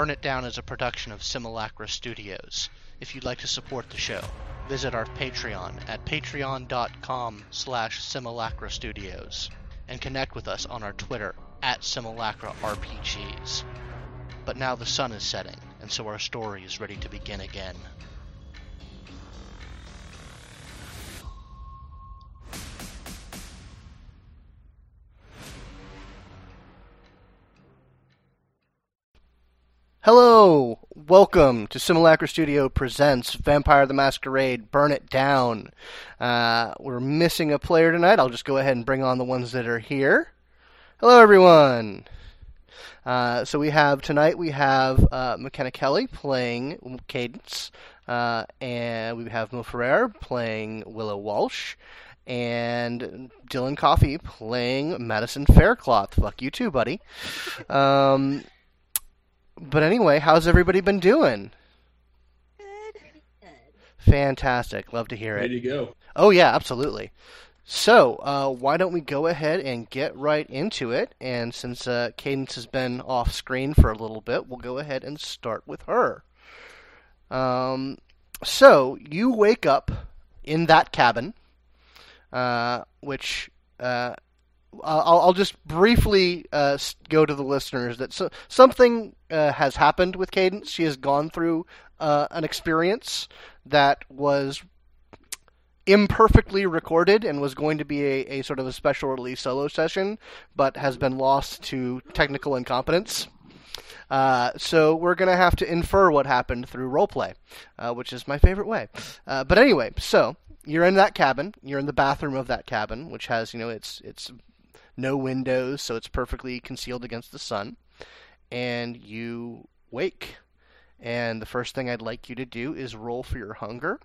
Burn It Down is a production of Simulacra Studios. If you'd like to support the show, visit our Patreon at patreon.com slash simulacra studios and connect with us on our Twitter at simulacra RPGs. But now the sun is setting, and so our story is ready to begin again. Hello, welcome to Simulacra Studio presents Vampire the Masquerade: Burn It Down. Uh, we're missing a player tonight. I'll just go ahead and bring on the ones that are here. Hello, everyone. Uh, so we have tonight we have uh, McKenna Kelly playing Cadence, uh, and we have Mo Ferrer playing Willow Walsh, and Dylan Coffee playing Madison Faircloth. Fuck you too, buddy. Um, but anyway, how's everybody been doing? Good. Fantastic. Love to hear it. Ready to go. Oh, yeah, absolutely. So, uh, why don't we go ahead and get right into it? And since uh, Cadence has been off screen for a little bit, we'll go ahead and start with her. Um, so, you wake up in that cabin, uh, which uh, I'll, I'll just briefly uh, go to the listeners that so, something uh, has happened with Cadence. She has gone through uh, an experience that was imperfectly recorded and was going to be a, a sort of a special release solo session, but has been lost to technical incompetence. Uh, so we're going to have to infer what happened through roleplay, uh, which is my favorite way. Uh, but anyway, so you're in that cabin. You're in the bathroom of that cabin, which has you know it's it's no windows, so it's perfectly concealed against the sun. And you wake, and the first thing I'd like you to do is roll for your hunger.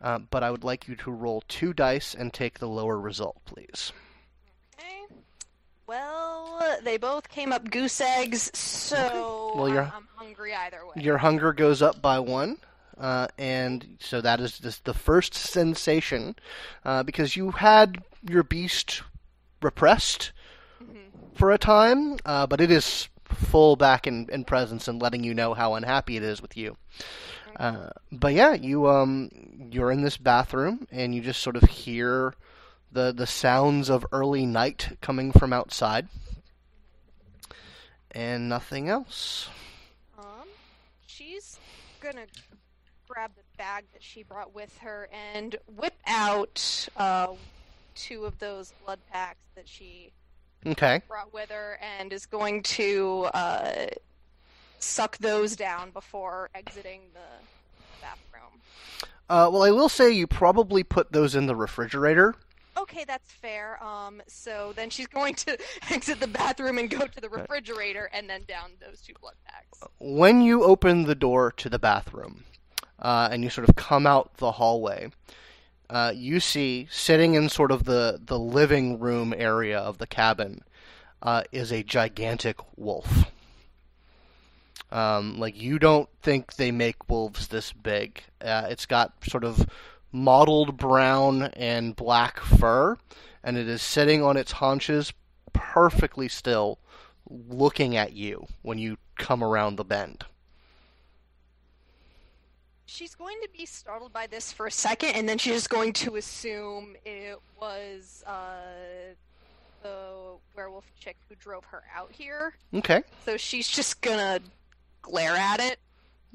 Uh, but I would like you to roll two dice and take the lower result, please. Okay. Well, they both came up goose eggs, so Well, you're- I'm, I'm hungry either way. Your hunger goes up by one, uh, and so that is just the first sensation, uh, because you had your beast repressed for a time, uh, but it is full back in, in presence and letting you know how unhappy it is with you. Uh, but yeah, you um you're in this bathroom and you just sort of hear the the sounds of early night coming from outside, and nothing else. Um, she's gonna grab the bag that she brought with her and whip out uh, two of those blood packs that she Okay. brought with her and is going to uh, suck those down before exiting the bathroom. Uh, well, I will say you probably put those in the refrigerator. Okay, that's fair. Um, so then she's going to exit the bathroom and go to the refrigerator and then down those two blood packs. When you open the door to the bathroom uh, and you sort of come out the hallway, uh, you see sitting in sort of the, the living room area of the cabin uh, is a gigantic wolf. Um, like you don't think they make wolves this big. Uh, it's got sort of mottled brown and black fur, and it is sitting on its haunches, perfectly still, looking at you when you come around the bend. She's going to be startled by this for a second, and then she's just going to assume it was uh, the werewolf chick who drove her out here. Okay, So she's just gonna glare at it.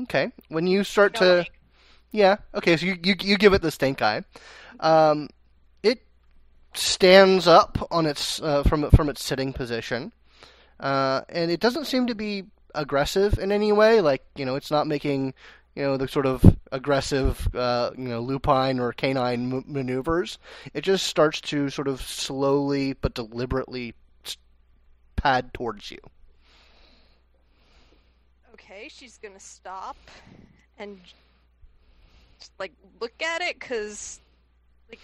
okay. When you start No, to, like, yeah, okay. So you you, you give it the stink eye. Um, it stands up on its uh, from from its sitting position, uh, and it doesn't seem to be aggressive in any way. Like you know, it's not making you know the sort of aggressive uh, you know lupine or canine m- maneuvers. It just starts to sort of slowly but deliberately pad towards you. Okay, she's gonna stop and just, like look at it because like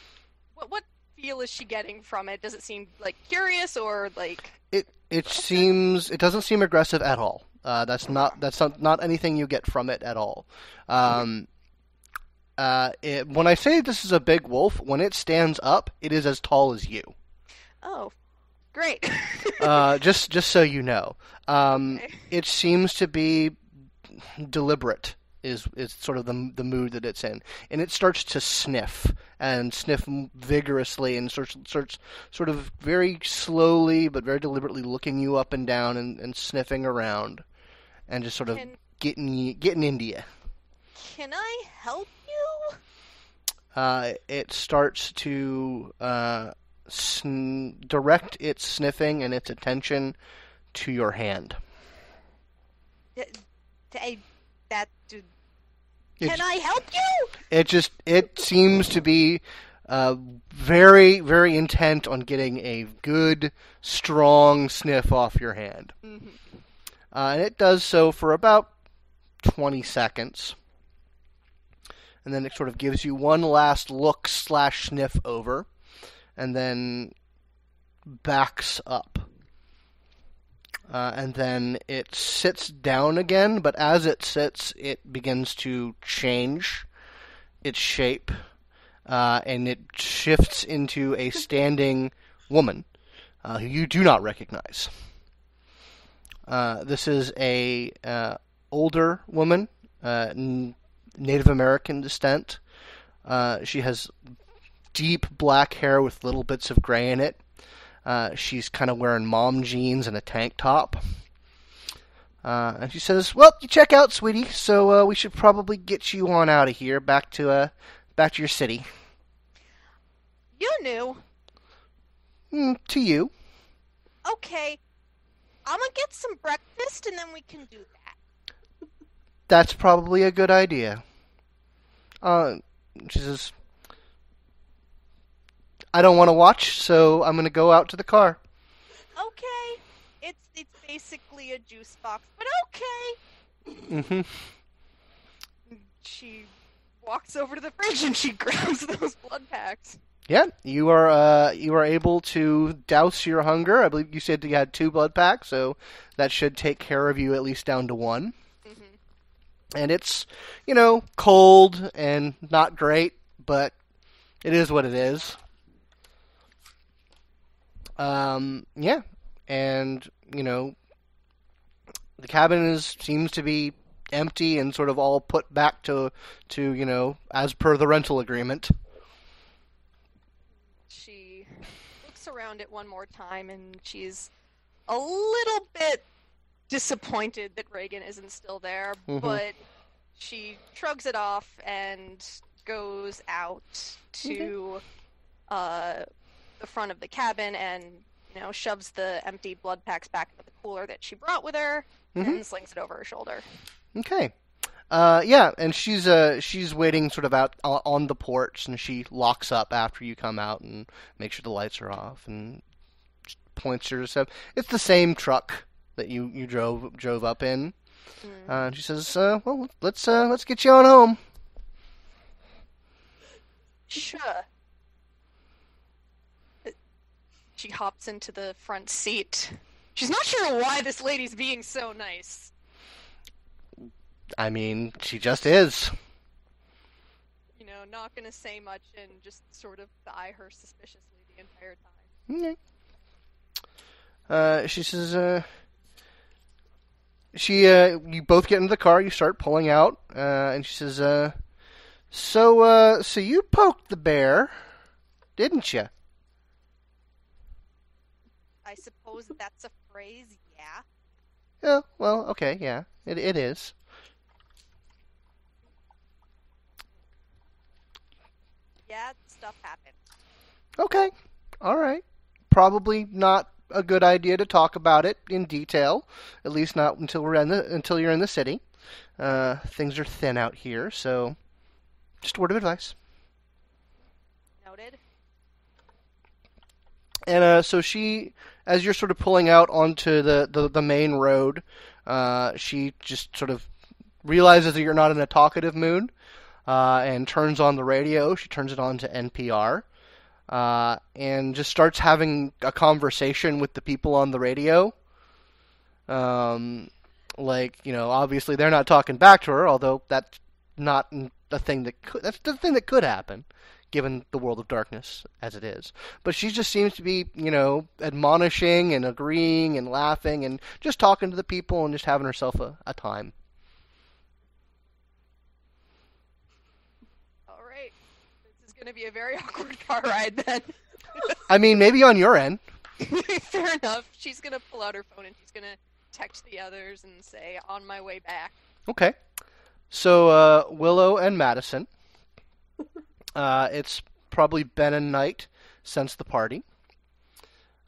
what what feel is she getting from it? Does it seem like curious or like It it seems it doesn't seem aggressive at all. Uh, that's not that's not, not anything you get from it at all. Um, uh, it, when I say this is a big wolf, when it stands up, it is as tall as you. oh great Uh, just just so you know, um, Okay. it seems to be deliberate is is sort of the the mood that it's in, and it starts to sniff and sniff vigorously and starts starts sort of very slowly but very deliberately looking you up and down and, and sniffing around, and just sort of Can getting getting into you. can I help you? Uh, it starts to uh, sn- direct its sniffing and its attention to your hand. D- that d- It's- can I help you? It just it seems to be uh, very very intent on getting a good strong sniff off your hand, Mhm. Uh, and it does so for about twenty seconds, and then it sort of gives you one last look slash sniff over, and then backs up. Uh, and then it sits down again, but as it sits, it begins to change its shape, uh, and it shifts into a standing woman uh, who you do not recognize. Uh, this is a uh, older woman, uh, n- Native American descent. Uh, she has deep black hair with little bits of gray in it. Uh, she's kind of wearing mom jeans and a tank top. Uh, and she says, "Well, you check out, sweetie. So uh, we should probably get you on out of here, back to uh, back to your city. You knew. Mm, to you. Okay. I'm gonna get some breakfast and then we can do that. That's probably a good idea." Uh, she says, "I don't want to watch, so I'm to go out to the car." Okay. It's it's basically a juice box, but okay. hmm She walks over to the fridge and she grabs those blood packs. Yeah, you are uh, you are able to douse your hunger. I believe you said you had two blood packs, so that should take care of you at least down to one. hmm And it's you know cold and not great, but it is what it is. Um, yeah, and you know the cabin is seems to be empty and sort of all put back to to you know as per the rental agreement. She looks around it one more time and she's a little bit disappointed that Reagan isn't still there, Mhm. but she shrugs it off and goes out to uh, the front of the cabin and you know shoves the empty blood packs back into the cooler that she brought with her Mhm. and slings it over her shoulder. Okay. Uh, yeah, and she's uh she's waiting sort of out o- on the porch, and she locks up after you come out and makes sure the lights are off, and points to herself. It's the same truck that you, you drove drove up in. Mm. Uh, and she says, uh, "Well, let's uh, let's get you on home." Sure. She hops into the front seat. She's not sure why this lady's being so nice. I mean, she just is. You know, not gonna say much and just sort of eye her suspiciously the entire time. Okay. Uh, she says, uh, she, uh, you both get into the car, you start pulling out, uh, and she says, uh, so, uh, so you poked the bear, didn't you? I suppose that's a phrase, yeah. Yeah, well, okay, yeah, it, it is. Yeah, stuff happened. Okay, alright. Probably not a good idea to talk about it in detail, at least not until we're in the, until you're in the city. Uh, things are thin out here, so just a word of advice. Noted. And uh, so she, as you're sort of pulling out onto the, the, the main road, uh, she just sort of realizes that you're not in a talkative mood uh, and turns on the radio. She turns it on to NPR uh, and just starts having a conversation with the people on the radio. Um, like, you know, obviously they're not talking back to her, although that's not a thing that could, that's the thing that could happen given the world of darkness as it is. But she just seems to be, you know, admonishing and agreeing and laughing and just talking to the people and just having herself a, a time. Gonna be a very awkward car ride then. I mean, maybe on your end. Fair enough. She's gonna pull out her phone and she's gonna text the others and say, "On my way back." Okay. So uh, Willow and Madison. Uh, it's probably been a night since the party.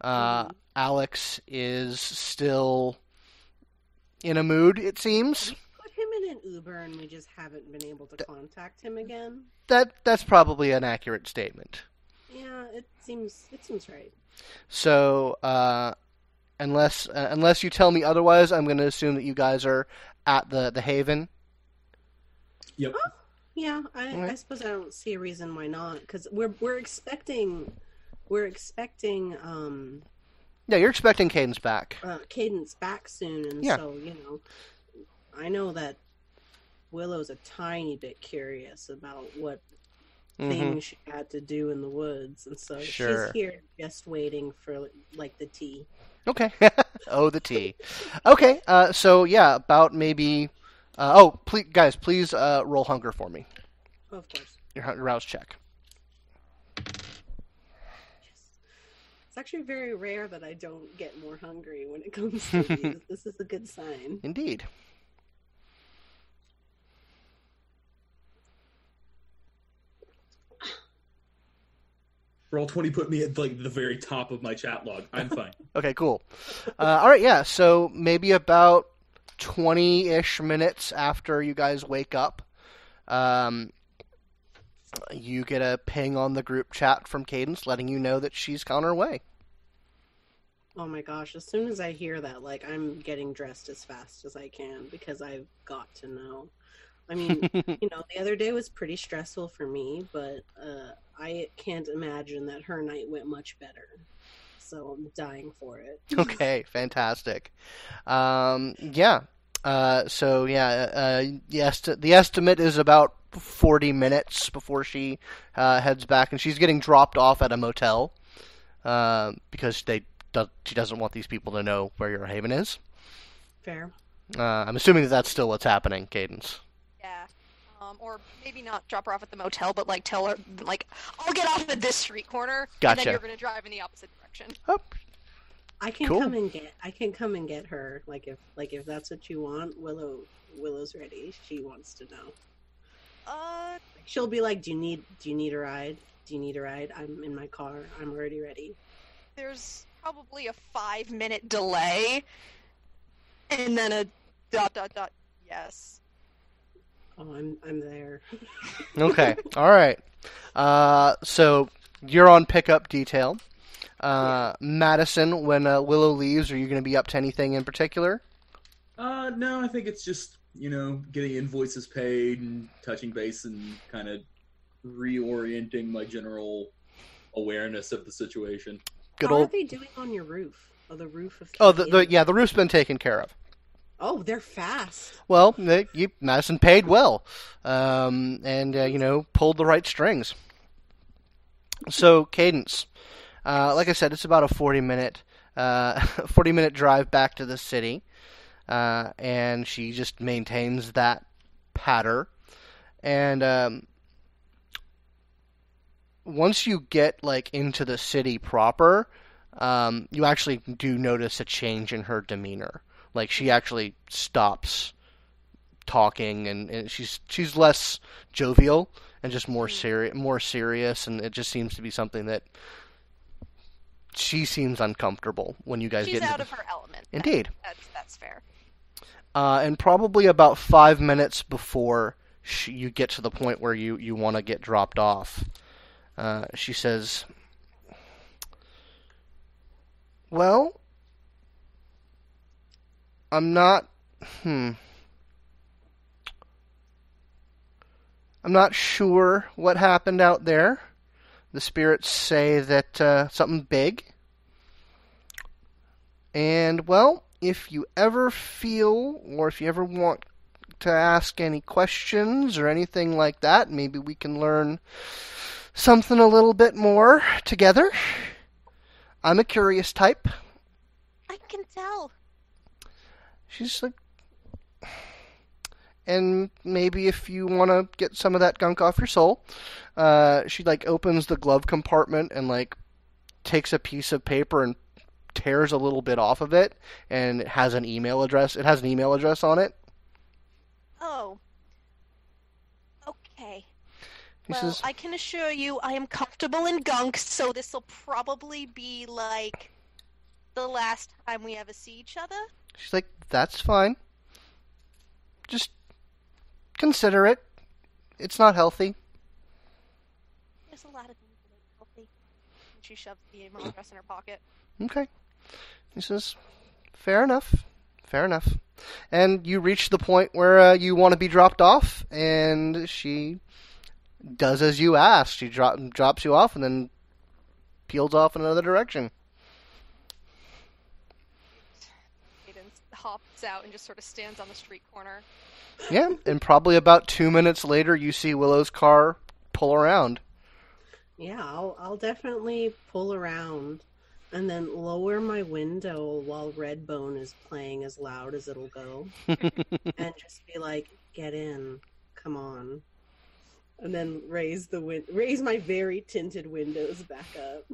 Uh, Mhm. Alex is still in a mood. It seems Put him in an Uber, and we just haven't been able to contact him again. that that's probably an accurate statement. Yeah, it seems it seems right. So uh, unless uh, unless you tell me otherwise, I'm going to assume that you guys are at the the Haven. Yep. Yeah, I, I suppose I don't see a reason why not because we're we're expecting we're expecting um Yeah, you're expecting Cadence back. uh, Cadence back soon, and Yeah. so you know, I know that Willow's a tiny bit curious about what Mhm. things she had to do in the woods, and so Sure. she's here just waiting for like the tea. Okay. oh, the tea. Okay. Uh, so yeah, about maybe. Uh, oh, please, guys, please uh, roll hunger for me. Of course. Your hunger rouse check. It's actually very rare that I don't get more hungry when it comes to these. This is a good sign. Indeed. Roll twenty put me at like the very top of my chat log. I'm fine. Okay, cool. Uh, all right, yeah. So maybe about twenty-ish minutes after you guys wake up, um, you get a ping on the group chat from Cadence letting you know that she's on her way. Oh my gosh, as soon as I hear that, like I'm getting dressed as fast as I can because I've got to know. I mean, you know, the other day was pretty stressful for me, but uh, I can't imagine that her night went much better. So I'm dying for it. okay, fantastic. Um, yeah. Uh, so yeah, uh, the, esti- the estimate is about forty minutes before she uh, heads back, and she's getting dropped off at a motel uh, because they do- she doesn't want these people to know where your haven is. Fair. Uh, I'm assuming that that's still what's happening, Cadence. Yeah. Um, or maybe not drop her off at the motel, but like tell her, like, I'll get off at this street corner, and then you're gonna drive in the opposite direction. Oh, I can Cool. come and get. I can come and get her. Like if like if that's what you want, Willow. Willow's ready. She wants to know. Uh, She'll be like, "Do you need? Do you need a ride? Do you need a ride? I'm in my car. I'm already ready." there's probably a five minute delay, and then a dot dot dot. Yes. Oh, I'm I'm there. okay. All right. Uh, so you're on pickup detail. Uh, Madison, when uh, Willow leaves, are you going to be up to anything in particular? Uh, no, I think it's just you know getting invoices paid and touching base and kind of reorienting my general awareness of the situation. Good How old. are they doing on your roof? Oh, the roof of. Oh, the, the yeah, the roof's been taken care of. Oh, they're fast. Well, they, you, Madison paid well, um, and uh, you know pulled the right strings. So Cadence, uh, like I said, it's about a forty minute, uh, forty minute drive back to the city, uh, and she just maintains that patter, and um, once you get like into the city proper, um, you actually do notice a change in her demeanor like she actually stops talking and, and she's she's less jovial and just more serious more serious and it just seems to be something that she seems uncomfortable when you guys She's get into out the- of her element. Indeed. That's that's fair. uh, and probably about five minutes before she, you get to the point where you, you want to get dropped off, uh, she says, Well, I'm not. Hmm. I'm not sure what happened out there. The spirits say that uh, something big. And, well, if you ever feel or if you ever want to ask any questions or anything like that, maybe we can learn something a little bit more together. I'm a curious type. I can tell. She's like, and maybe if you want to get some of that gunk off your soul, uh, she like opens the glove compartment and like takes a piece of paper and tears a little bit off of it, and it has an email address. It has an email address on it. Oh. Okay. He well, says, I can assure you I am comfortable in gunk, so this will probably be like the last time we ever see each other. She's like, that's fine. Just consider it. It's not healthy. There's a lot of things that ain't healthy. And she shoves the email address in her pocket. Okay. He says, fair enough. Fair enough. And you reach the point where uh, you want to be dropped off, and she does as you ask. She drop, drops you off and then peels off in another direction. Hops out and just sort of stands on the street corner. Yeah, and probably about two minutes later, you see Willow's car pull around. Yeah, I'll I'll definitely pull around and then lower my window while Redbone is playing as loud as it'll go and just be like, "Get in. Come on." And then raise the win- raise my very tinted windows back up.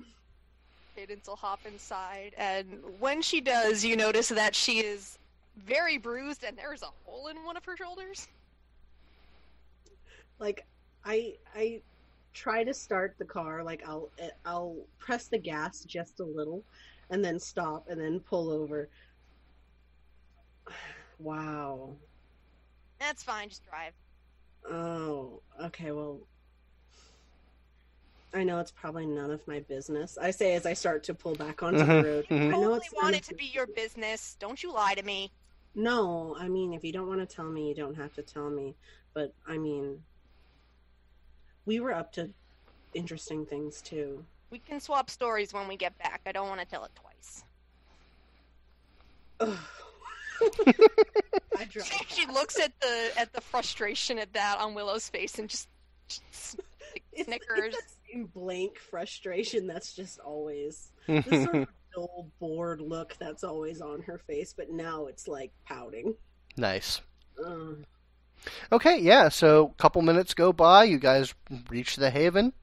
Cadence will hop inside, and when she does, you notice that she is very bruised, and there is a hole in one of her shoulders. Like I I try to start the car like I'll I'll press the gas just a little and then stop and then pull over. Wow. That's fine, just drive. Oh, okay. Well, I know it's probably none of my business. I say as I start to pull back onto the road. mhm. I know Totally it's none want it to be your business. Don't you lie to me. No, I mean, if you don't want to tell me, you don't have to tell me. But I mean, we were up to interesting things too. We can swap stories when we get back. I don't want to tell it twice. I drop. she looks at the at the frustration at that on Willow's face and just, just like, It's like snickers. that same blank frustration that's just always the sort of dull, bored look that's always on her face, but now it's like pouting. nice. Ugh. Okay, yeah. So a couple minutes go by. You guys reach the haven.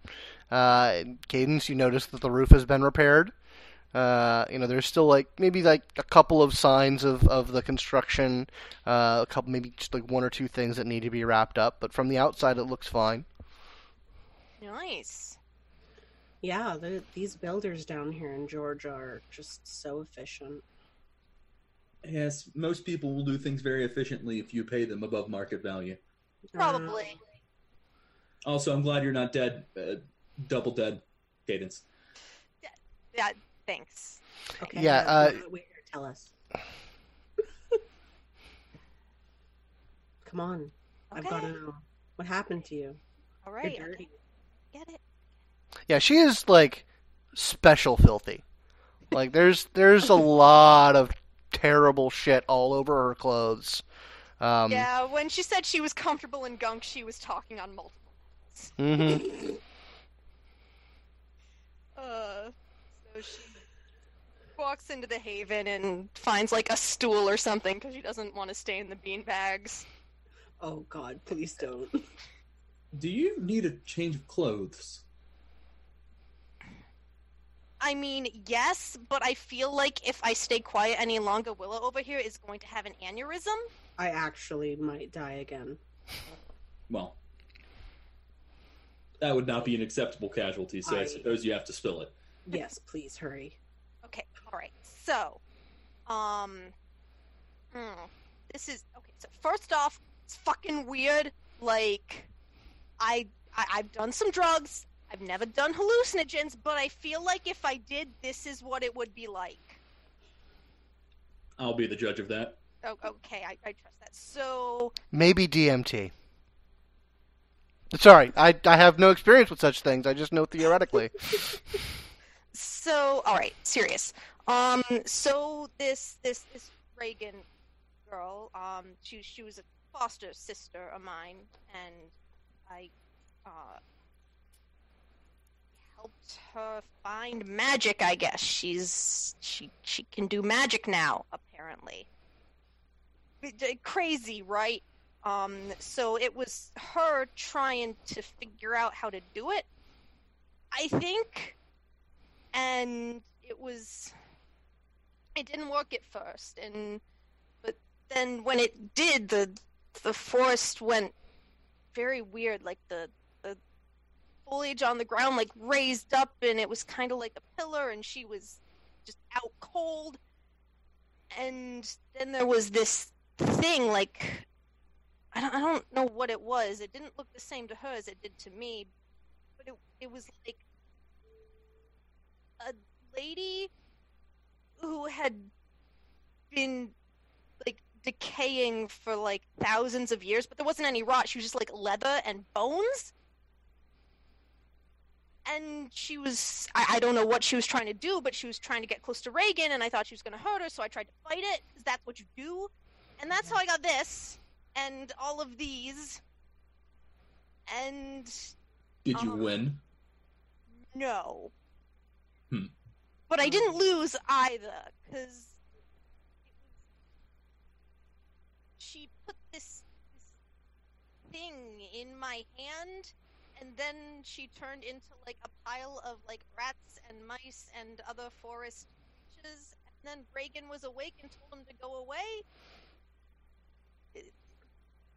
Uh, Cadence, you notice that the roof has been repaired. Uh, you know, there's still like maybe like a couple of signs of, of the construction. Uh, a couple, maybe just like one or two things that need to be wrapped up. But from the outside, it looks fine. Nice. Yeah, the, these builders down here in Georgia are just so efficient. Yes, most people will do things very efficiently if you pay them above market value. Probably. Also, I'm glad you're not dead, uh, double dead, Cadence. Yeah. Thanks. Uh, okay, Yeah, now, uh, wait here, tell us. Come on, I've got to Okay. know what happened to you. All right, You're dirty. Get it. Yeah, she is like special filthy. Like there's there's a lot of terrible shit all over her clothes. Um, yeah. When she said she was comfortable in gunk, she was talking on multiple. Mm-hmm. Uh, so she walks into the haven and finds like a stool or something because she doesn't want to stay in the bean bags. Oh God, please don't. Do you need a change of clothes? I mean, yes, but I feel like if I stay quiet any longer, Willow over here is going to have an aneurysm. I actually might die again. Well, that would not be an acceptable casualty, so I, I- suppose you have to spill it. Yes, please hurry. Okay, all right. So, um, hmm, this is okay. So first off, it's fucking weird. Like, I, I I've done some drugs. I've never done hallucinogens, but I feel like if I did, this is what it would be like. I'll be the judge of that. Oh, okay, I, I trust that. So, Maybe DMT. Sorry, I I have no experience with such things. I just know theoretically. so all right, serious. Um, so this this this Reagan girl, um, she she was a foster sister of mine, and I uh helped her find magic. I guess she's she she can do magic now, apparently. Crazy, right? Um, so it was her trying to figure out how to do it, I think. And it was. It didn't work at first, and but then when it did, the the forest went very weird. Like the the foliage on the ground like raised up, and it was kind of like a pillar, and she was just out cold. And then there was this thing like I don't, I don't know what it was. It didn't look the same to her as it did to me, but it it was like a lady who had been like decaying for like thousands of years, but there wasn't any rot. She was just like leather and bones. And she was, I, I don't know what she was trying to do, but she was trying to get close to Reagan, and I thought she was going to hurt her, so I tried to fight it, because that's what you do. And that's how I got this and all of these. And Did you Um, win? no. Hmm. But I didn't lose either, because she put this, this thing in my hand, and then she turned into like a pile of like rats and mice and other forest creatures. And then Reagan was awake and told him to go away. It-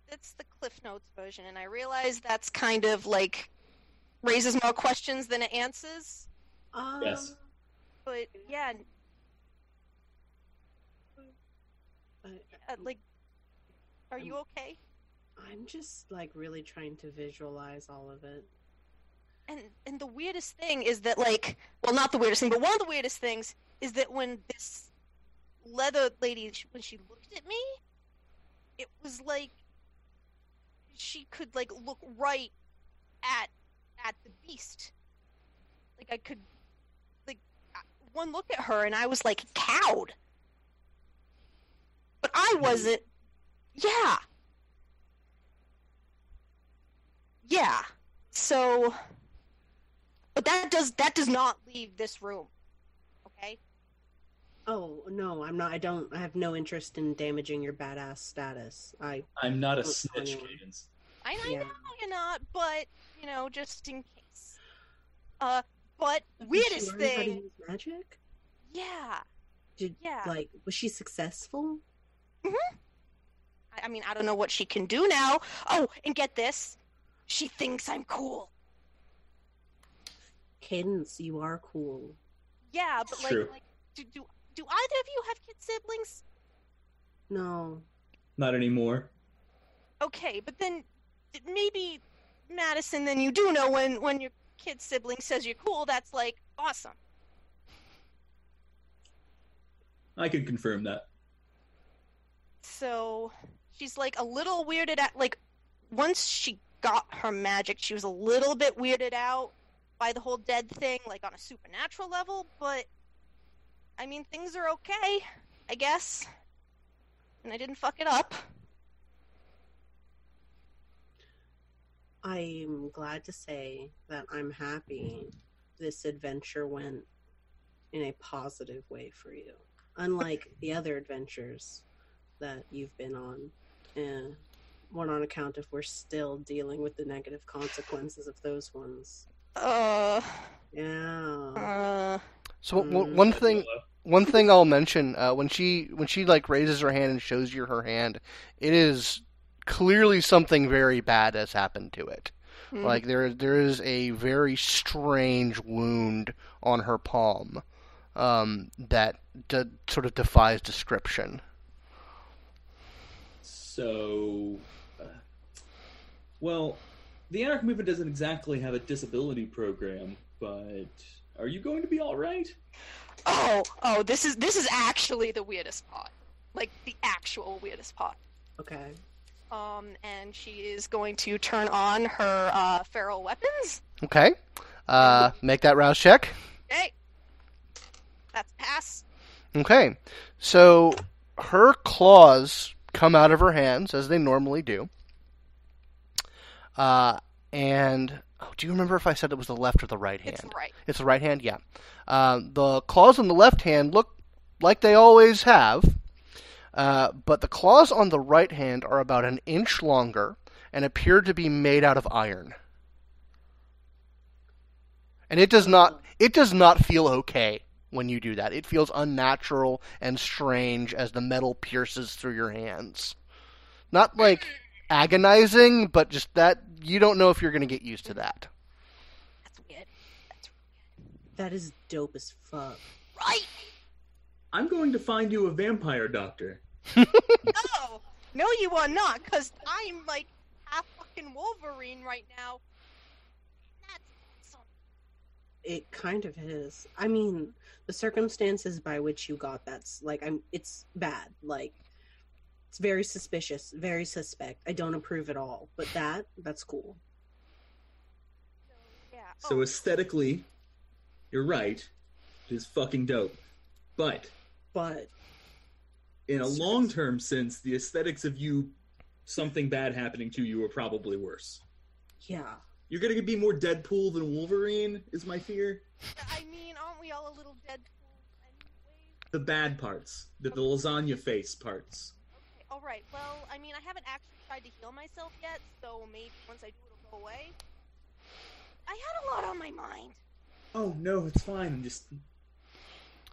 That's the Cliff Notes version, and I realize that's kind of like raises more questions than it answers. Um, Yes. But yeah, uh, like, are you okay? I'm just like really trying to visualize all of it. And and the weirdest thing is that like, well, not the weirdest thing, but one of the weirdest things is that when this leather lady, when she looked at me, it was like she could like look right at at the beast. Like I could, like, one look at her and I was like cowed. But I mm-hmm. wasn't. Yeah. Yeah. So but that does that does not leave this room. Okay? Oh no, I'm not. I don't. I have no interest in damaging your badass status. I I'm not a snitch, anyway. Cadence. I, I Yeah. know you're not, but you know, just in case. Uh but Did she weirdest learn how to thing use magic. Yeah. Did Yeah. like was she successful? Mm-hmm. I, I mean I don't know what she can do now. Oh, and get this. She thinks I'm cool. Cadence, you are cool. Yeah, but like, like do, do do either of you have kid siblings? No, Not anymore. Okay, but then maybe Madison, then you do know when when your kid sibling says you're cool. That's like awesome. I can confirm that. So she's like a little weirded at Like once she got her magic, she was a little bit weirded out by the whole dead thing, like on a supernatural level. But I mean, things are okay, I guess. And I didn't fuck it up. I'm glad to say that I'm happy this adventure went in a positive way for you. Unlike the other adventures that you've been on. And one on account of we're still dealing with the negative consequences of those ones. Uh, Yeah. uh, So Mm. one thing, one thing I'll mention uh, when she when she like raises her hand and shows you her hand, it is clearly something very bad has happened to it. hmm. Like there there is a very strange wound on her palm um, that d- sort of defies description. So, well, the Anarch Movement doesn't exactly have a disability program, but are you going to be all right? Oh, oh, this is this is actually the weirdest part. Like the actual weirdest part. Okay. Um, and she is going to turn on her uh, feral weapons. Okay, uh, make that rouse check. Okay, that's pass. Okay, so her claws come out of her hands as they normally do. Uh, and oh, do you remember if I said it was the left or the right hand? It's the right. It's the right hand, yeah. Um, the claws on the left hand look like they always have. Uh, but the claws on the right hand are about an inch longer and appear to be made out of iron. And it does not it does not feel okay when you do that. It feels unnatural and strange as the metal pierces through your hands. Not like agonizing, but just that you don't know if you're going to get used to that. That's weird. That's weird. That is dope as fuck. right. I'm going to find you a vampire doctor. No, no, you are not, because I'm like half fucking Wolverine right now. Awesome. It kind of is. I mean, the circumstances by which you got that's like I'm it's bad. Like it's very suspicious, very suspect. I don't approve at all. But that that's cool. Yeah. So oh, aesthetically, you're right. It is fucking dope. But But in a long term sense, the aesthetics of you something bad happening to you are probably worse. yeah. You're gonna be more Deadpool than Wolverine, is my fear. I mean, aren't we all a little Deadpool anyways? The bad parts, the, the lasagna face parts. Okay, all right. Well, I mean, I haven't actually tried to heal myself yet, so maybe once I do, it'll go away. I had a lot on my mind. Oh no, it's fine. I'm just,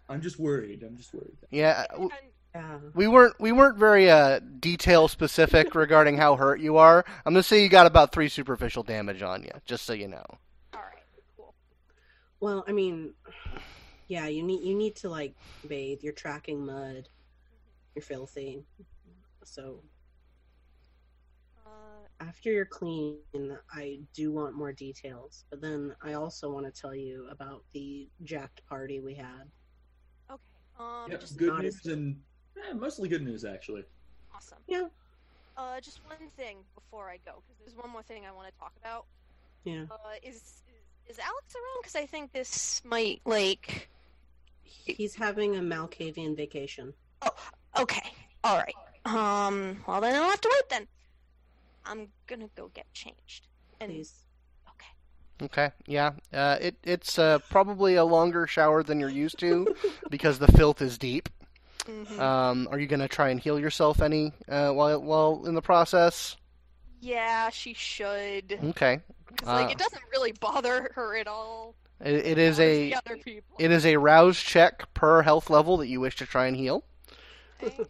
I'm just worried. I'm just worried. Yeah, uh, w- Yeah. we weren't we weren't very uh, detail specific regarding how hurt you are. I'm gonna say you got about three superficial damage on you, just so you know. all right, cool. Well, I mean, yeah, you need you need to like bathe. You're tracking mud. You're filthy. So Uh, after you're clean, I do want more details. But then I also want to tell you about the jacked party we had. okay. Um, Yep, just good news as- and eh, mostly good news actually. awesome. Yeah. Uh, just one thing before I go, because there's one more thing I want to talk about. Yeah. Uh, is is, is Alex around? Because I think this might like. He's having a Malkavian vacation. Oh, Okay. All right. Um. Well, then I'll have to wait. Then I'm gonna go get changed. And Please. okay. Okay, yeah, uh, it it's uh, probably a longer shower than you're used to because the filth is deep. Mhm. Um, are you gonna try and heal yourself any uh, while while in the process? yeah, she should. Okay, 'Cause, like Uh, it doesn't really bother her at all. it, it is a other people. it is a rouse check per health level that you wish to try and heal. Okay.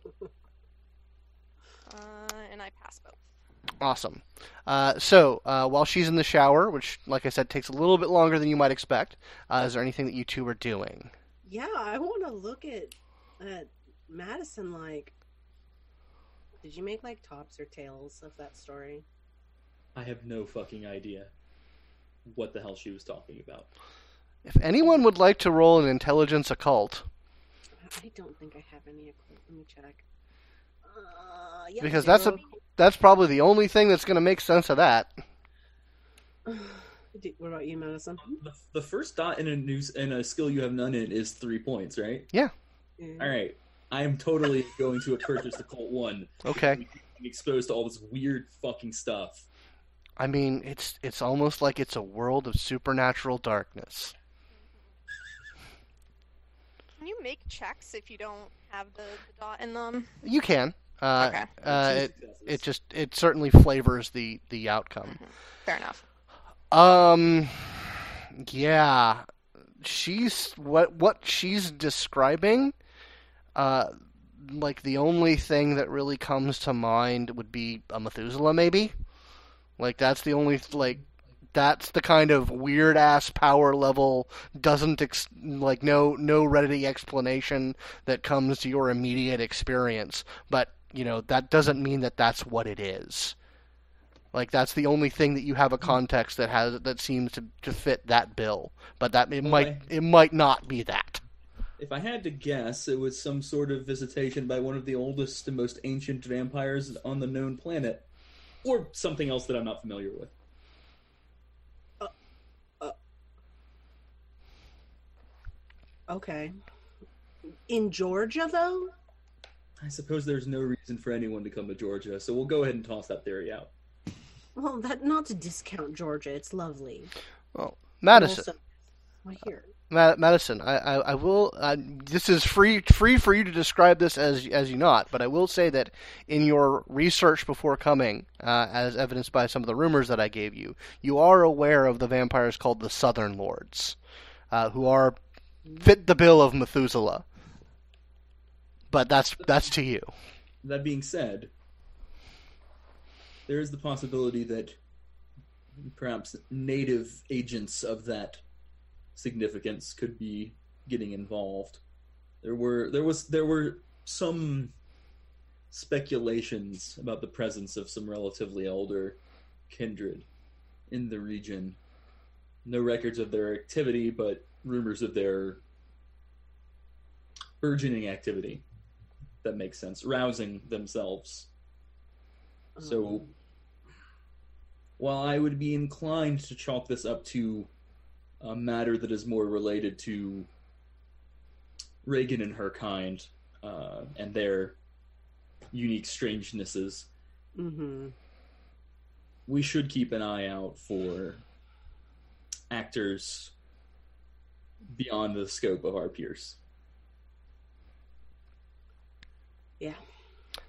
uh, and I pass both. Awesome. Uh, so uh, while she's in the shower, which, like I said, takes a little bit longer than you might expect, uh, is there anything that you two are doing? Yeah, I want to look at at Madison. Like, did you make like tops or tails of that story? I have no fucking idea what the hell she was talking about. If anyone would like to roll an intelligence occult, I don't think I have any. Occult. Let me check. Uh, yeah, Because that's a- zero. That's probably the only thing that's going to make sense of that. What about you, Madison? Um, the, the first dot in a news in a skill you have none in is three points, right? Yeah. All right, I am totally going to purchase the Occult One. Okay. Being exposed to all this weird fucking stuff. I mean, it's it's almost like it's a world of supernatural darkness. Can you make checks if you don't have the, the dot in them? You can. Uh, Okay. uh, it, it just it certainly flavors the the outcome. Fair enough. Um, yeah, she's what what she's describing. Uh, like the only thing that really comes to mind would be a Methuselah, maybe. Like that's the only like that's the kind of weird ass power level doesn't ex- like no no ready explanation that comes to your immediate experience. But you know that doesn't mean that that's what it is. Like that's the only thing that you have a hmm. context that has that seems to, to fit that bill, but that it Well, might I- it might not be that. If I had to guess, it was some sort of visitation by one of the oldest and most ancient vampires on the known planet, or something else that I'm not familiar with. Uh, uh, okay. In Georgia, though. I suppose there's no reason for anyone to come to Georgia, so we'll go ahead and toss that theory out. Well, that not to discount Georgia. It's lovely. Well, Madison, Also, well, here. Ma- Madison, I, I, I will. Uh, this is free free for you to describe this as as you not, but I will say that in your research before coming, uh, as evidenced by some of the rumors that I gave you, you are aware of the vampires called the Southern Lords, uh, who are fit the bill of Methuselah. But that's that's to you. That being said, there is the possibility that perhaps native agents of that significance could be getting involved. There were there was there were some speculations about the presence of some relatively older kindred in the region. No records of their activity, but rumors of their burgeoning activity. That makes sense. Rousing themselves. So, Um, while I would be inclined to chalk this up to a matter that is more related to Reagan and her kind uh, and their unique strangenesses, mhm. we should keep an eye out for actors beyond the scope of our peers. Yeah.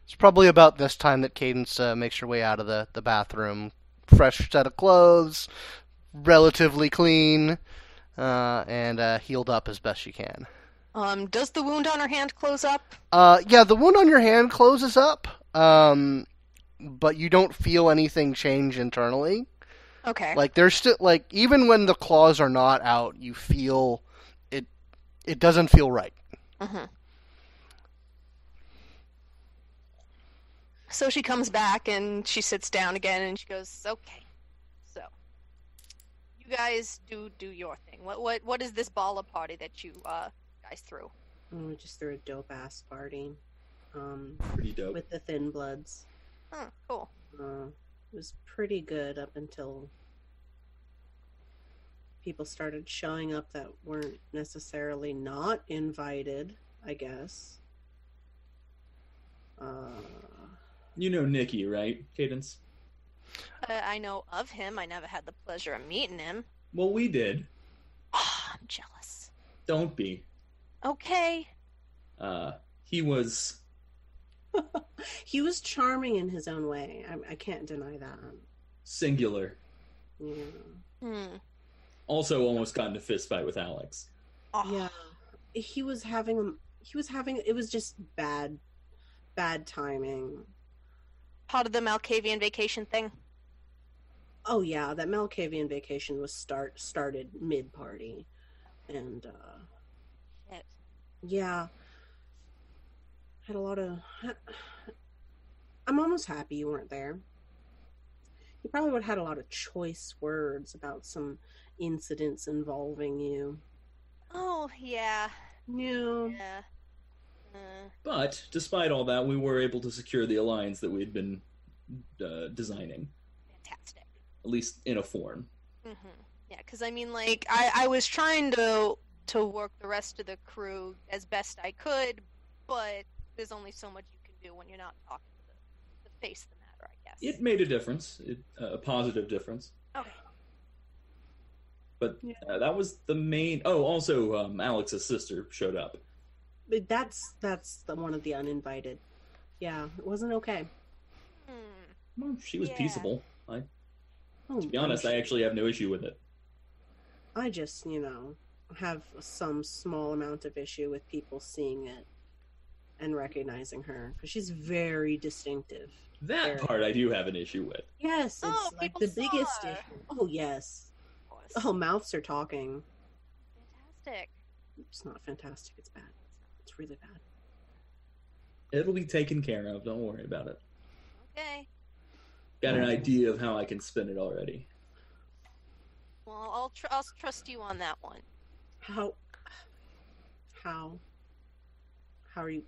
It's probably about this time that Cadence uh, makes her way out of the, the bathroom. Fresh set of clothes, relatively clean, uh, and uh, healed up as best she can. Um, does the wound on her hand close up? Uh, yeah, the wound on your hand closes up, um, but you don't feel anything change internally. Okay. Like there's still like even when the claws are not out, you feel it. It doesn't feel right. hmm So she comes back and she sits down again and she goes, "Okay, so you guys do do your thing. What what what is this baller party that you uh guys threw? Oh, we just threw a dope ass party. Um, Pretty dope. with the Thin Bloods. Oh, cool. Uh, it was pretty good up until people started showing up that weren't necessarily not invited, I guess. Uh, You know Nikki, right, Cadence? Uh, I know of him. I never had the pleasure of meeting him. Well, we did. Oh, I'm jealous. Don't be. Okay. Uh, he was he was charming in his own way. I, I can't deny that. singular. Yeah. Hmm. Also, almost got in a fist fight with Alex. Oh, Yeah. He was having a he was having it was just bad bad timing. Part of the Malkavian vacation thing. Oh yeah, that Malkavian vacation was start started mid party. And uh Shit. yeah. Had a lot of I'm almost happy you weren't there. You probably would have had a lot of choice words about some incidents involving you. Oh yeah. Yeah. Yeah. But despite all that, we were able to secure the alliance that we had been uh, designing, fantastic. at least in a form. hmm Yeah, because I mean, like, I, I was trying to to work the rest of the crew as best I could, but there's only so much you can do when you're not talking to the, the face of the matter, I guess. It made a difference, it, uh, a positive difference. Okay. But uh, that was the main. Oh, also, um, Alex's sister showed up. But that's that's the one of the uninvited. Yeah, it wasn't okay. Hmm. Well, she was Yeah. peaceable. Oh, To be honest, I actually have no issue with it. I just, you know, have some small amount of issue with people seeing it and recognizing her because she's very distinctive. That Fair. part I do have an issue with. Yes, it's Oh, like the saw biggest her. issue. Oh yes. Oh, mouths are talking. Fantastic. It's not fantastic. It's bad. It's really bad. It'll be taken care of. Don't worry about it. Okay. Got an idea of how I can spin it already. Well, I'll tr- I'll trust you on that one. How? How? How are you?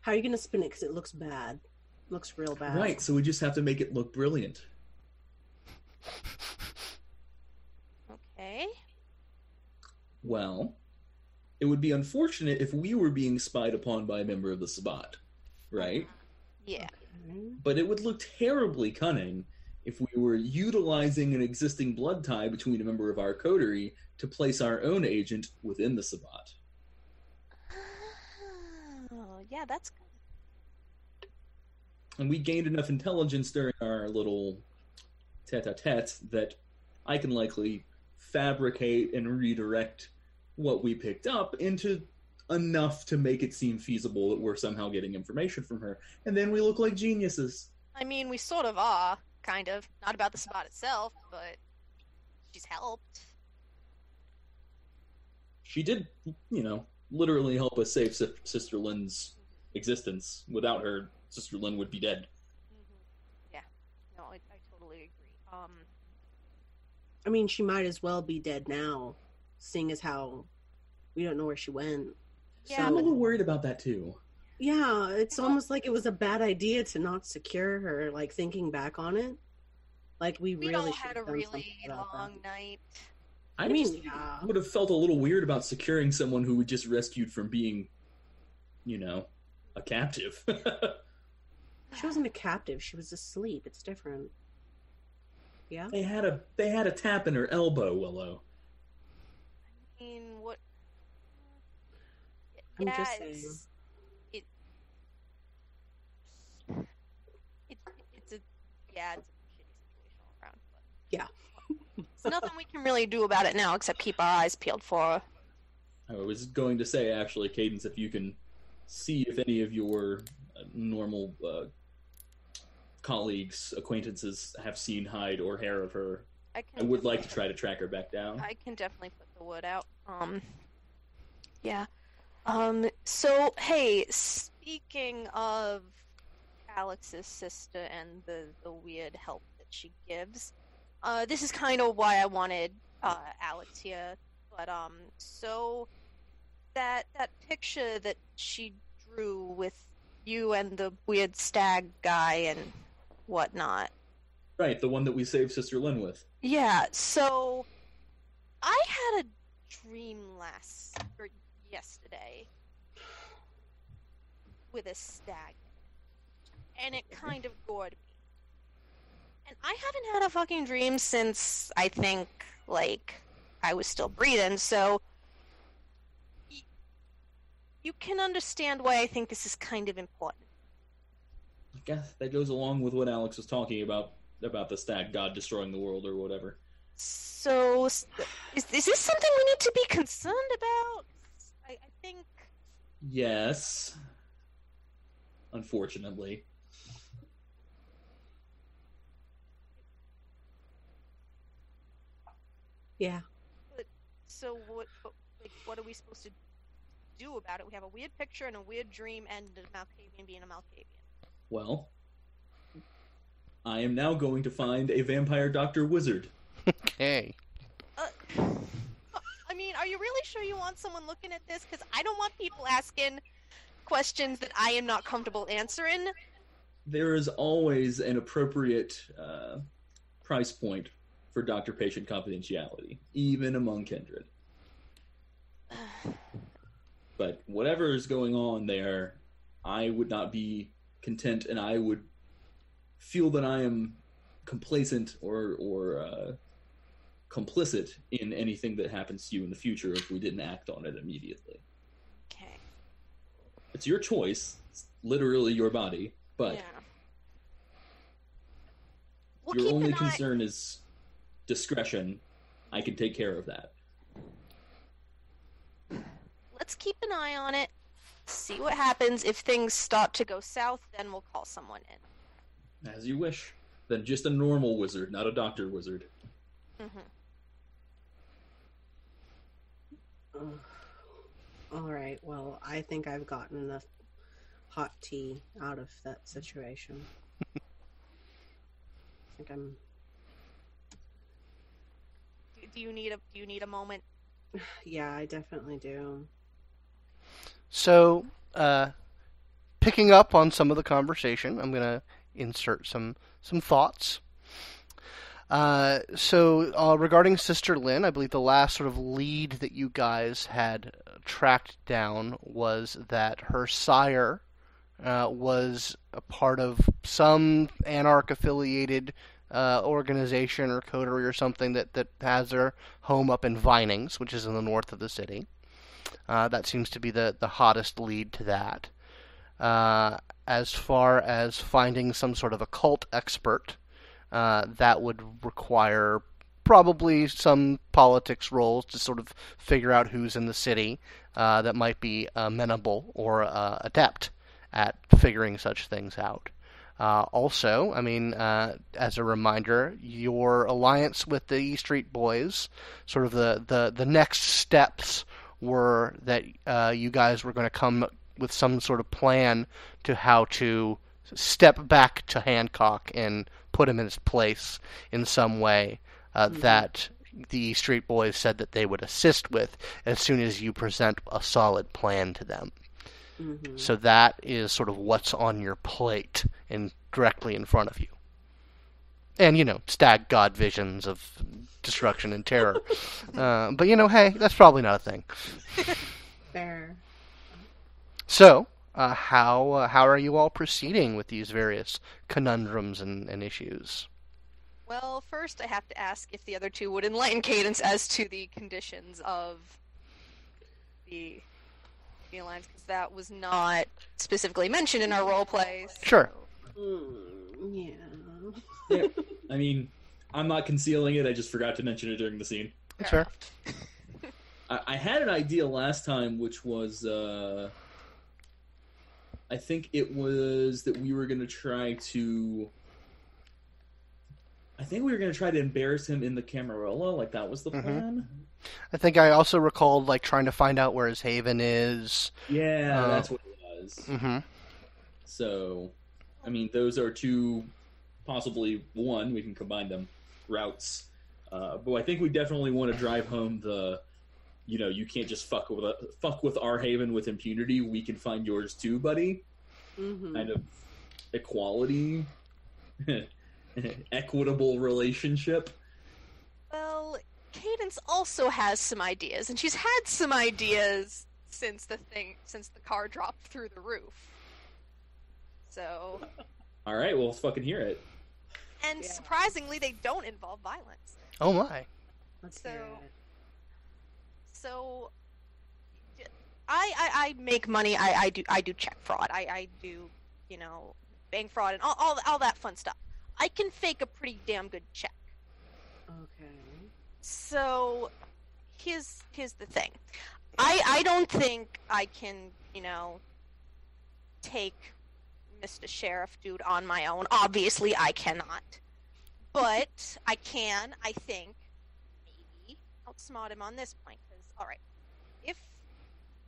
How are you gonna spin it? Because it looks bad. looks real bad. Right, so we just have to make it look brilliant. Okay. Well, it would be unfortunate if we were being spied upon by a member of the Sabbat, right? Yeah. But it would look terribly cunning if we were utilizing an existing blood tie between a member of our coterie to place our own agent within the Sabbat. Oh, yeah, that's good. And we gained enough intelligence during our little tete-a-tete that I can likely fabricate and redirect what we picked up into enough to make it seem feasible that we're somehow getting information from her. And then we look like geniuses. I mean, we sort of are, kind of. Not about the spot itself, but she's helped. She did, you know, literally help us save Sis- Sister Lynn's existence. Without her, Sister Lynn would be dead. Yeah. No, I, I totally agree. Um, I mean, she might as well be dead now, seeing as how we don't know where she went. Yeah, I'm a little worried about that too. yeah, it's almost like it was a bad idea to not secure her. Like thinking back on it, like we, we really had a really about that. long night. I, I mean, yeah. would have felt a little weird about securing someone who we just rescued from being, you know, a captive. She wasn't a captive. She was asleep. It's different. Yeah. they had a they had a tap in her elbow, Willow. I mean, what? I'm yeah, just saying. it's, it, it, it's a yeah, it's a shitty situation all around. But Yeah. there's nothing we can really do about it now except keep our eyes peeled for her. I was going to say actually, Cadence, if you can see if any of your uh, normal uh, colleagues, acquaintances have seen hide or hair of her, I can. I would like to try to track her back down. I can definitely put the wood out. Um, yeah. Um. So hey, speaking of Alex's sister and the the weird help that she gives, uh, this is kind of why I wanted uh Alex here. But um, so that that picture that she drew with you and the weird stag guy and whatnot. Right, the one that we saved Sister Lynn with. Yeah, so I had a dream last or yesterday with a stag, and it kind of gored me. And I haven't had a fucking dream since I think like I was still breathing. So y- you can understand why I think this is kind of important. I guess that goes along with what Alex was talking about about the stag god destroying the world or whatever. So, is, is this something we need to be concerned about? I, I think. Yes. Unfortunately. Yeah. So, what, what, like, what are we supposed to do about it? We have a weird picture and a weird dream, and a Malkavian being a Malkavian. Well, I am now going to find a vampire doctor wizard. Okay. Uh, I mean, are you really sure you want someone looking at this? Because I don't want people asking questions that I am not comfortable answering. There is always an appropriate uh, price point for doctor patient confidentiality, even among kindred. But whatever is going on there, I would not be content, and I would feel that I am complacent or or uh, complicit in anything that happens to you in the future if we didn't act on it immediately. Okay. It's your choice, it's literally your body, but yeah. We'll your only an eye- concern is discretion. I can take care of that. Let's keep an eye on it. See what happens. If things start to go south, then we'll call someone in. As you wish. Then just a normal wizard, not a doctor wizard. hmm Ugh. All right. Well, I think I've gotten enough hot tea out of that situation. I think I'm. Do, do you need a Do you need a moment? Yeah, I definitely do. So, uh, picking up on some of the conversation, I'm going to insert some some thoughts. Uh, so, uh, regarding Sister Lynn, I believe the last sort of lead that you guys had tracked down was that her sire uh, was a part of some anarch affiliated uh, organization or coterie or something that, that has their home up in Vinings, which is in the north of the city. Uh, that seems to be the, the hottest lead to that. As far as finding some sort of occult expert, uh, that would require probably some politics rolls to sort of figure out who's in the city uh, that might be amenable or uh, adept at figuring such things out. Uh, also, I mean, uh, as a reminder, your alliance with the E Street Boys, sort of the, the, the next steps were that uh, you guys were going to come with some sort of plan to how to step back to Hancock and put him in his place in some way uh, Mhm. that the Street Boys said that they would assist with as soon as you present a solid plan to them. Mhm. So that is sort of what's on your plate and directly in front of you. And, you know, stag god visions of destruction and terror. uh, but, you know, hey, that's probably not a thing. Fair. So, uh, how uh, how are you all proceeding with these various conundrums and, and issues? Well, first I have to ask if the other two would enlighten Cadence as to the conditions of the the alliance, because that was not specifically mentioned in our role plays. Sure. Mm, yeah. Yeah. I mean, I'm not concealing it. I just forgot to mention it during the scene. That's Fair fair. I, I had an idea last time, which was, uh, I think it was that we were going to try to. I think we were going to try to embarrass him in the Camarilla. Like that was the Mhm. plan. I think I also recalled like trying to find out where his haven is. Yeah, Uh, that's what it was. hmm So, I mean, those are two, possibly one. We can combine them routes. Uh, but I think we definitely want to drive home the, you know, you can't just fuck with fuck with our haven with impunity. We can find yours too, buddy. hmm Kind of equality, equitable relationship. Well, Cadence also has some ideas, and she's had some ideas since the thing since the car dropped through the roof. So, All right, well, let's fucking hear it. and Yeah. surprisingly, they don't involve violence. Oh my. Let's So- hear it. So, I I, I make money. I, I do I do check fraud. I, I do you know bank fraud and all, all all that fun stuff. I can fake a pretty damn good check. Okay. So here's here's the thing. I I don't think I can, you know, take Mr. Sheriff dude on my own. Obviously I cannot. But I can, I think, maybe outsmart him on this point all right. If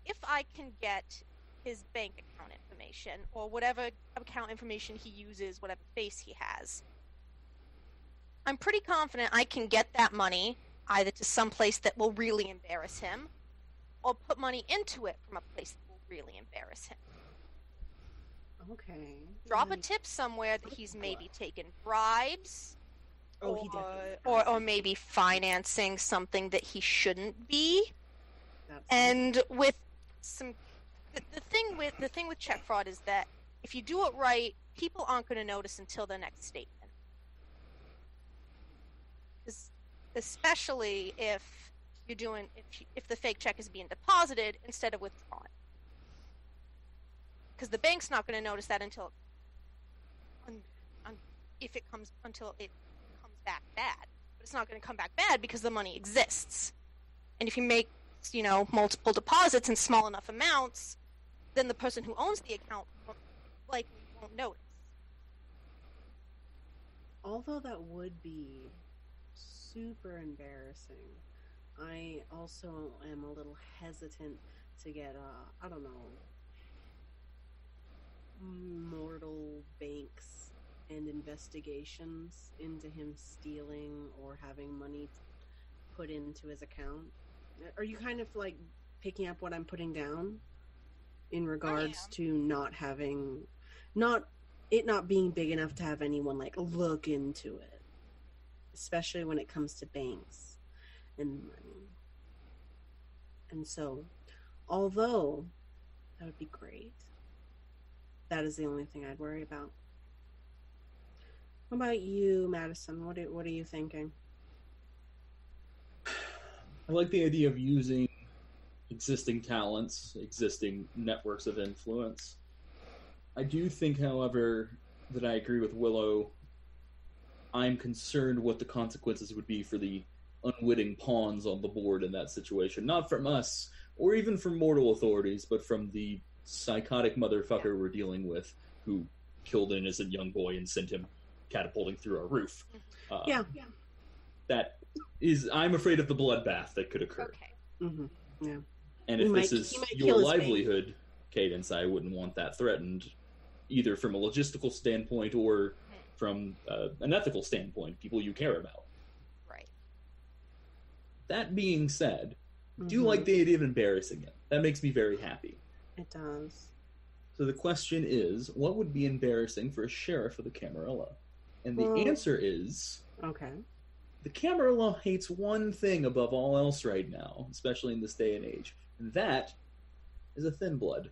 if I can get his bank account information or whatever account information he uses, whatever face he has, I'm pretty confident I can get that money either to some place that will really embarrass him or put money into it from a place that will really embarrass him. Okay. Drop a tip somewhere that he's maybe taken bribes Oh, he or, or or maybe financing something that he shouldn't be. And with some the, the thing with the thing with check fraud is that if you do it right, people aren't going to notice until the next statement. especially if you're doing if you, if the fake check is being deposited instead of withdrawn. Because the bank's not going to notice that until un, un, if it comes until it comes back bad. But it's not going to come back bad because the money exists. And if you make you know multiple deposits in small enough amounts, then the person who owns the account won't, likely won't notice. Although that would be super embarrassing, I also am a little hesitant to get, uh, I don't know, mortal banks and investigations into him stealing or having money put into his account. Are you kind of like picking up what I'm putting down in regards to not having, not it not being big enough to have anyone like look into it, especially when it comes to banks and money. And so, although that would be great, that is the only thing I'd worry about. What about you, Madison? What are, what are you thinking? I like the idea of using existing talents, existing networks of influence. I do think, however, that I agree with Willow. I'm concerned what the consequences would be for the unwitting pawns on the board in that situation. Not from us, or even from mortal authorities, but from the psychotic motherfucker we're dealing with who killed an innocent young boy and sent him catapulting through our roof. Uh, Yeah. That is, I'm afraid of the bloodbath that could occur. Okay. hmm And He if might- this is your kill his baby. livelihood, Cadence, I wouldn't want that threatened, either from a logistical standpoint or from uh, an ethical standpoint, people you care about. Right. That being said, I do you like the idea of embarrassing it. That makes me very happy. It does. So the question is, what would be embarrassing for a sheriff of the Camarilla? And the Well- answer is, Okay. The Camarilla hates one thing above all else right now, especially in this day and age, and that is a thin blood.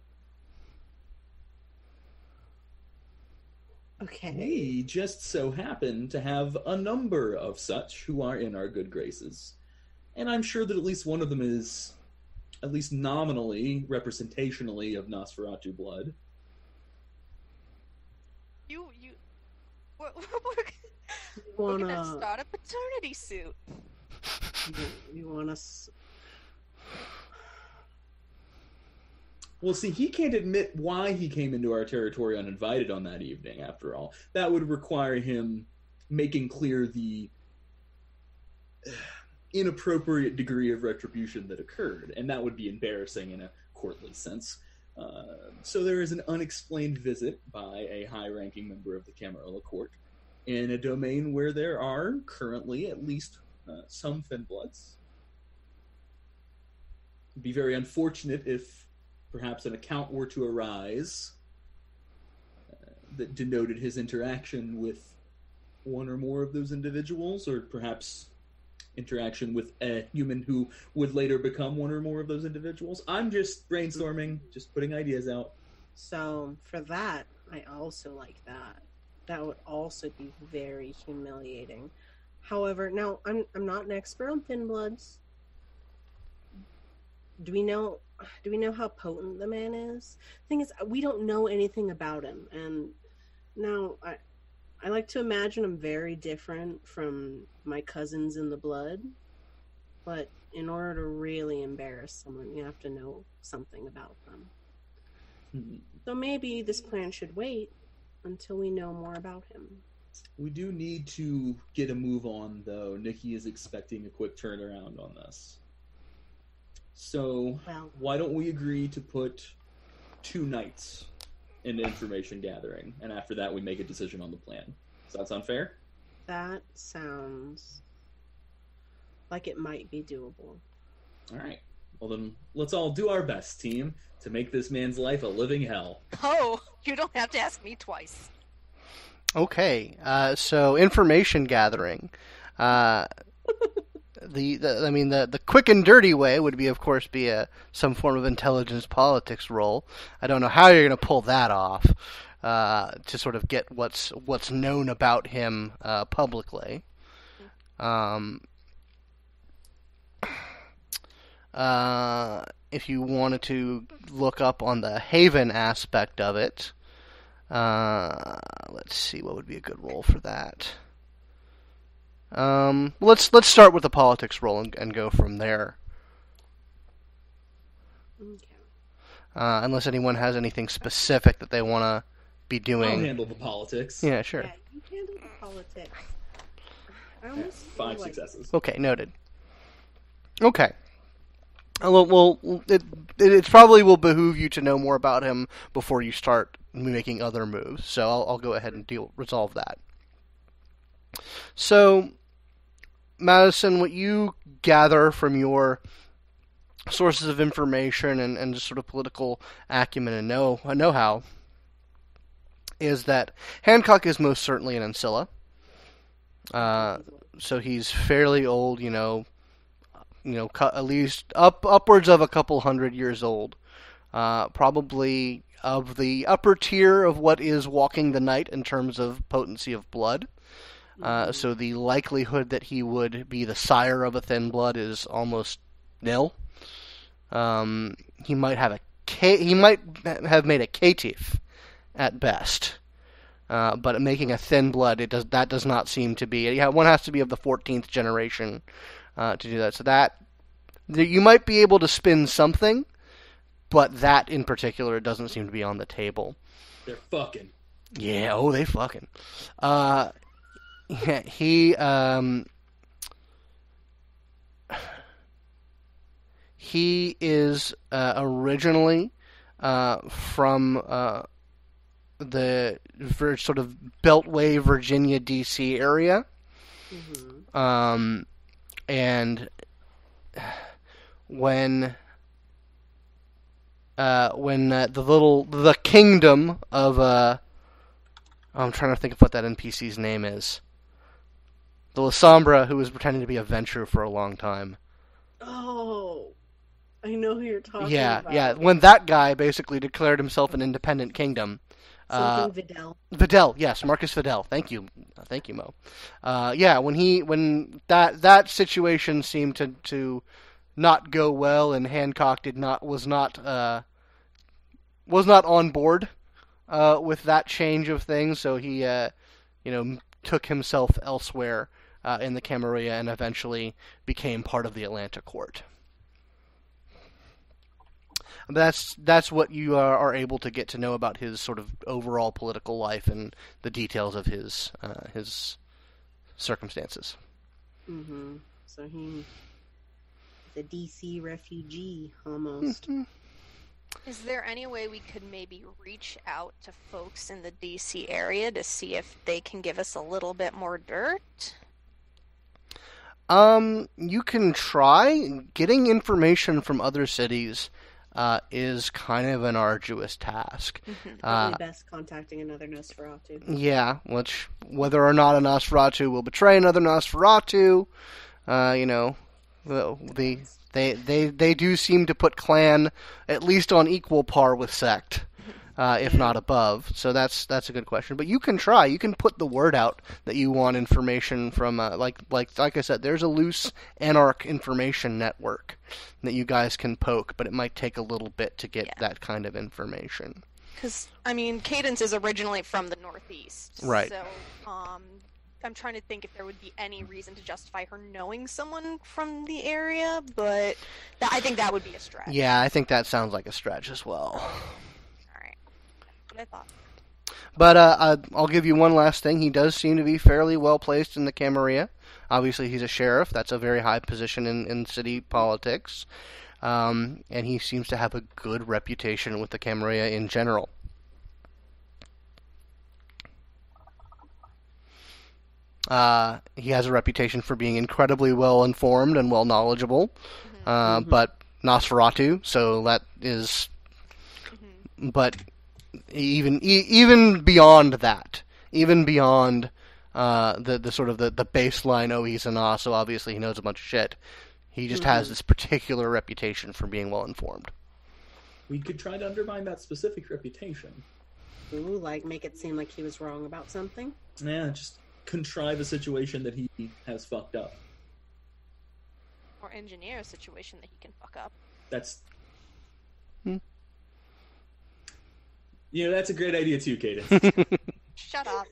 Okay. We just so happen to have a number of such who are in our good graces. And I'm sure that at least one of them is, at least nominally, representationally of Nosferatu blood. You you. What, we're, You we're gonna wanna start a paternity suit. you, you want us? Well, see, he can't admit why he came into our territory uninvited on that evening, after all. That would require him making clear the uh, inappropriate degree of retribution that occurred, and that would be embarrassing in a courtly sense. Uh, so there is an unexplained visit by a high ranking member of the Camarilla court in a domain where there are currently at least uh, some thin bloods. It'd be very unfortunate if perhaps an account were to arise uh, that denoted his interaction with one or more of those individuals, or perhaps interaction with a human who would later become one or more of those individuals. I'm just brainstorming, just putting ideas out. So for that, I also like that. That would also be very humiliating. However, now I'm I'm not an expert on thin bloods. Do we know do we know how potent the man is? Thing is, we don't know anything about him, and now I I like to imagine him very different from my cousins in the blood. But in order to really embarrass someone, you have to know something about them. Hmm. So maybe this plan should wait until we know more about him. We do need to get a move on, though. Nikki is expecting a quick turnaround on this. So, Well, why don't we agree to put two nights into information gathering, and after that, we make a decision on the plan? Does that sound fair? that sounds like it might be doable. All right. Well, then, let's all do our best, team, to make this man's life a living hell. Oh, you don't have to ask me twice. Okay, uh, so information gathering. Uh, the, the I mean the the quick and dirty way would be, of course, be a some form of intelligence politics roll. I don't know how you're going to pull that off uh, to sort of get what's what's known about him uh, publicly. Um, uh, if you wanted to look up on the Haven aspect of it. Uh, let's see what would be a good roll for that. Um, let's let's start with the politics roll and, and go from there. Okay. Uh, unless anyone has anything specific that they want to be doing. I'll handle the politics. Yeah, sure. Yeah, you handle the politics. I almost feel Five like- successes. Okay, noted. Okay. Uh, Well, well it, it probably will behoove you to know more about him before you start making other moves. So I'll, I'll go ahead and deal resolve that. So, Madison, what you gather from your sources of information and, and just sort of political acumen and know know how is that Hancock is most certainly an Ancilla. Uh, so he's fairly old, you know, you know, at least up upwards of a couple hundred years old. Uh, probably of the upper tier of what is walking the night in terms of potency of blood. Uh, so the likelihood that he would be the sire of a thin blood is almost nil. Um, he might have a K, he might have made a caitiff at best, uh, but making a thin blood it does that does not seem to be. Yeah, one has to be of the 14th generation uh, to do that. So that you might be able to spin something, but that in particular doesn't seem to be on the table. They're fucking. Yeah, oh, they fucking. Uh, yeah, he um, he is uh, originally uh, from uh, the sort of Beltway, Virginia, D.C. area, Mhm. um, and when uh, when uh, the little the kingdom of uh, I'm trying to think of what that NPC's name is. The Lasombra, who was pretending to be a Ventrue for a long time. Oh, I know who you're talking yeah, about. yeah. Yeah. When that guy basically declared himself an independent kingdom, uh, Vitel. Vitel, yes, Marcus Vitel. Thank you, thank you, Mo. Uh, yeah, when he when that that situation seemed to to not go well, and Hancock did not was not uh, was not on board uh, with that change of things, so he uh, you know took himself elsewhere uh, in the Camarilla and eventually became part of the Atlanta court. That's that's what you are, are able to get to know about his sort of overall political life and the details of his uh, his circumstances. Mm-hmm. So he, the DC refugee almost. Is there any way we could maybe reach out to folks in the DC area to see if they can give us a little bit more dirt? Um, you can try getting information from other cities. Uh, is kind of an arduous task. Mhm. Uh, Probably best contacting another Nosferatu. Yeah, which whether or not a Nosferatu will betray another Nosferatu, uh, you know, the, the they they they do seem to put clan at least on equal par with sect, uh, if not above. So that's that's a good question. But you can try. You can put the word out that you want information from uh, like like like I said. There's a loose Anarch information network that you guys can poke, but it might take a little bit to get Yeah. that kind of information. Because I mean, Cadence is originally from the Northeast, Right. So, um, I'm trying to think if there would be any reason to justify her knowing someone from the area, but that, I think that would be a stretch. Yeah, I think that sounds like a stretch as well. All right. What I thought. But uh, I- I'll give you one last thing. He does seem to be fairly well placed in the Camarilla. Obviously, he's a sheriff. That's a very high position in, in city politics. Um, and he seems to have a good reputation with the Camarilla in general. Uh, he has a reputation for being incredibly well informed and well knowledgeable. Uh, Mhm. But Nosferatu, so that is. Mhm. But even e- even beyond that, even beyond uh, the the sort of the, the baseline. Oh, he's an ass, so obviously he knows a bunch of shit. He just has Mhm. this particular reputation for being well informed. We could try to undermine that specific reputation. Ooh, like make it seem like he was wrong about something. Yeah, just contrive a situation that he has fucked up. Or engineer a situation that he can fuck up. That's. Hmm. You know, that's a great idea too, Cadence. Shut up.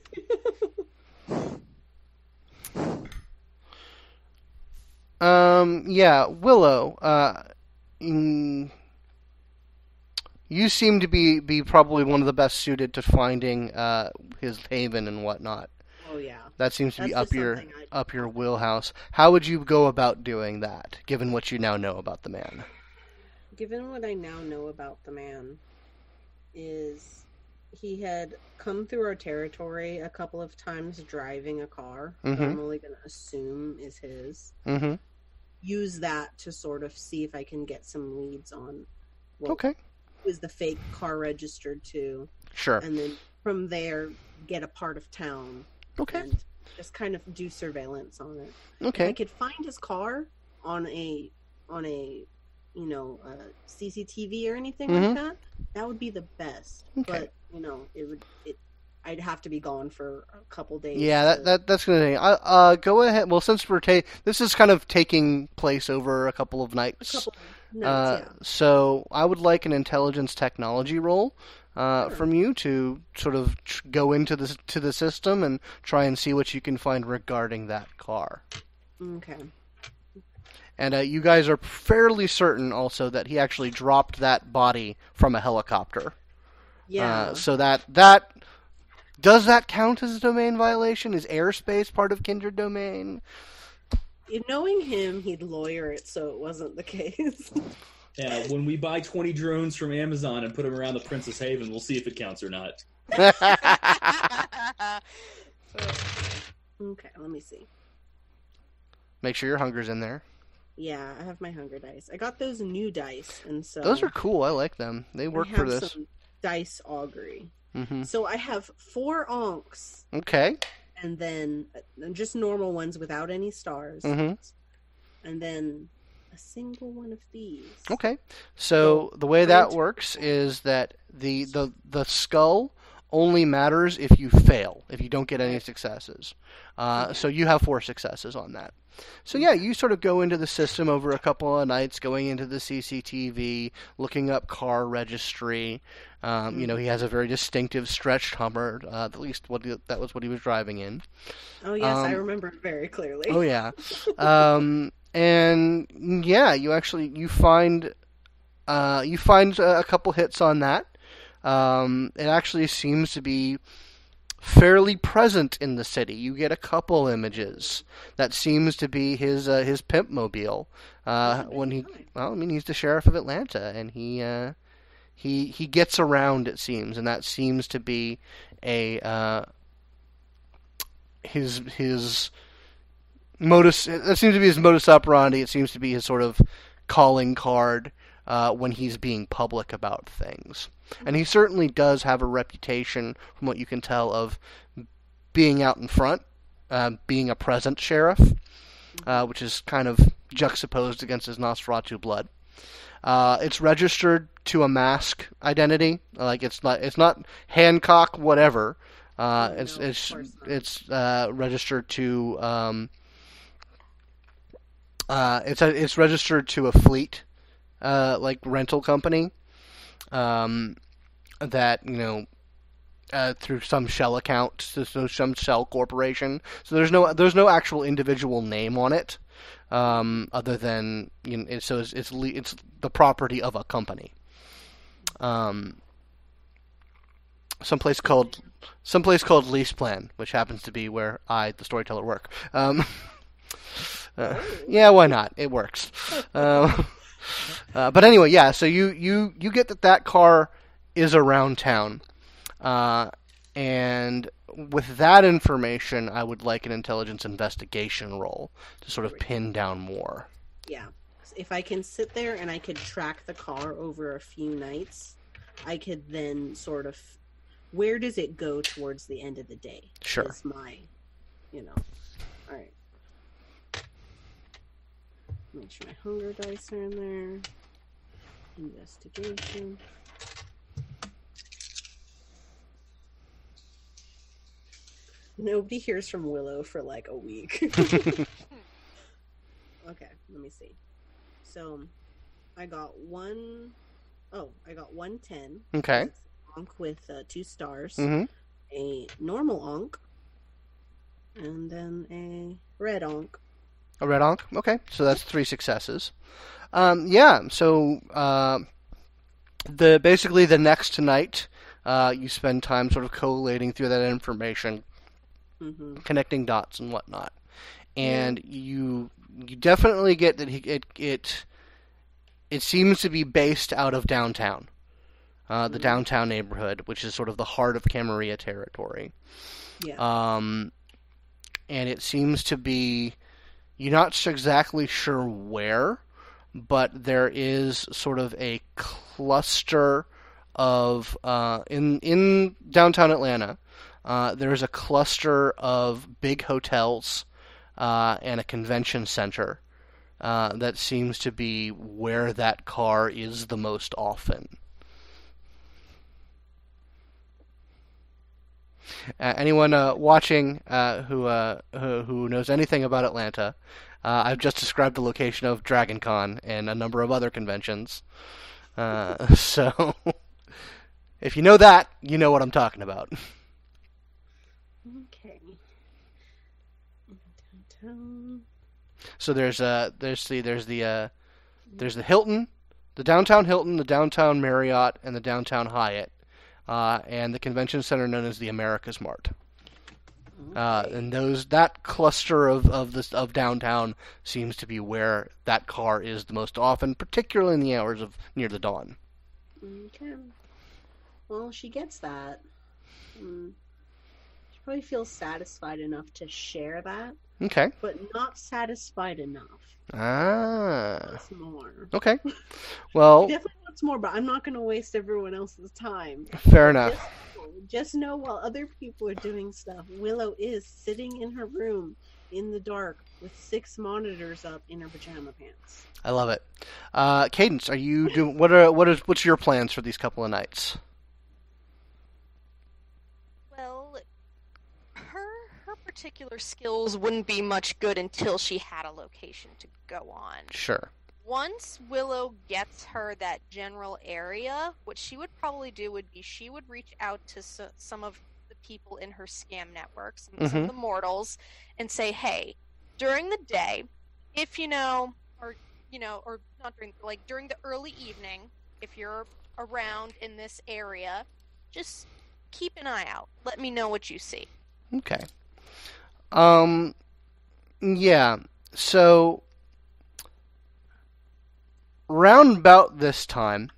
Um, yeah, Willow. Uh, mm, you seem to be be probably one of the best suited to finding uh his haven and whatnot. Oh yeah. That seems to be up your something I- up your wheelhouse. How would you go about doing that, given what you now know about the man? Given what I now know about the man, is he had come through our territory a couple of times driving a car. Mhm. I'm only going to assume is his. Mm-hmm. Use that to sort of see if I can get some leads on what Okay, was the fake car registered to, sure. and then from there get a part of town Okay, and just kind of do surveillance on it. If I could find his car on a on a you know, uh, CCTV or anything Mhm. like that, that would be the best. Okay. But you know, it would it. I'd have to be gone for a couple days. Yeah, to- that, that that's gonna. Uh, uh, go ahead. Well, since we're ta- this is kind of taking place over a couple of a nights. couple nights, Uh, yeah. So I would like an intelligence technology roll. uh, Sure. from you to sort of tr- go into the to the system and try and see what you can find regarding that car. Okay. And uh, you guys are fairly certain also that he actually dropped that body from a helicopter. Yeah. Uh, so that that does that count as a domain violation? Is airspace part of kindred domain? In knowing him, he'd lawyer it so it wasn't the case. Yeah, when we buy 20 drones from Amazon and put them around the Princess Haven, we'll see if it counts or not. okay, let me see. Make sure your hunger's in there. Yeah, I have my hunger dice. I got those new dice, and so Those are cool. I like them. They work for this. Some dice augury. hmm So I have four ankhs, Okay. and then uh, just normal ones without any stars, Mhm. and then a single one of these. Okay. So the way that works is that the the the skull only matters if you fail, if you don't get any successes. Uh, So you have four successes on that. So yeah, you sort of go into the system over a couple of nights, going into the CCTV, looking up car registry. Um, you know, he has a very distinctive stretched Hummer. Uh, at least what he, that was what he was driving in. Oh yes, I Um, remember it very clearly. Oh yeah, um, and yeah, you actually you find uh, you find a couple hits on that. Um, it actually seems to be fairly present in the city. You get a couple images that seems to be his uh, his pimp mobile. Uh, when he well, I mean, he's the sheriff of Atlanta, and he uh, he he gets around. It seems, and that seems to be a uh, his his modus. That seems to be his modus operandi. It seems to be his sort of calling card uh, when he's being public about things. And he certainly does have a reputation, from what you can tell, of being out in front, uh, being a present sheriff, uh, which is kind of juxtaposed against his Nosferatu blood. Uh, it's registered to a mask identity, like it's not it's not Hancock whatever. Uh, Oh, it's no, it's it's uh, registered to um, uh, it's a, it's registered to a fleet uh, like rental company um, that you know uh, through some shell account, so so some shell corporation. So there's no there's no actual individual name on it, um, other than you know, so it's it's, it's the property of a company. Um, someplace called someplace called LeasePlan, which happens to be where I, the storyteller, work. Um, uh, yeah, why not? It works. Uh, uh, but anyway, yeah. So you you you get that that car is around town, uh, and with that information, I would like an intelligence investigation roll to sort of pin down more. Yeah. If I can sit there and I could track the car over a few nights, I could then sort of where does it go towards the end of the day? Sure. Is my you know. Alright. Make sure my hunger dice are in there. Investigation. Nobody hears from Willow for like a week. okay, let me see. So, I got one oh I got one ten. Okay. Ankh with uh, two stars, hmm a normal ankh, and then a red ankh. A red ankh. Okay, so that's three successes. Um, yeah. So uh, the basically the next night, uh, you spend time sort of collating through that information, hmm connecting dots and whatnot, and you you definitely get that he, it it it seems to be based out of downtown, uh, the Mhm. downtown neighborhood, which is sort of the heart of Camarilla territory. Yeah. Um, and it seems to be you're not exactly sure where, but there is sort of a cluster of uh, in in downtown Atlanta. Uh, there is a cluster of big hotels uh, and a convention center uh, that seems to be where that car is the most often. Anyone uh, watching uh, who, uh, who who knows anything about Atlanta, uh, I've just described the location of Dragon Con and a number of other conventions. Uh, so, if you know that, you know what I'm talking about. Okay. Downtown. So there's uh there's the there's the uh there's the Hilton, the downtown Hilton, the downtown Marriott, and the downtown Hyatt, uh, and the convention center known as the America's Mart. Uh, and those that cluster of of this of downtown seems to be where that car is the most often, particularly in the hours of near the dawn. Okay. Well, she gets that. Mm. She probably feels satisfied enough to share that, Okay. but not satisfied enough. Ah. More. Okay. Well, definitely wants more, but I'm not going to waste everyone else's time. fair enough. Just, just know while other people are doing stuff, Willow is sitting in her room in the dark with six monitors up in her pajama pants. I love it. Uh, Cadence, are you doing what are what is what's your plans for these couple of nights? Well, her her particular skills wouldn't be much good until she had a location to go on. Sure. Once Willow gets her that general area, what she would probably do would be she would reach out to so, some of the people in her scam network, some, some Mhm. of the mortals, and say, "Hey, during the day, if you know, or you know, or not during like during the early evening, if you're around in this area, just keep an eye out. Let me know what you see." Okay. Um. Yeah. So. Round about this time,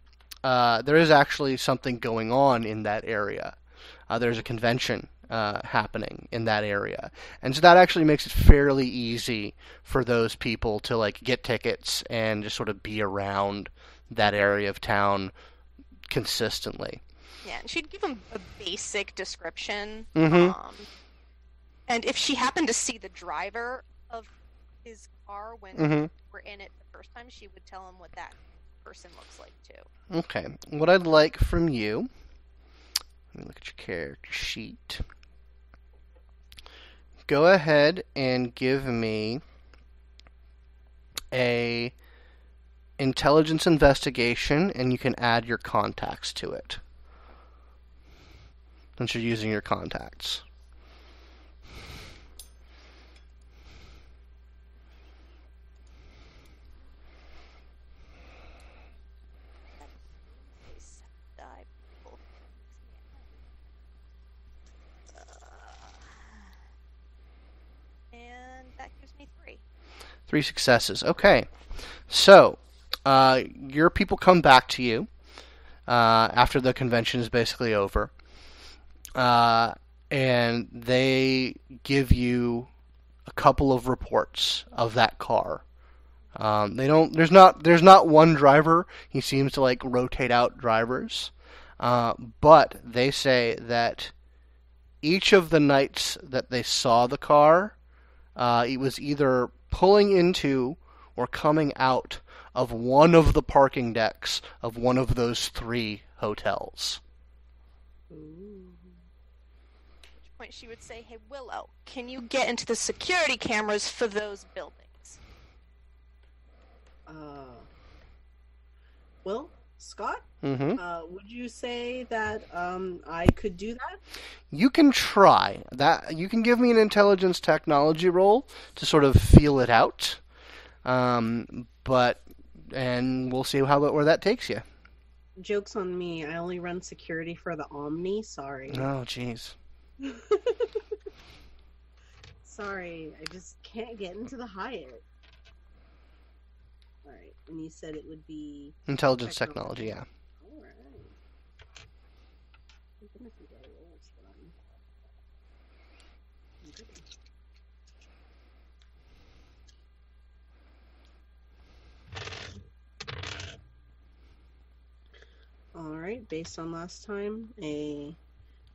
uh, there is actually something going on in that area. Uh, there's a convention uh, happening in that area, and so that actually makes it fairly easy for those people to like get tickets and just sort of be around that area of town consistently. Yeah, and she'd give them a basic description. Mhm. Um, and if she happened to see the driver of his car when Mm-hmm. we were in it the first time, she would tell him what that person looks like too. Okay. What I'd like from you. Let me look at your character sheet. Go ahead and give me a intelligence investigation, and you can add your contacts to it. Since you're using your contacts. Die. Uh, and that gives me three. Three successes. Okay. So, uh, your people come back to you uh, after the convention is basically over, uh, and they give you a couple of reports of that car. Um, they don't. There's not. There's not one driver. He seems to like rotate out drivers, uh, but they say that each of the nights that they saw the car, uh, it was either pulling into or coming out of one of the parking decks of one of those three hotels. Ooh. At which point she would say, "Hey Willow, can you get into the security cameras for those buildings?" Uh, well, Scott, hmm uh, would you say that um, I could do that? You can try that. You can give me an intelligence technology roll to sort of feel it out, um, but and we'll see how where that takes you. Joke's on me. I only run security for the Omni. Sorry. Oh, jeez. Sorry, I just can't get into the Hyatt. Alright, and you said it would be. Intelligence Technology. technology, yeah. Alright. I'm gonna see what it rolls, but I'm- I'm good. Alright, based on last time, a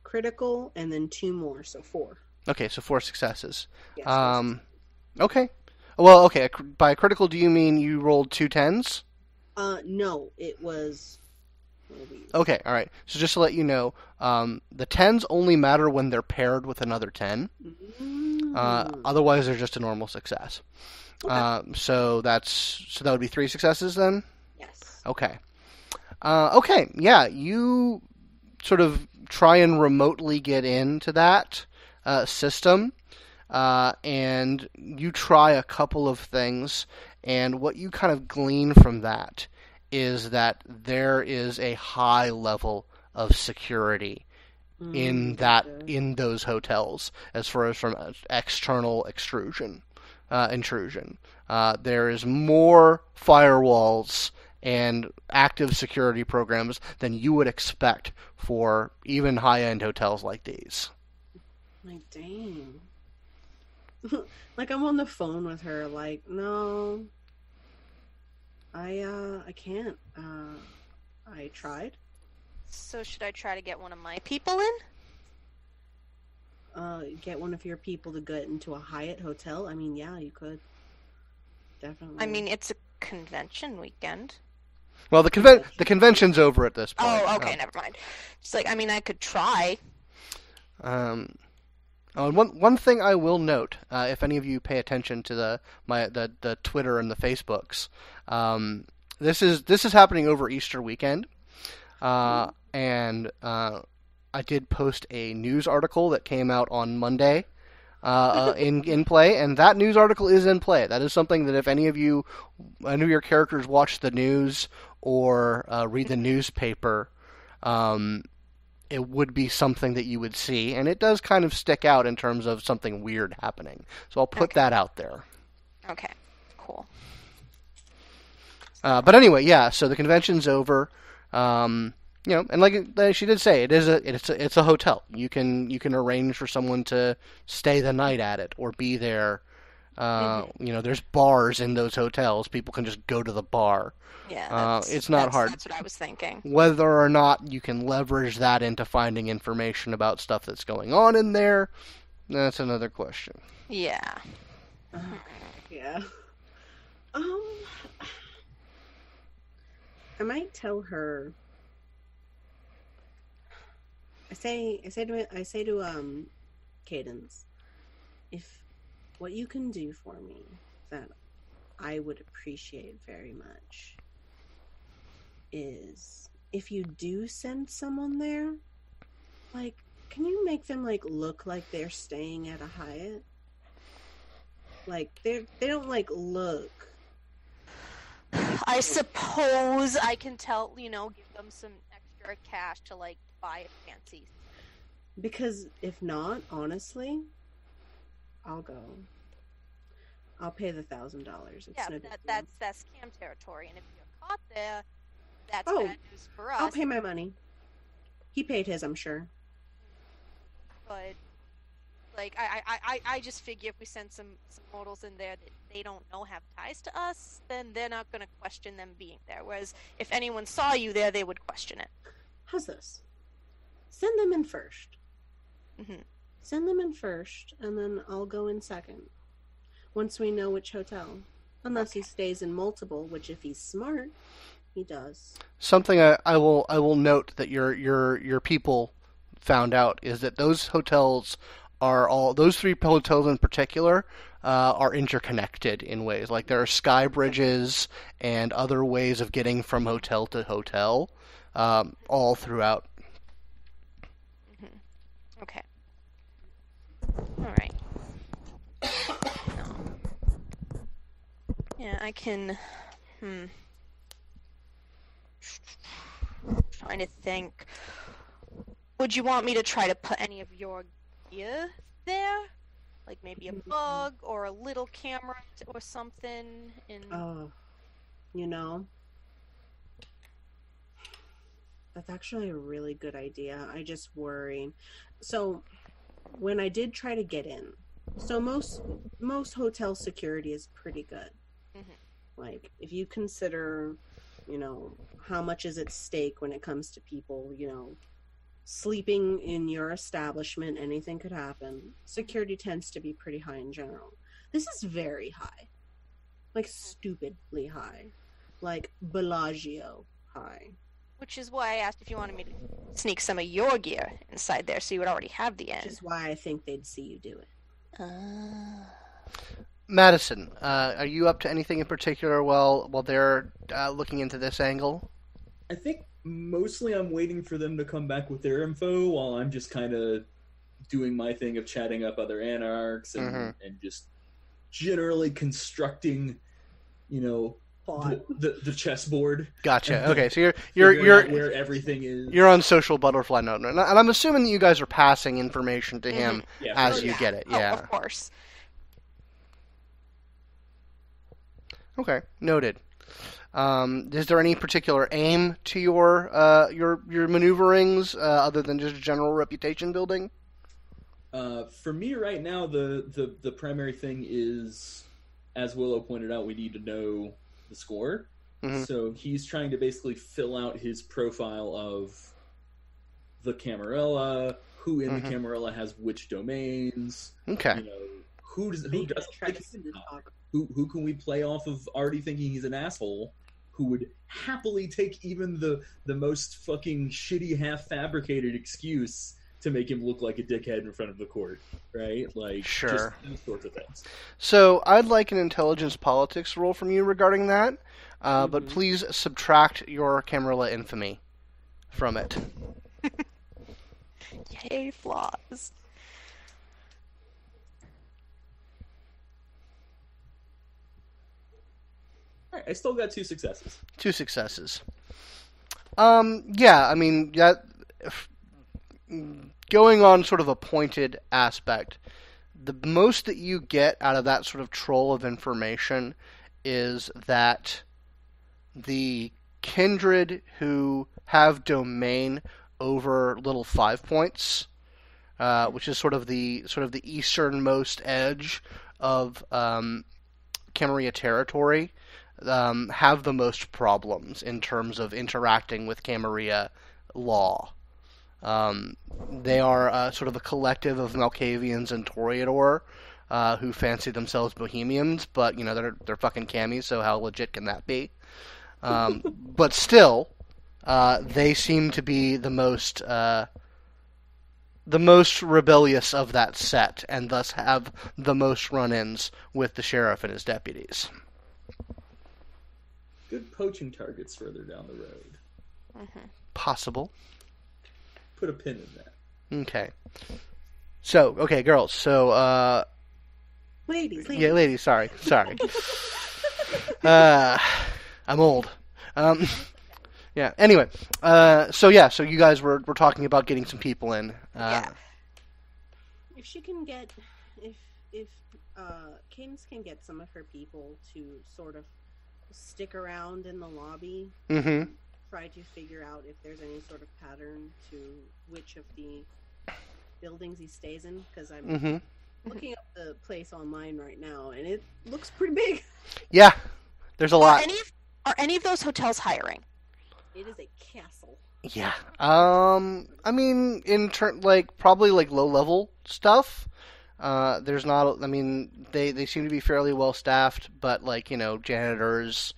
critical and then two more, so four. Okay, so four successes. Yes, Um, okay. Well, okay. By critical, do you mean you rolled two tens? Uh, no, it was. what are these? Okay, all right. So just to let you know, um, the tens only matter when they're paired with another ten. Uh, Mm. otherwise, they're just a normal success. Okay. Um, so that's so that would be three successes then. yes. Okay. Uh, okay. Yeah, you sort of try and remotely get into that uh, system, uh, and you try a couple of things, and what you kind of glean from that is that there is a high level of security in Mm, that in those hotels as far as from external extrusion uh, intrusion. Uh, there is more firewalls and active security programs than you would expect for even high-end hotels like these. Like, dang. like, I'm on the phone with her, like, no. I, uh, I can't. Uh, I tried. So should I try to get one of my people in? Uh, get one of your people to get into a Hyatt hotel. I mean, yeah, you could. Definitely. I mean, it's a convention weekend. Well, the conven- the convention's over at this point. Oh, okay, never mind. It's like I mean, I could try. Um, oh, and one one thing I will note, uh, if any of you pay attention to the my the, the Twitter and the Facebooks, um, this is this is happening over Easter weekend, uh, and uh, I did post a news article that came out on Monday. Uh, uh, in in play, and that news article is in play. That is something that if any of you, any of your characters watch the news or uh, read the newspaper, um, it would be something that you would see, and it does kind of stick out in terms of something weird happening. So I'll put Okay. that out there. Okay, cool. Uh, but anyway, yeah. So the convention's over. Um, you know, and like like she did say, it is a it's a, it's a hotel. You can you can arrange for someone to stay the night at it or be there. Uh, You know, there's bars in those hotels. People can just go to the bar. Yeah, Uh, it's not that's- hard. That's what I was thinking. Whether or not you can leverage that into finding information about stuff that's going on in there, that's another question. Yeah. Yeah. Um, I might tell her. I say, I say to, I say to um, Cadence, if what you can do for me that I would appreciate very much is if you do send someone there, like, can you make them like look like they're staying at a Hyatt? Like they they don't like look. I suppose I can tell, you know, give them some extra cash to like buy a fancy. Because if not, honestly, I'll go. I'll pay the thousand dollars. Yeah, no that, that's that's scam territory, and if you're caught there, that's Oh, bad news for us. I'll pay my money. He paid his, I'm sure. But like, I, I, I, I just figure if we send some some mortals in there that they don't know have ties to us, then they're not going to question them being there. Whereas if anyone saw you there, they would question it. How's this? Send them in 1st Mhm. Send them in first, and then I'll go in second. Once we know which hotel. Unless he stays in multiple, which if he's smart, he does. Something I, I will I will note that your your your people found out is that those hotels are all those three hotels in particular uh, are interconnected in ways like there are sky bridges and other ways of getting from hotel to hotel um, all throughout. Okay. All right. No. Yeah, I can. Hmm. Trying to think. Would you want me to try to put any of your gear there? Like maybe a bug or a little camera or something in Oh, you know, that's actually a really good idea. I just worry. So, when I did try to get in, so most most hotel security is pretty good. Mhm. Like if you consider, you know, how much is at stake when it comes to people, you know, sleeping in your establishment, anything could happen. Security tends to be pretty high in general. This is very high. like stupidly high, like Bellagio high. Which is why I asked if you wanted me to sneak some of your gear inside there, so you would already have the end. Which is why I think they'd see you do it. Ah. Madison, uh, are you up to anything in particular while while they're uh, looking into this angle? I think mostly I'm waiting for them to come back with their info while I'm just kind of doing my thing of chatting up other anarchs and, Mhm. and just generally constructing, you know, Plot. The, the, the chessboard. Gotcha. Okay, so you're you're you're out where everything is. you're on social butterfly note, and I- and I'm assuming that you guys are passing information to him yeah, as Oh, you yeah. get it. Oh, Yeah. of course. Okay, noted. Um, is there any particular aim to your uh, your your maneuverings uh, other than just general reputation building? Uh, for me right now, the, the the primary thing is, as Willow pointed out, we need to know the score. Mhm. So he's trying to basically fill out his profile of the Camarilla, who in Mhm. the Camarilla has which domains. Okay. You know, who does who does like trust him? and talk. who who can we play off of already thinking he's an asshole? Who would happily take even the the most fucking shitty half fabricated excuse to make him look like a dickhead in front of the court, right? Like Sure. just sorts of things. So I'd like an intelligence politics roll from you regarding that, uh, but Mhm. please subtract your Camarilla infamy from it. Yay, flaws. All right, I still got two successes. Two successes. Um, yeah, I mean that. Going on sort of a pointed aspect, the most that you get out of that sort of troll of information is that the kindred who have domain over little five points, uh, which is sort of the sort of the easternmost edge of um, Camarilla territory, um, have the most problems in terms of interacting with Camarilla law. Um, they are uh, sort of a collective of Malkavians and Toreador uh, who fancy themselves Bohemians, but you know they're they're fucking camis, so how legit can that be? Um, but still, uh, they seem to be the most uh, the most rebellious of that set, and thus have the most run-ins with the sheriff and his deputies. Good poaching targets further down the road. hmm Possible. Put a pin in that. Okay. So, okay, girls. So, uh, Ladies, ladies. yeah, ladies. Sorry, sorry. uh, I'm old. Um, yeah. Anyway, uh, so yeah, so you guys were were talking about getting some people in. Uh, Yeah. If she can get, if if uh, Cadence can get some of her people to sort of stick around in the lobby, Mm-hmm. Try to figure out if there's any sort of pattern to which of the buildings he stays in, because I'm Mm-hmm. looking up the place online right now, and it looks pretty big. Yeah. There's a Are lot. any, of, are any of those hotels hiring? It is a castle. Yeah. Um. I mean, in turn, like probably like low level stuff. Uh, there's not. I mean, they they seem to be fairly well staffed, but like you know, janitors.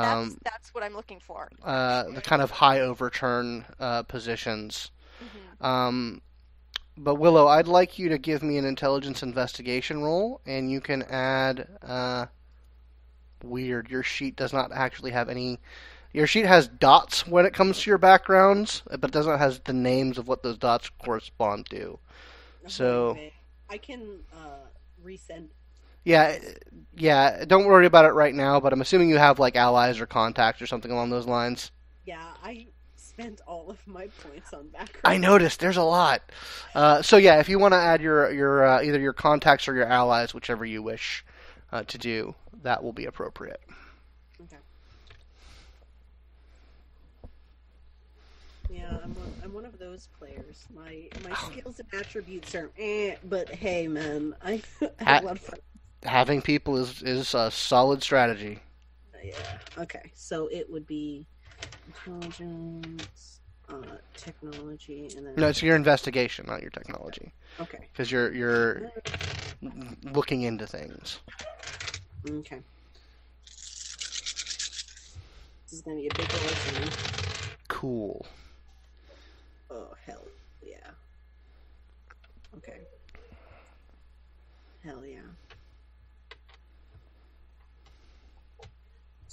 That's, Um. that's what I'm looking for. Uh, the kind of high overturn uh, positions. Mhm. Um. But Willow, I'd like you to give me an intelligence investigation roll, and you can add. Uh, weird. Your sheet does not actually have any. Your sheet has dots when it comes to your backgrounds, but it doesn't have the names of what those dots correspond to. So- Okay. I can uh, resend. Yeah, yeah. Don't worry about it right now. But I'm assuming you have like allies or contacts or something along those lines. Yeah, I spent all of my points on background. I noticed there's a lot. Uh, so yeah, if you want to add your your uh, either your contacts or your allies, whichever you wish uh, to do, that will be appropriate. Okay. Yeah, I'm one, I'm one of those players. My my skills and attributes are eh, but hey, man, I have a lot of fun. Having people is is a solid strategy. Yeah. Okay, so it would be intelligence, uh, technology, and then No, it's your investigation, not your technology, okay. because you're you're looking into things. Okay. This is gonna be a big listen. Cool. Oh hell yeah. Okay. Hell yeah.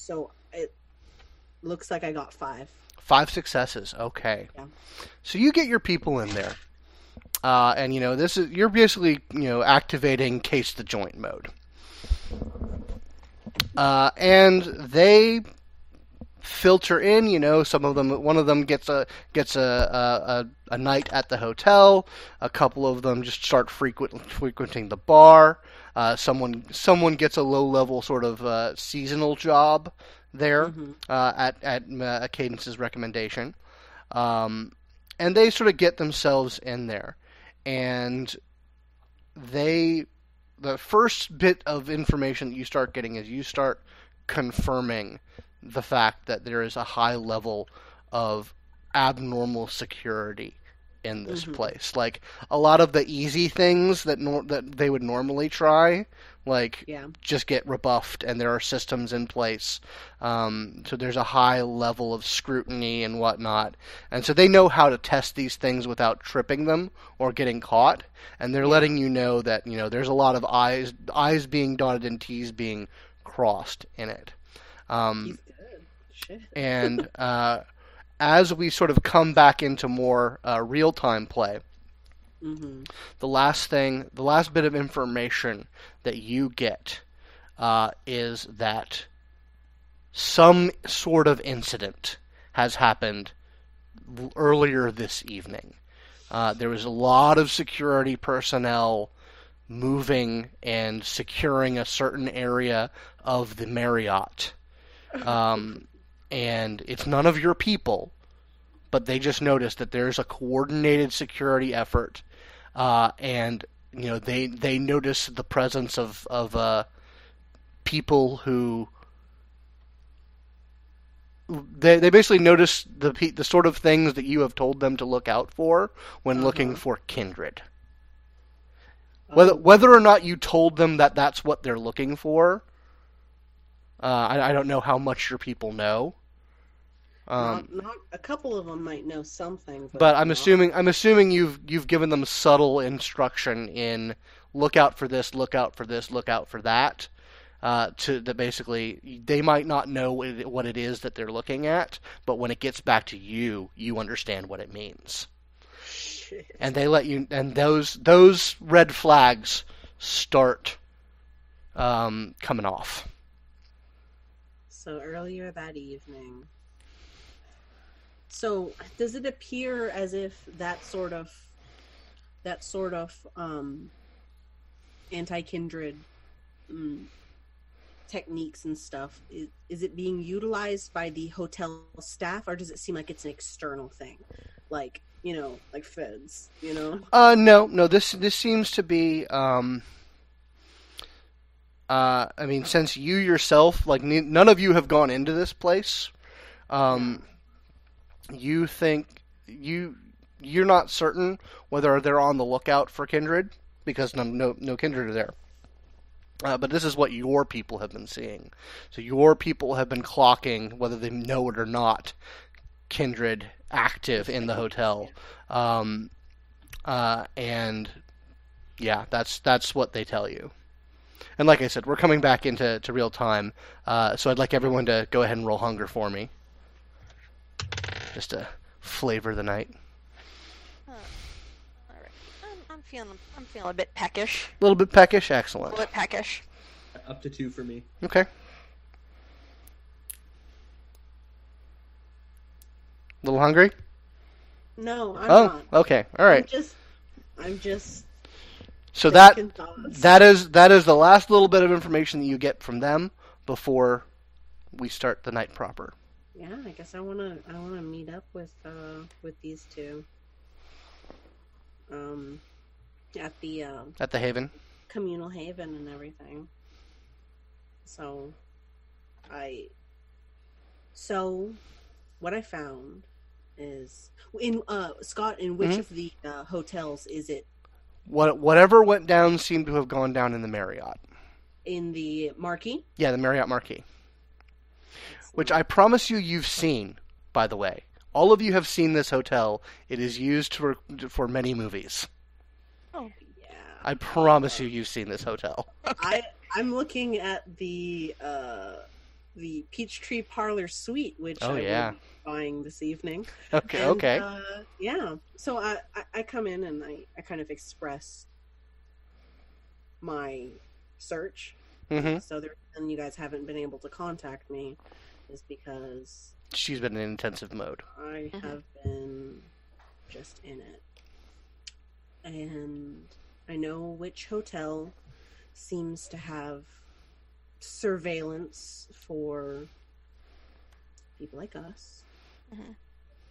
So it looks like I got five. Five successes. Okay. Yeah. So you get your people in there, uh, and you know this is you're basically you know activating case the joint mode, uh, and they filter in. You know, some of them, one of them gets a gets a a, a, a night at the hotel. A couple of them just start frequent frequenting the bar. Uh, someone someone gets a low level sort of uh, seasonal job there Mhm. uh, at at uh, Cadence's recommendation, um, and they sort of get themselves in there, and they the first bit of information that you start getting is you start confirming the fact that there is a high level of abnormal security in this Mhm. place. Like a lot of the easy things that nor- that they would normally try, like Yeah. just get rebuffed, and there are systems in place. Um, so there's a high level of scrutiny and whatnot, and so they know how to test these things without tripping them or getting caught. And they're letting you know that you know there's a lot of eyes eyes being dotted and T's being crossed in it. Um, He's good. Shit. and uh, as we sort of come back into more uh, real time play, Mm-hmm. the last thing, the last bit of information that you get uh, is that some sort of incident has happened earlier this evening. Uh, there was a lot of security personnel moving and securing a certain area of the Marriott. Um, and it's none of your people, but they just noticed that there's a coordinated security effort uh, and you know they they notice the presence of of uh, people who they they basically notice the the sort of things that you have told them to look out for when looking Uh-huh. for kindred. Whether Oh, whether or not you told them that that's what they're looking for, uh, I, I don't know how much your people know. Um, not, not a couple of them might know something, but, but I'm not- assuming I'm assuming you've you've given them subtle instruction in look out for this, look out for this, look out for that. Uh, to that basically they might not know what it, what it is that they're looking at, but when it gets back to you, you understand what it means, Shit. and they let you. And those those red flags start um, coming off. So earlier that evening. So does it appear as if that sort of that sort of um, anti-kindred mm, techniques and stuff is, is it being utilized by the hotel staff or does it seem like it's an external thing like you know like feds you know Uh, no, no. This this seems to be. Um, uh, I mean, since you yourself, like, none of you have gone into this place. Um, you think you you're not certain whether they're on the lookout for kindred because no no, no kindred are there. Uh, but this is what your people have been seeing. So your people have been clocking, whether they know it or not, kindred active in the hotel. Um, uh, and yeah, that's that's what they tell you. And like I said, we're coming back into to real time, uh, so I'd like everyone to go ahead and roll hunger for me, just to flavor the night. All right. I'm, I'm feeling I'm feeling a bit peckish. A little bit peckish, excellent. A little bit peckish. Up to two for me. Okay. A little hungry? no i'm oh, not okay, All right. i'm just i'm just So that that is that is the last little bit of information that you get from them before we start the night proper. Yeah, I guess I wanna I wanna meet up with uh with these two. Um at the uh, At the Haven. communal haven and everything. So I so what I found is in uh Scott in which Mhm. of the uh, hotels is it What whatever went down seemed to have gone down in the Marriott. in the Marquis? Yeah, the Marriott Marquis. Which I promise you you've seen, by the way. All of you have seen this hotel. It is used for, for many movies. Oh, Yeah. I promise you you've seen this hotel. I I'm looking at the uh the Peachtree Parlor Suite, which Oh, I yeah. will buying this evening. Okay, And, okay. Uh, yeah. So I, I I come in and I I kind of express my search. hmm So the reason you guys haven't been able to contact me is because She's been in intensive mode. I Mhm. have been just in it. And I know which hotel seems to have surveillance for people like us. Mhm.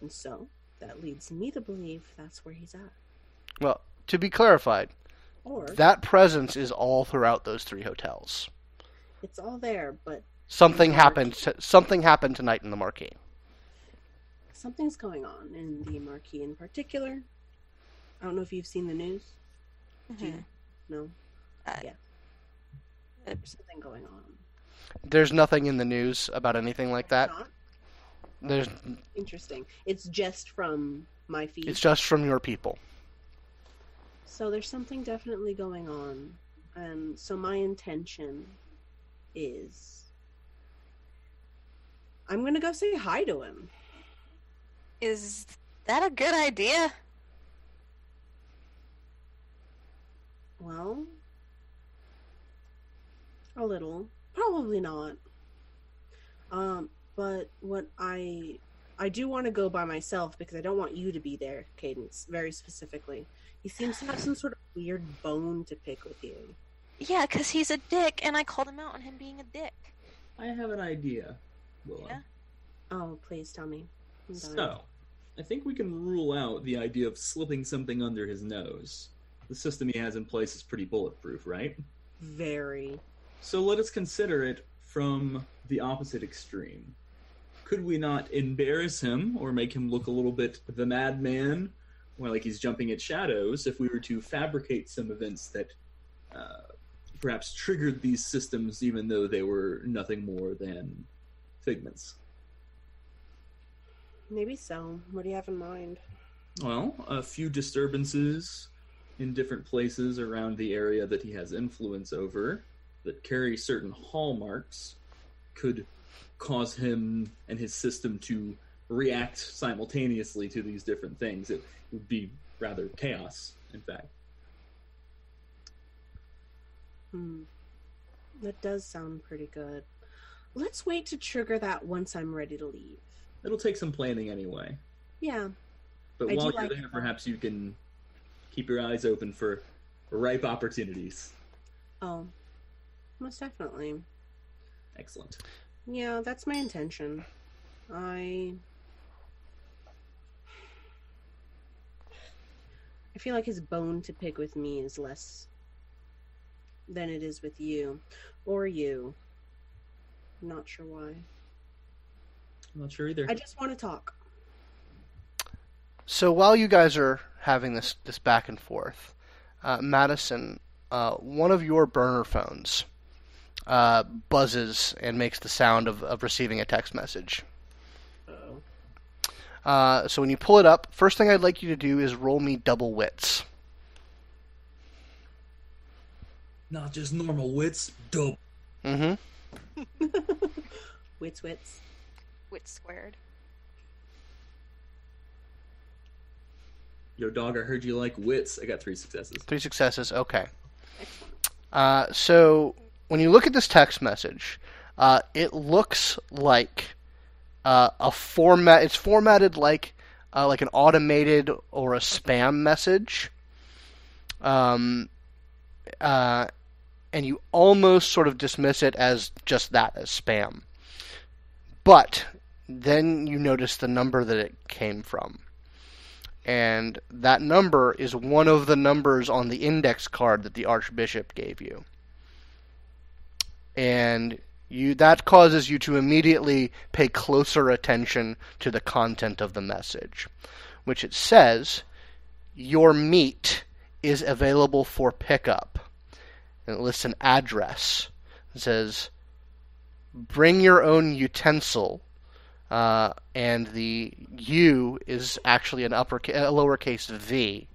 And so that leads me to believe that's where he's at. Well, to be clarified, Or that presence is all throughout those three hotels. it's all there, but Something happened. T- something happened tonight in the Marquis. something's going on in the Marquis in particular. I don't know if you've seen the news. Do you? Mhm. No? Uh, Yeah. There's something going on. There's nothing in the news about anything like that. Not? There's. Interesting. It's just from my feed. It's just from your people. So there's something definitely going on. And so my intention is I'm going to go say hi to him. Is that a good idea? Well, a little. Probably not. Um, but what I I do want to go by myself because I don't want you to be there, Cadence, very specifically. He seems to have some sort of weird bone to pick with you. Yeah, because he's a dick, and I called him out on him being a dick. I have an idea, Willow. Yeah? Oh, please tell me. So, I think we can rule out the idea of slipping something under his nose. The system he has in place is pretty bulletproof, right? Very. So let us consider it from the opposite extreme. Could we not embarrass him or make him look a little bit the madman, or like he's jumping at shadows, if we were to fabricate some events that uh, perhaps triggered these systems, even though they were nothing more than figments? Maybe so. What do you have in mind? Well, a few disturbances in different places around the area that he has influence over that carry certain hallmarks could cause him and his system to react simultaneously to these different things. It would be rather chaos, in fact. Hmm. That does sound pretty good. Let's wait to trigger that once I'm ready to leave. It'll take some planning anyway. Yeah. But I while you're like there, that. perhaps you can keep your eyes open for ripe opportunities. Oh. Most definitely. Excellent. Yeah, that's my intention. I I feel like his bone to pick with me is less than it is with you. Or you. Not sure why. I'm not sure either. I just want to talk. So while you guys are having this this back and forth, uh, Madison, uh, one of your burner phones uh, buzzes and makes the sound of, of receiving a text message. Oh. Uh, so when you pull it up, first thing I'd like you to do is roll me double wits. Not just normal wits, double. Mm-hmm. Wits wits. Wits squared. Yo, dog, I heard you like wits. I got three successes. Three successes. Okay. Uh, so when you look at this text message, uh, it looks like uh, a format. It's formatted like uh, like an automated or a spam message. Um, uh, and you almost sort of dismiss it as just that, as spam. But then you notice the number that it came from. And that number is one of the numbers on the index card that the Archbishop gave you. And you that causes you to immediately pay closer attention to the content of the message, which it says your meat is available for pickup. And it lists an address. It says bring your own utensil, uh, and the U is actually an upper a lowercase V.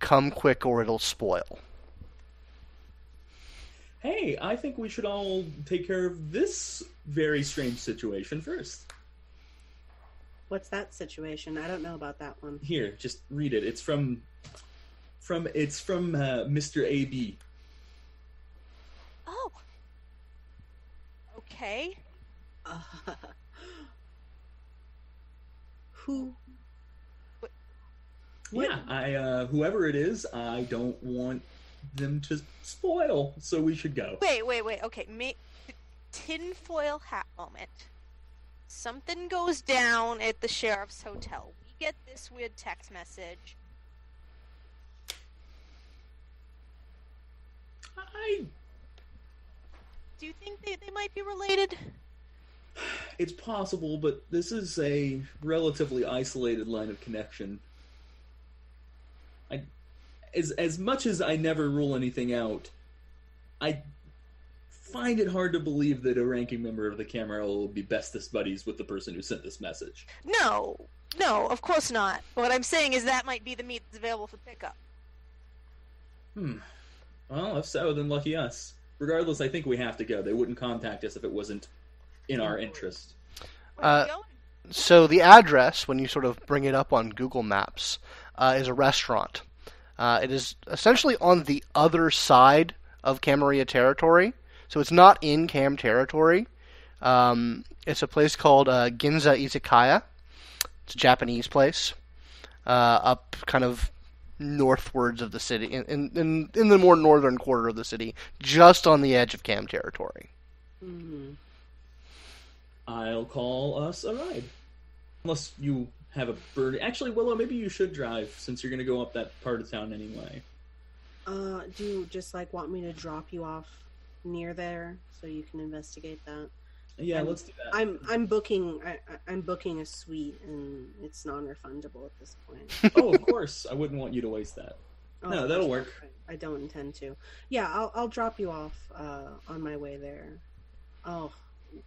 Come quick or it'll spoil. Hey, I think we should all take care of this very strange situation first. What's that situation? I don't know about that one. Here, just read it. It's from from it's from uh, Mr. AB. Oh. Okay. Uh, who? Yeah, I uh, whoever it is, I don't want them to spoil, so we should go. Wait, wait, wait. Okay, me tinfoil hat moment. Something goes down at the sheriff's hotel. We get this weird text message. I Do you think they, they might be related? it's possible, but this is a relatively isolated line of connection. I as as much as I never rule anything out, I find it hard to believe that a ranking member of the Camarilla will be bestest buddies with the person who sent this message. No, no, of course not. What I'm saying is that might be the meat that's available for pickup. Hmm. Well, if so, then lucky us. Regardless, I think we have to go. They wouldn't contact us if it wasn't in our interest. Uh. So the address, when you sort of bring it up on Google Maps, uh, is a restaurant. Uh, it is essentially on the other side of Camarilla territory, so it's not in Cam territory. Um, it's a place called uh, Ginza Izakaya. It's a Japanese place, uh, up kind of northwards of the city, in, in, in, in the more northern quarter of the city, just on the edge of Cam territory. Mhm. I'll call us a ride. Unless you have a bird. Actually, Willow, maybe you should drive since you're going to go up that part of town anyway. Uh, do you just like want me to drop you off near there so you can investigate that? Yeah, I'm- let's do that. I'm I'm booking I, I- I'm booking a suite and it's non-refundable at this point. oh, of course. I wouldn't want you to waste that. Oh, No, that'll work. I don't intend to. Yeah, I'll I'll drop you off uh, on my way there. Oh,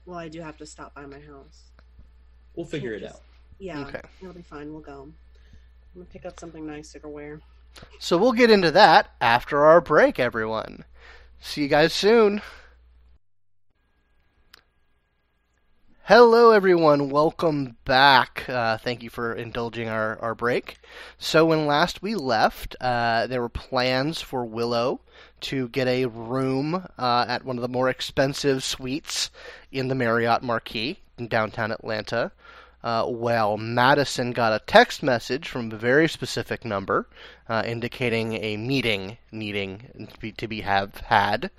well, I do have to stop by my house. We'll figure it Just- out. Yeah, Okay. it'll be fine. We'll go. I'm gonna pick up something nicer to wear. So we'll get into that after our break, everyone. See you guys soon. Hello, everyone. Welcome back. Uh, thank you for indulging our, our break. So, when last we left, uh, there were plans for Willow to get a room uh, at one of the more expensive suites in the Marriott Marquis in downtown Atlanta. Uh, well, Madison got a text message from a very specific number uh, indicating a meeting needing to be, to be have had.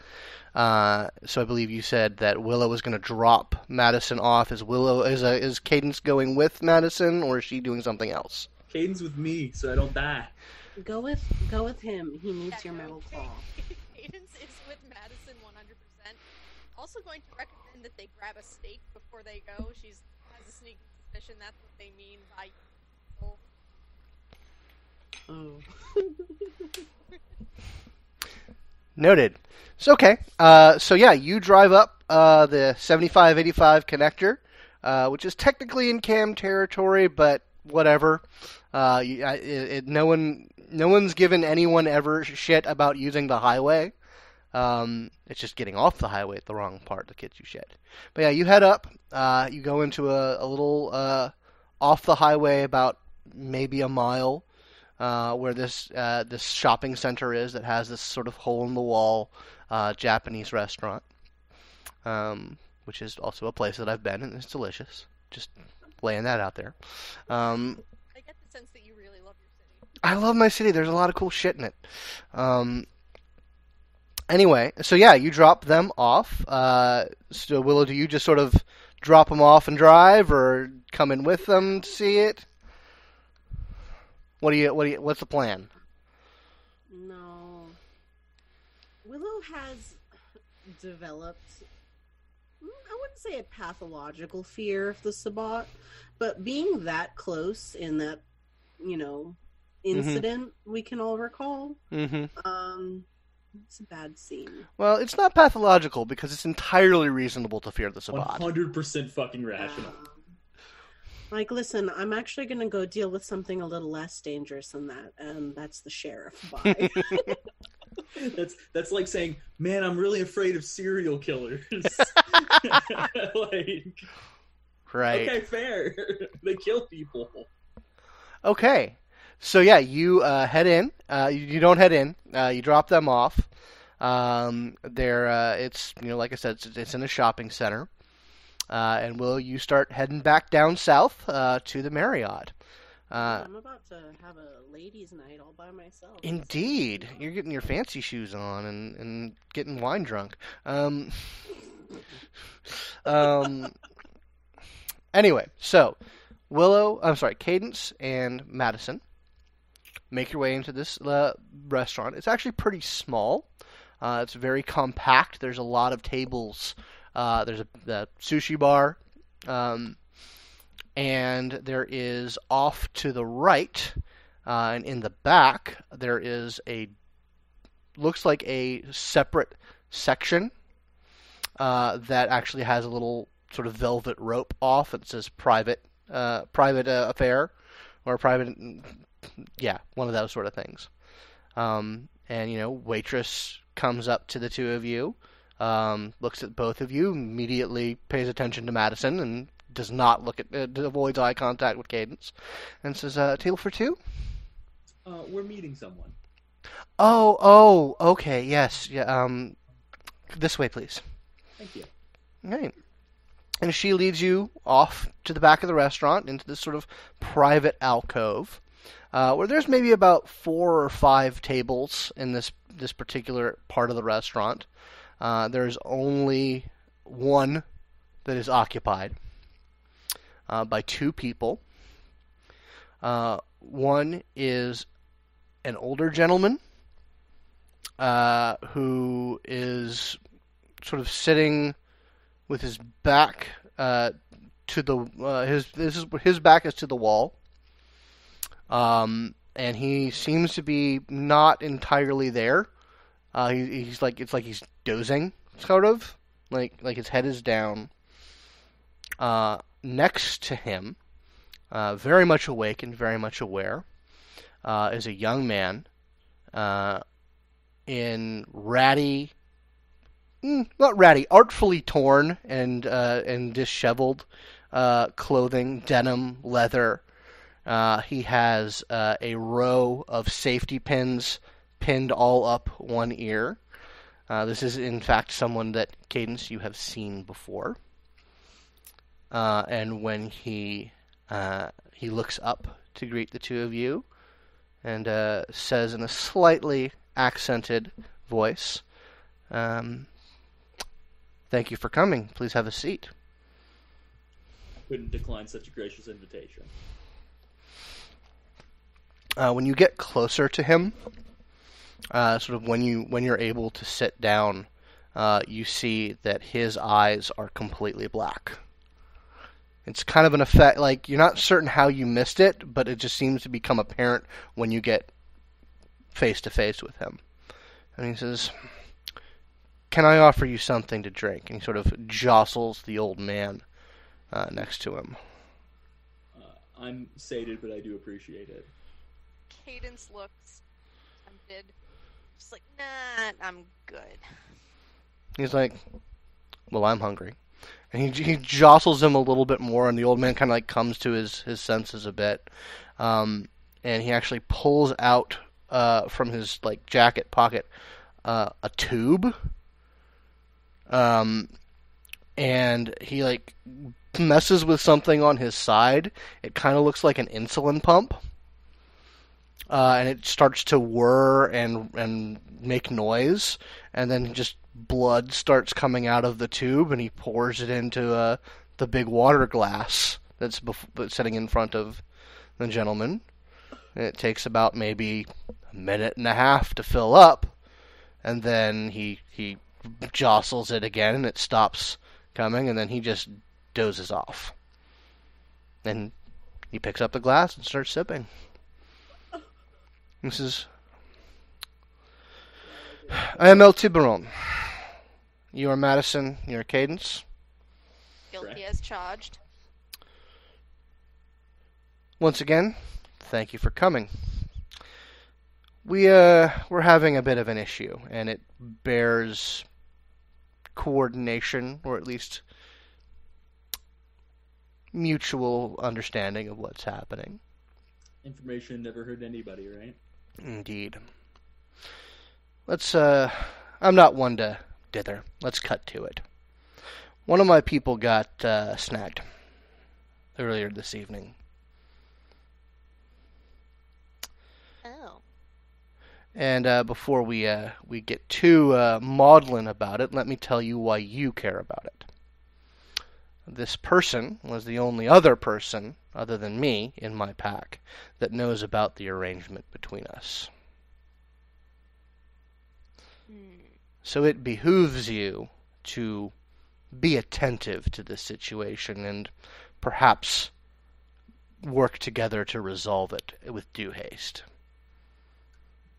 Uh, so I believe you said that Willow was going to drop Madison off. Is Willow is a, is Cadence going with Madison, or is she doing something else? Cadence with me, so I don't die. Go with go with him. He needs your Yeah, metal claw. Cadence is with Madison 100%. Also going to recommend that they grab a steak before they go. She's has a sneaky suspicion that's what they mean by Oh. Noted. So okay. Uh, so yeah, you drive up uh, the 7585 connector, uh, which is technically in cam territory, but whatever. Uh, it, no one, no one's given anyone ever shit about using the highway. Um, it's just getting off the highway at the wrong part that gets you shit. But yeah, you head up. Uh, you go into a, a little uh, off the highway, about maybe a mile, uh, where this uh, this shopping center is that has this sort of hole in the wall uh, Japanese restaurant, um, which is also a place that I've been and it's delicious. Just laying that out there. Um, I get the sense that you really love your city. I love my city. There's a lot of cool shit in it. Um, anyway, so yeah, you drop them off. Uh, so Willow, do you just sort of drop them off and drive, or come in with them to see it? What do you? What do you? What's the plan? No. Willow has developed, I wouldn't say a pathological fear of the Sabbat, but being that close in that, you know, incident we can all recall, Mm-hmm. um, It's a bad scene. Well, it's not pathological because it's entirely reasonable to fear the One Sabbat. hundred percent fucking rational. Um, like, listen, I'm actually going to go deal with something a little less dangerous than that, and that's the sheriff. Bye. That's that's like saying, "Man, I'm really afraid of serial killers." like, Right. okay, fair. they kill people. Okay. So yeah, you uh, head in. Uh, you, you don't head in. Uh, you drop them off. Um, they're uh, it's you know like I said, it's, it's in a shopping center. Uh, and will you start heading back down south uh, to the Marriott? Uh, I'm about to have a ladies' night all by myself. indeed, you're getting your fancy shoes on and, and getting wine drunk. Um, um, anyway, so Willow, I'm sorry, Cadence and Madison make your way into this uh, restaurant. It's actually pretty small. Uh, it's very compact. There's a lot of tables. Uh, there's a, a sushi bar, um, and there is off to the right, uh, and in the back there is a looks like a separate section uh, that actually has a little sort of velvet rope off. It says private, uh, private uh, affair, or private, yeah, one of those sort of things. Um, and you know, waitress comes up to the two of you, um, looks at both of you, immediately pays attention to Madison, and does not look at, uh, avoids eye contact with Cadence, and says, uh, "Table for two? Uh, we're meeting someone. Oh, oh, okay, yes, yeah. Um, this way, please." Thank you. Right. And she leads you off to the back of the restaurant into this sort of private alcove, uh, where there's maybe about four or five tables in this this particular part of the restaurant. Uh, there's only one that is occupied uh, by two people. Uh, one is an older gentleman uh, who is sort of sitting with his back uh, to the his this is his back is to the wall. Um, and he seems to be not entirely there. Uh, he, he's like it's like he's dozing, sort of like like his head is down. Uh, next to him, uh, very much awake and very much aware, uh, is a young man uh, in ratty mm, not ratty, artfully torn and uh, and disheveled uh, clothing, denim, leather. He has a row of safety pins pinned all up one ear. Uh, this is, in fact, someone that Cadence you have seen before. Uh, and when he he looks up to greet the two of you, and says in a slightly accented voice, um, Thank you for coming. Please have a seat. Couldn't decline such a gracious invitation. Uh, when you get closer to him, uh, sort of when you when you're able to sit down, uh, you see that his eyes are completely black. It's kind of an effect, like you're not certain how you missed it, but it just seems to become apparent when you get face to face with him. And he says, can I offer you something to drink? And he sort of jostles the old man uh, next to him. Uh, I'm sated, but I do appreciate it. Cadence looks tempted. Just like, nah, I'm good. He's like, "Well, I'm hungry," and he he jostles him a little bit more, and the old man kind of like comes to his his senses a bit, um, and he actually pulls out uh, from his like jacket pocket uh, a tube um, and he like messes with something on his side. It kind of looks like an insulin pump, uh, and it starts to whir and and make noise, and then just blood starts coming out of the tube, and he pours it into uh, the big water glass that's bef- sitting in front of the gentleman. And it takes about maybe a minute and a half to fill up, and then he he jostles it again and it stops coming and then he just dozes off. Then he picks up the glass and starts sipping. This is I am El Tiburon. You are Madison. You are Cadence. Guilty as charged. Once again, thank you for coming. We uh we're having a bit of an issue, and it bears coordination, or at least mutual understanding of what's happening. Information never hurt anybody, right? Indeed. Let's, uh, I'm not one to dither. Let's cut to it. One of my people got, uh, snagged earlier this evening. Oh. And, uh, before we, uh, we get too, uh, maudlin about it, let me tell you why you care about it. This person was the only other person, other than me, in my pack, that knows about the arrangement between us. Hmm. So it behooves you to be attentive to this situation and perhaps work together to resolve it with due haste.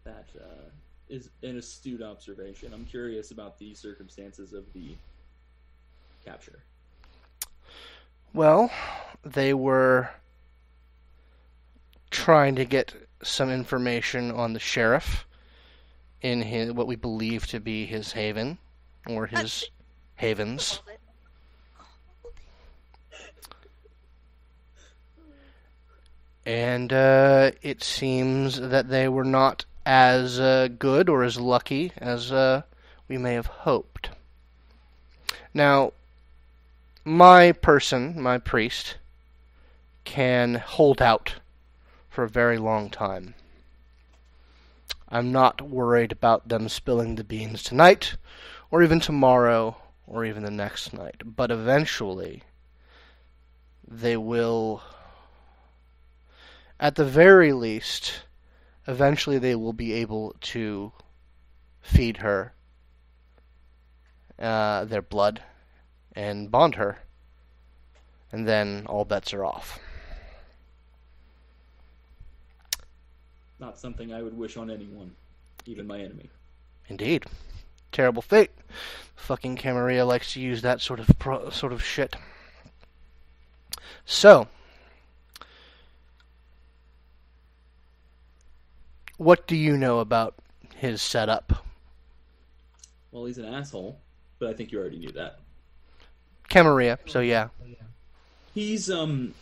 That uh, is an astute observation. I'm curious about the circumstances of the capture. Well, they were trying to get some information on the sheriff in his, what we believe to be his haven or his havens. Hold it. Hold it. and uh, it seems that they were not as uh, good or as lucky as uh, we may have hoped. Now, my person, my priest, can hold out for a very long time. I'm not worried about them spilling the beans tonight, or even tomorrow, or even the next night. But eventually, they will at the very least, eventually they will be able to feed her uh, their blood and bond her. And then all bets are off. Not something I would wish on anyone, even my enemy. Indeed. Terrible fate. Fucking Camarilla likes to use that sort of pro- sort of shit. So, what do you know about his setup? Well, he's an asshole, but I think you already knew that. Camarilla, so yeah. He's um,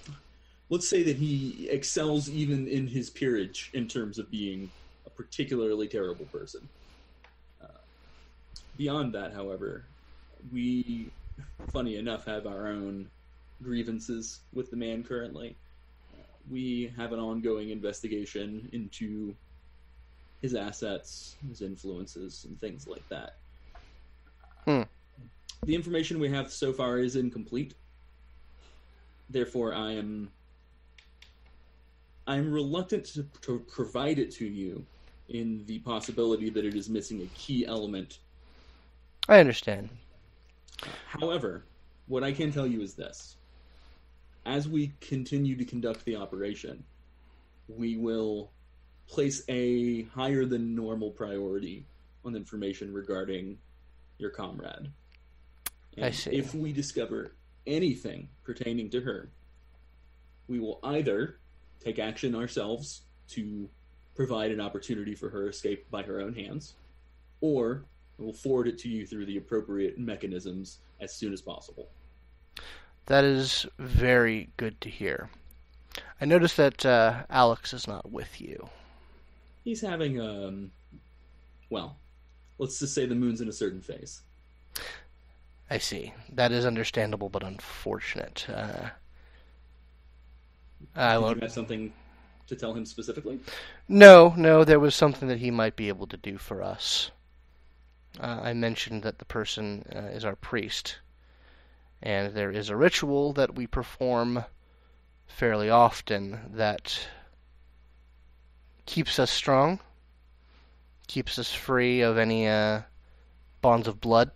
let's say that he excels even in his peerage in terms of being a particularly terrible person. Uh, beyond that, however, we, funny enough, have our own grievances with the man currently. Uh, we have an ongoing investigation into his assets, his influences, and things like that. Hmm. The information we have so far is incomplete. Therefore, I am I'm reluctant to, to provide it to you in the possibility that it is missing a key element. I understand. However, what I can tell you is this. As we continue to conduct the operation, we will place a higher than normal priority on information regarding your comrade. And I see. If we discover anything pertaining to her, we will either take action ourselves to provide an opportunity for her escape by her own hands, or we'll forward it to you through the appropriate mechanisms as soon as possible. That is very good to hear. I noticed that uh, Alex is not with you. He's having um well, let's just say the moon's in a certain phase. I see. That is understandable, but unfortunate. Uh, I Did won't. you have something to tell him specifically? No, no, there was something that he might be able to do for us. Uh, I mentioned that the person uh, is our priest, and there is a ritual that we perform fairly often that keeps us strong, keeps us free of any uh, bonds of blood,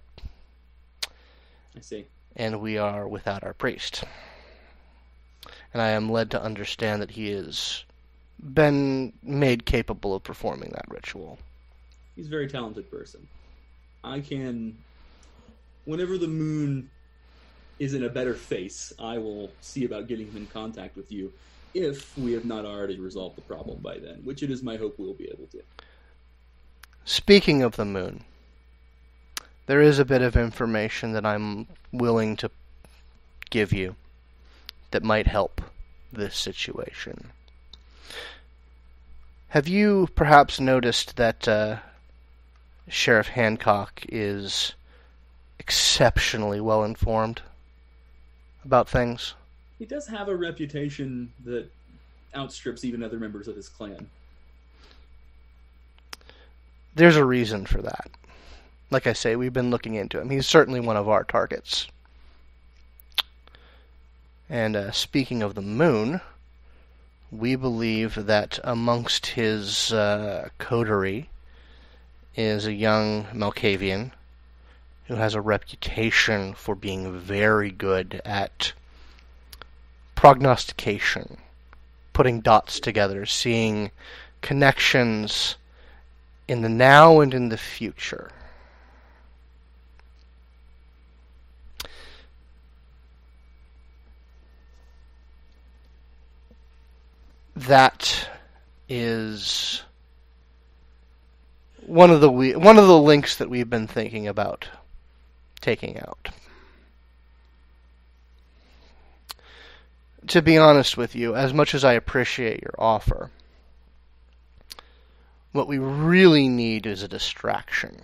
I see. and we are without our priest. And I am led to understand that he has been made capable of performing that ritual. He's a very talented person. I can. Whenever the moon is in a better face, I will see about getting him in contact with you if we have not already resolved the problem by then, which it is my hope we'll be able to. Speaking of the moon, there is a bit of information that I'm willing to give you that might help this situation. Have you perhaps noticed that uh, Sheriff Hancock is exceptionally well informed about things? He does have a reputation that outstrips even other members of his clan. There's a reason for that. Like I say, we've been looking into him. He's certainly one of our targets. And uh, speaking of the moon, we believe that amongst his uh, coterie is a young Malkavian who has a reputation for being very good at prognostication, putting dots together, seeing connections in the now and in the future. That is one of the we, one of the links that we've been thinking about taking out. To be honest with you, as much as I appreciate your offer, what we really need is a distraction.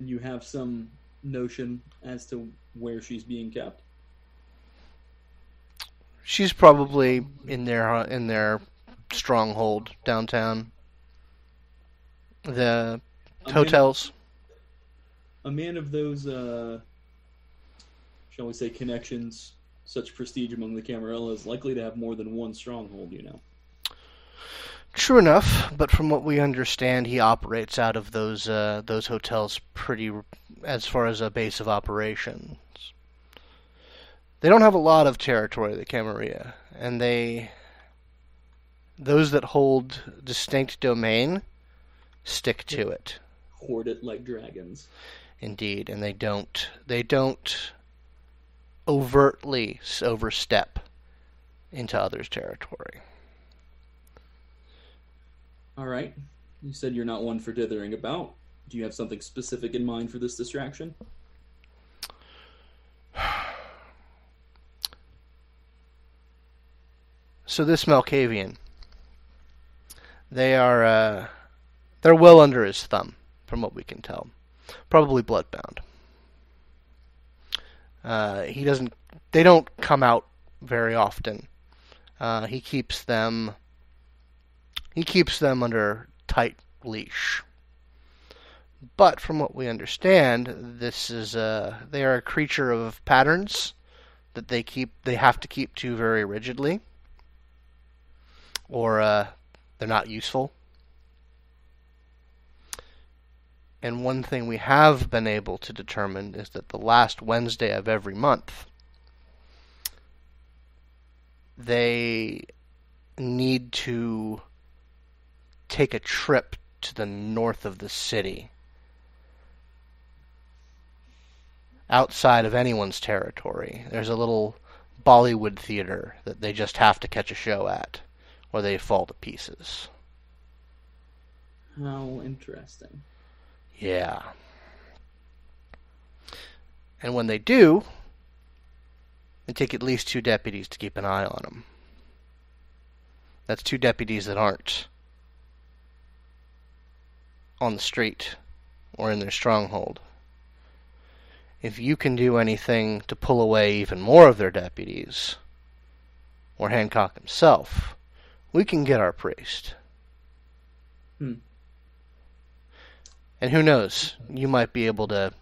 You have some notion as to where she's being kept? She's probably in their in their stronghold downtown. The A man- hotels. a man of those, uh, shall we say, connections, such prestige among the Camarilla, is likely to have more than one stronghold, you know. True enough, but from what we understand, he operates out of those uh, those hotels pretty as far as a base of operations. They don't have a lot of territory, the Camarilla, and they those that hold distinct domain stick to it. Hoard it like dragons. Indeed, and they don't they don't overtly overstep into others' territory. All right. You said you're not one for dithering about. Do you have something specific in mind for this distraction? So this Malkavian, they are uh, they're well under his thumb, from what we can tell. Probably bloodbound. Uh, he doesn't. They don't come out very often. Uh, he keeps them. He keeps them under tight leash. But from what we understand, this is a they are a creature of patterns that they keep they have to keep to very rigidly or uh, they're not useful. And one thing we have been able to determine is that the last Wednesday of every month, they need to take a trip to the north of the city, outside of anyone's territory. There's a little Bollywood theater that they just have to catch a show at or they fall to pieces. How interesting. Yeah. And when they do, they take at least two deputies to keep an eye on them. That's two deputies that aren't on the street or in their stronghold. If you can do anything to pull away even more of their deputies, or Hancock himself, we can get our priest. Hmm. And who knows, you might be able to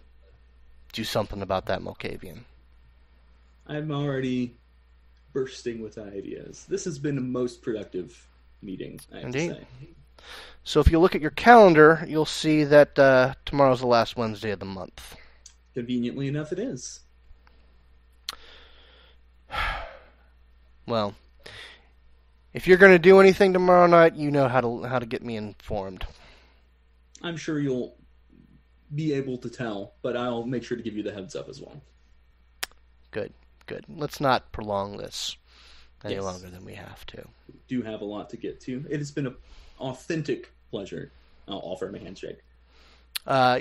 do something about that Malkavian. I'm already bursting with ideas. This has been a most productive meeting, I have Indeed. to say. So if you look at your calendar, you'll see that uh, tomorrow's the last Wednesday of the month. Conveniently enough, it is. Well, if you're going to do anything tomorrow night, you know how to how to get me informed. I'm sure you'll be able to tell, but I'll make sure to give you the heads up as well. Good, good. Let's not prolong this any Yes. longer than we have to. Do have a lot to get to. It has been an authentic pleasure. I'll offer him a handshake. Uh,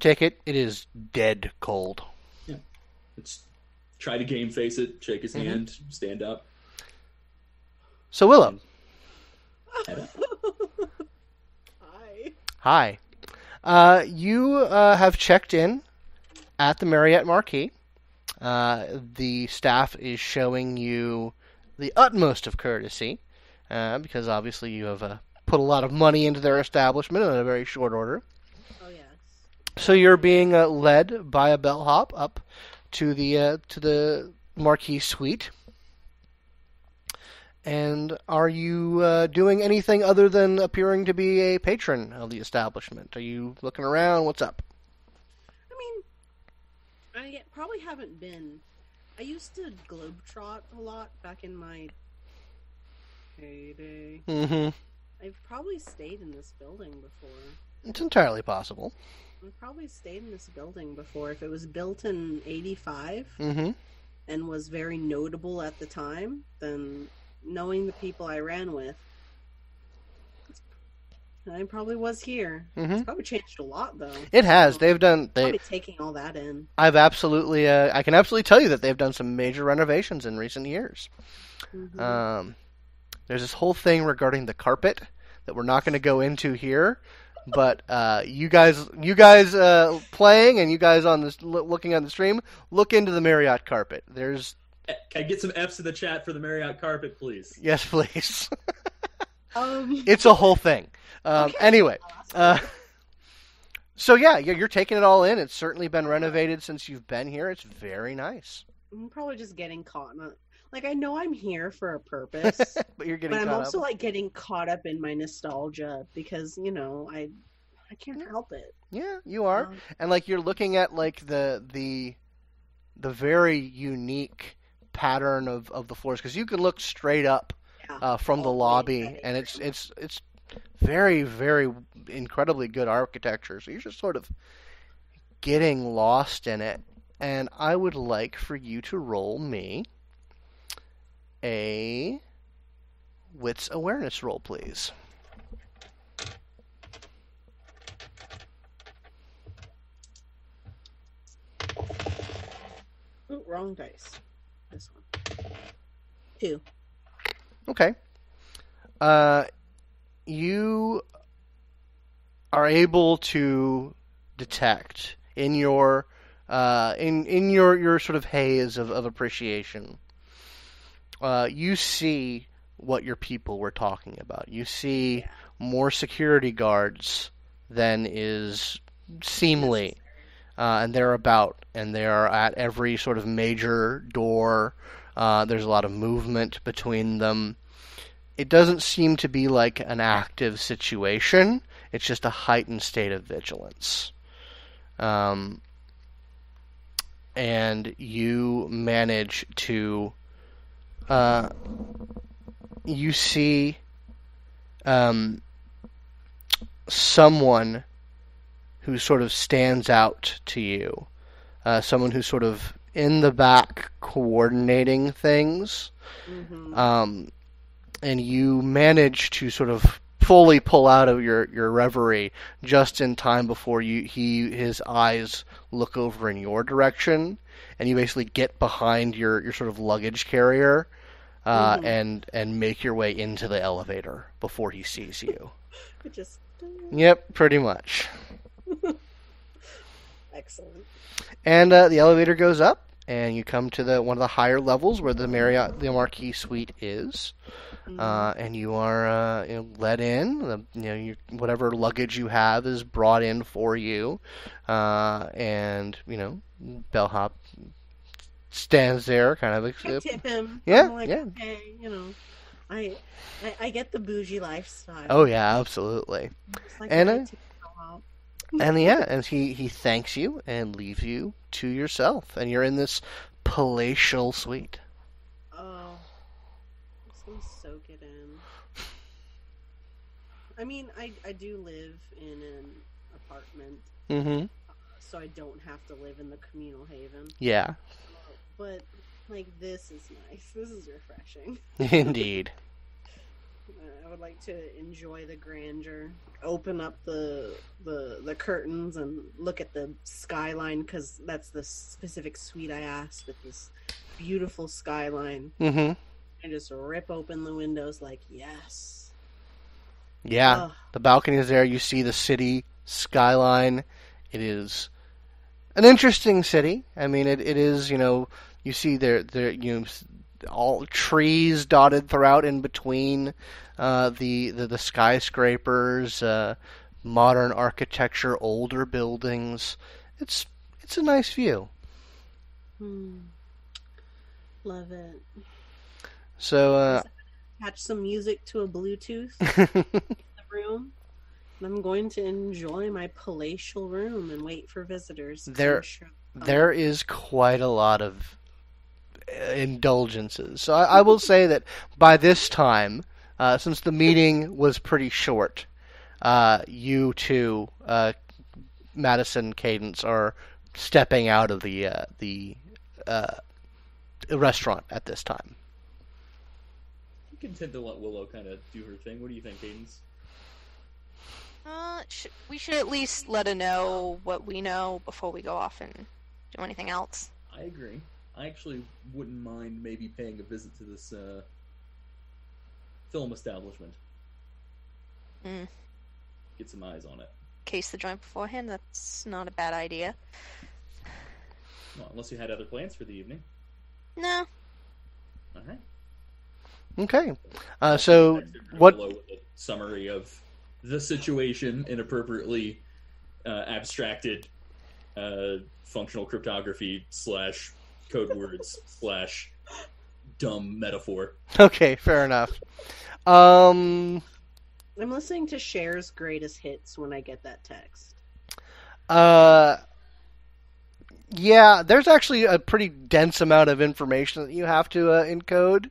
take it. It is dead cold. Yeah. Let's try to game face it, shake his Mhm. hand, stand up. So Willow, Hi. hi. Uh, you uh, have checked in at the Marriott Marquis. Uh, the staff is showing you the utmost of courtesy uh, because obviously you have uh, put a lot of money into their establishment in a very short order. Oh yes. So you're being uh, led by a bellhop up to the uh, to the Marquis suite. And are you uh, doing anything other than appearing to be a patron of the establishment? Are you looking around? What's up? I mean, I probably haven't been. I used to globetrot a lot back in my heyday. Mm-hmm. I've probably stayed in this building before. It's entirely possible. I've probably stayed in this building before. If it was built in '85 Mm-hmm. and was very notable at the time, then knowing the people I ran with, I probably was here. Mhm. It's probably changed a lot, though. It has. So, They've done. They. probably taking all that in. I've absolutely. Uh, I can absolutely tell you that they've done some major renovations in recent years. Mhm. Um, there's this whole thing regarding the carpet that we're not going to go into here, but uh, you guys, you guys uh, playing and you guys on this looking on the stream, look into the Marriott carpet. There's Can I get some F's in the chat for the Marriott carpet, please? yes, please. um, it's a whole thing. Um, Okay. Anyway, I'll uh, so yeah, you're, you're taking it all in. It's certainly been renovated since you've been here. It's very nice, I'm probably just getting caught. In a, like I know I'm here for a purpose, but you're getting but I'm caught also up. like getting caught up in my nostalgia because you know I I can't help it. Yeah, you are. Um, and like you're looking at like the the the very unique pattern of, of the floors because you can look straight up yeah. uh, from the the lobby and it's it's it's very very incredibly good architecture so you're just sort of getting lost in it and I would like for you to roll me a wits awareness roll please Ooh, wrong dice. This one. Two. Okay. Uh, you are able to detect in your uh, in in your, your sort of haze of, of appreciation. Uh, you see what your people were talking about. You see more security guards than is seemly, uh, and they're about, and they are at every sort of major door. Uh, there's a lot of movement between them. It doesn't seem to be like an active situation. It's just a heightened state of vigilance. Um, and you manage to. Uh, you see um, someone who sort of stands out to you. Uh, someone who's sort of in the back coordinating things Mm-hmm. um, and you manage to sort of fully pull out of your, your reverie just in time before you he his eyes look over in your direction, and you basically get behind your, your sort of luggage carrier, uh, Mhm. and and make your way into the elevator before he sees you. Just yep, pretty much. excellent. And uh, the elevator goes up, and you come to the one of the higher levels where the Marriott, the Marquis Suite is. Mhm. uh, and you are uh, you know, let in. The, you know, you, whatever luggage you have is brought in for you, uh, and you know, bellhop stands there, kind of. I tip him. Yeah, like, yeah. Okay, you know, I, I I get the bougie lifestyle. oh yeah, absolutely. Like and, I uh, tip him out. And yeah, and he he thanks you and leaves you to yourself, and you're in this palatial suite. Oh, I'm just gonna soak it in. I mean, I I do live in an apartment, Mm-hmm. so I don't have to live in the communal haven. Yeah, But like this is nice. This is refreshing. indeed. I would like to enjoy the grandeur. Open up the the the curtains and look at the skyline because that's the specific suite I asked with this beautiful skyline. Mm-hmm. And just rip open the windows like yes. Yeah, Ugh. the balcony is there. You see the city skyline. It is an interesting city. I mean, it, it is. You know, you see there there you know all trees dotted throughout in between uh, the, the the skyscrapers, uh, modern architecture, older buildings. It's it's a nice view. Hmm. Love it. So uh, Attach some music to a Bluetooth in the room. And I'm going to enjoy my palatial room and wait for visitors. There- sure there is quite a lot of indulgences. So I, I will say that by this time, uh, since the meeting was pretty short, uh, you two, uh, Madison Cadence, are stepping out of the uh, the uh, restaurant at this time. I'm content to let Willow kind of do her thing. What do you think, Cadence? Uh, sh- we should at least let her know what we know before we go off and do anything else. I agree. I actually wouldn't mind maybe paying a visit to this uh, film establishment. Mm. Get some eyes on it. Case the joint beforehand. That's not a bad idea. Well, unless you had other plans for the evening. No. All right. Okay. Uh, so what? A summary of the situation in appropriately uh, abstracted uh, functional cryptography slash code words slash dumb metaphor. Okay, fair enough. Um. I'm listening to Cher's greatest hits when I get that text. Uh, yeah, there's actually a pretty dense amount of information that you have to uh, encode.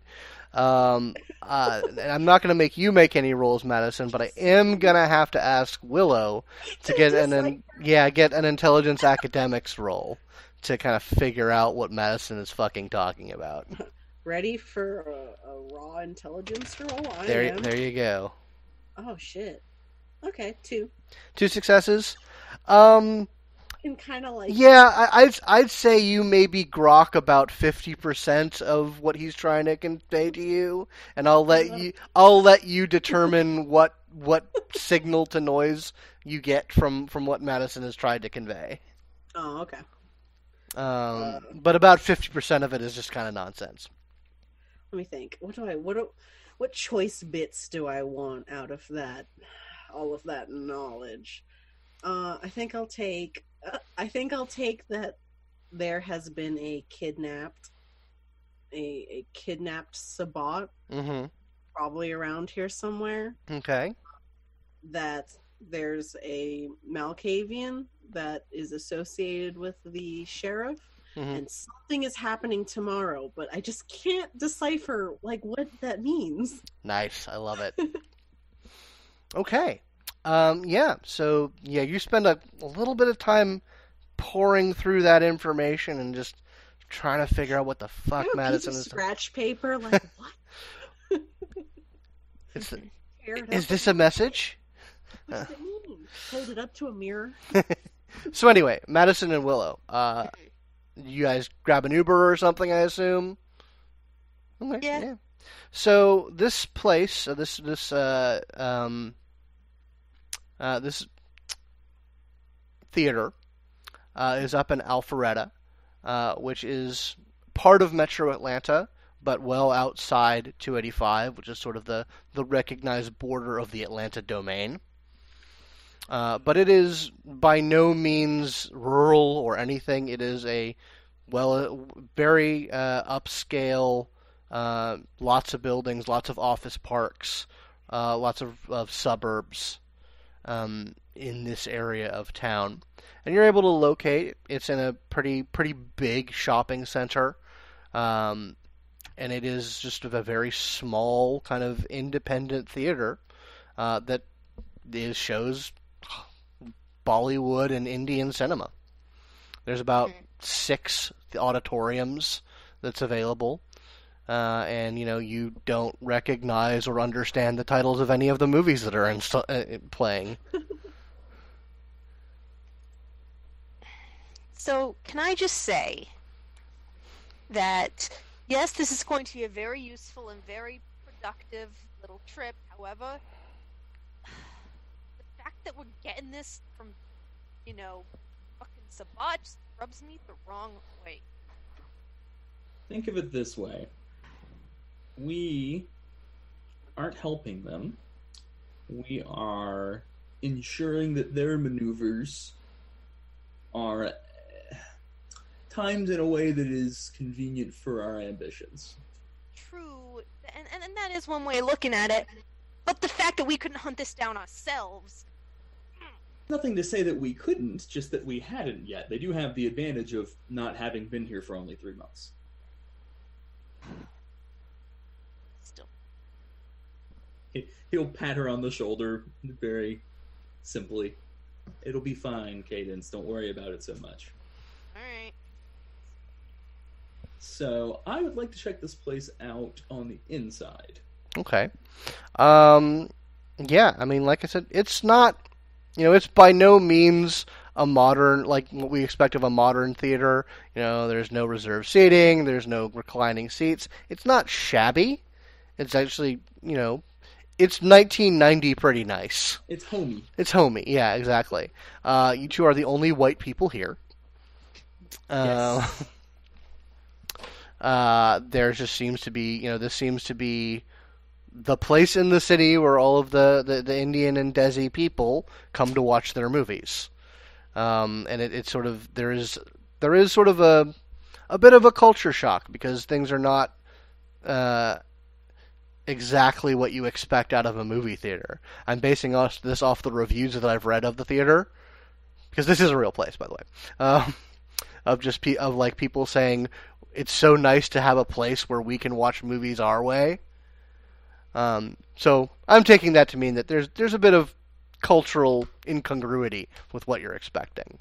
Um, uh, and I'm not going to make you make any rolls, Madison, but I am going to have to ask Willow to get an, Just an yeah get an intelligence academics roll to kind of figure out what Madison is fucking talking about. Ready for a, a raw intelligence roll? I There, am. there you go. Oh shit. Okay, two. Two successes. Um, And kind of like Yeah, I, I'd I'd say you maybe grok about fifty percent of what he's trying to convey to you, and I'll let you I'll let you determine what what signal to noise you get from from what Madison has tried to convey. Oh, okay. Um, but about fifty percent of it is just kind of nonsense. Let me think. What do I what do, what choice bits do I want out of that all of that knowledge? Uh I think I'll take uh, I think I'll take that there has been a kidnapped a a kidnapped Sabbat Mm-hmm. probably around here somewhere Okay. that there's a Malkavian that is associated with the sheriff Mhm. and something is happening tomorrow but i just can't decipher like what that means Nice. I love it. okay. Um, yeah. So yeah, you spend a, a little bit of time poring through that information and just trying to figure out what the fuck You have a Madison is. scratch paper like what It's the, Tear it is this a message? what does it mean hold it up to a mirror So anyway, Madison and Willow. Uh, you guys grab an Uber or something, I assume. Okay. Yeah. So this place, uh, this this uh, um, uh, this theater uh, is up in Alpharetta, uh, which is part of Metro Atlanta, but well outside 285, which is sort of the the recognized border of the Atlanta domain. Uh, but it is by no means rural or anything. It is a well, very uh, upscale, uh, lots of buildings, lots of office parks, uh, lots of, of suburbs um, in this area of town, and you're able to locate. It's in a pretty pretty big shopping center, um, and it is just a very small kind of independent theater uh, that is shows Bollywood and Indian cinema. There's about Hmm. six auditoriums that's available, uh, and you know you don't recognize or understand the titles of any of the movies that are inst- uh, playing. So, can I just say that yes, this is going to be a very useful and very productive little trip. However, fact that we're getting this from, you know, fucking Sabbat rubs me the wrong way. Think of it this way we aren't helping them, we are ensuring that their maneuvers are eh, timed in a way that is convenient for our ambitions. True, and, and, and that is one way of looking at it. But the fact that we couldn't hunt this down ourselves. Nothing to say that we couldn't, just that we hadn't yet. They do have the advantage of not having been here for only three months. Still. He- He'll pat her on the shoulder very simply. It'll be fine, Cadence. Don't worry about it so much. Alright. So, I would like to check this place out on the inside. Okay. Um, yeah, I mean, like I said, it's not, you know, it's by no means a modern, like what we expect of a modern theater. You know, there's no reserved seating, there's no reclining seats. It's not shabby. It's actually, you know, it's 1990 pretty nice. It's homey. It's homey, yeah, exactly. Uh, you two are the only white people here. Uh, uh, there just seems to be, you know, this seems to be the place in the city where all of the, the, the Indian and Desi people come to watch their movies. Um, and it, it's sort of there is there is sort of a a bit of a culture shock because things are not uh, exactly what you expect out of a movie theater. I'm basing this off the reviews that I've read of the theater because this is a real place, by the way. Um, of just pe- of like people saying it's so nice to have a place where we can watch movies our way. Um, so I'm taking that to mean that there's there's a bit of cultural incongruity with what you're expecting.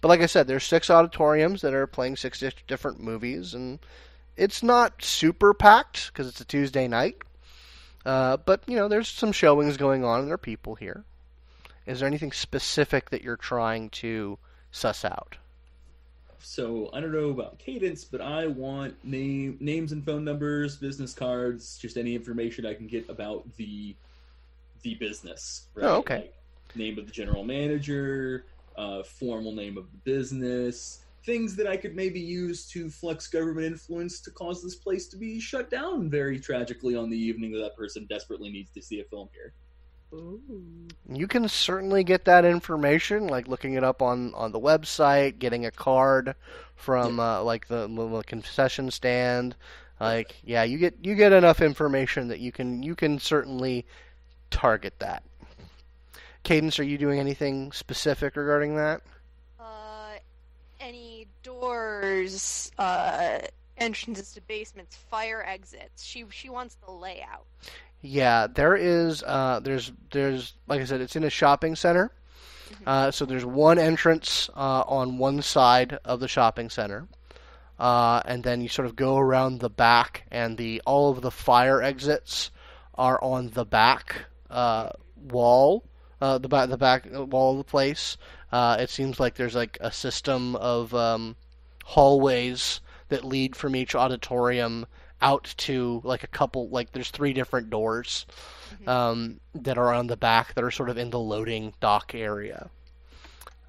But like I said, there's six auditoriums that are playing six different movies, and it's not super packed because it's a Tuesday night. Uh, but you know, there's some showings going on, and there are people here. Is there anything specific that you're trying to suss out? So, I don't know about Cadence, but I want name names and phone numbers, business cards, just any information I can get about the the business. Right? Oh, okay. Like name of the general manager, uh, formal name of the business, things that I could maybe use to flex government influence to cause this place to be shut down very tragically on the evening that that person desperately needs to see a film here. Ooh. You can certainly get that information, like looking it up on, on the website, getting a card from uh, like the, the concession stand. Like, yeah, you get you get enough information that you can you can certainly target that. Cadence, are you doing anything specific regarding that? Uh, any doors, uh, entrances to basements, fire exits. She she wants the layout. Yeah, there is. Uh, there's there's like I said, it's in a shopping center. Uh, so there's one entrance uh, on one side of the shopping center, uh, and then you sort of go around the back, and the all of the fire exits are on the back uh, wall, uh, the back the back wall of the place. Uh, it seems like there's like a system of um, hallways that lead from each auditorium out to like a couple like there's three different doors Mhm. um, that are on the back that are sort of in the loading dock area.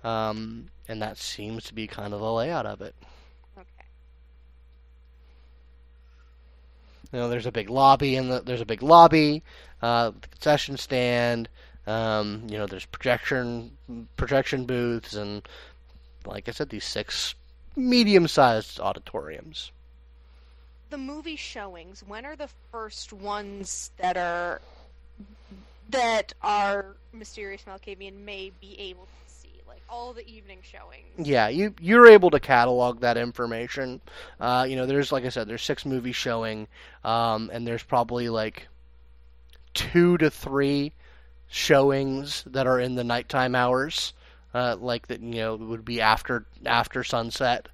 Um, and that seems to be kind of the layout of it. You know there's a big lobby and the, there's a big lobby uh, the concession stand um, you know there's projection projection booths and like i said these six medium-sized auditoriums The movie showings. When are the first ones that are that our mysterious Malkavian may be able to see? Like all the evening showings. Yeah, you you're able to catalog that information. Uh, you know, there's like I said, there's six movies showing, um, and there's probably like two to three showings that are in the nighttime hours uh, like that you know would be after after sunset.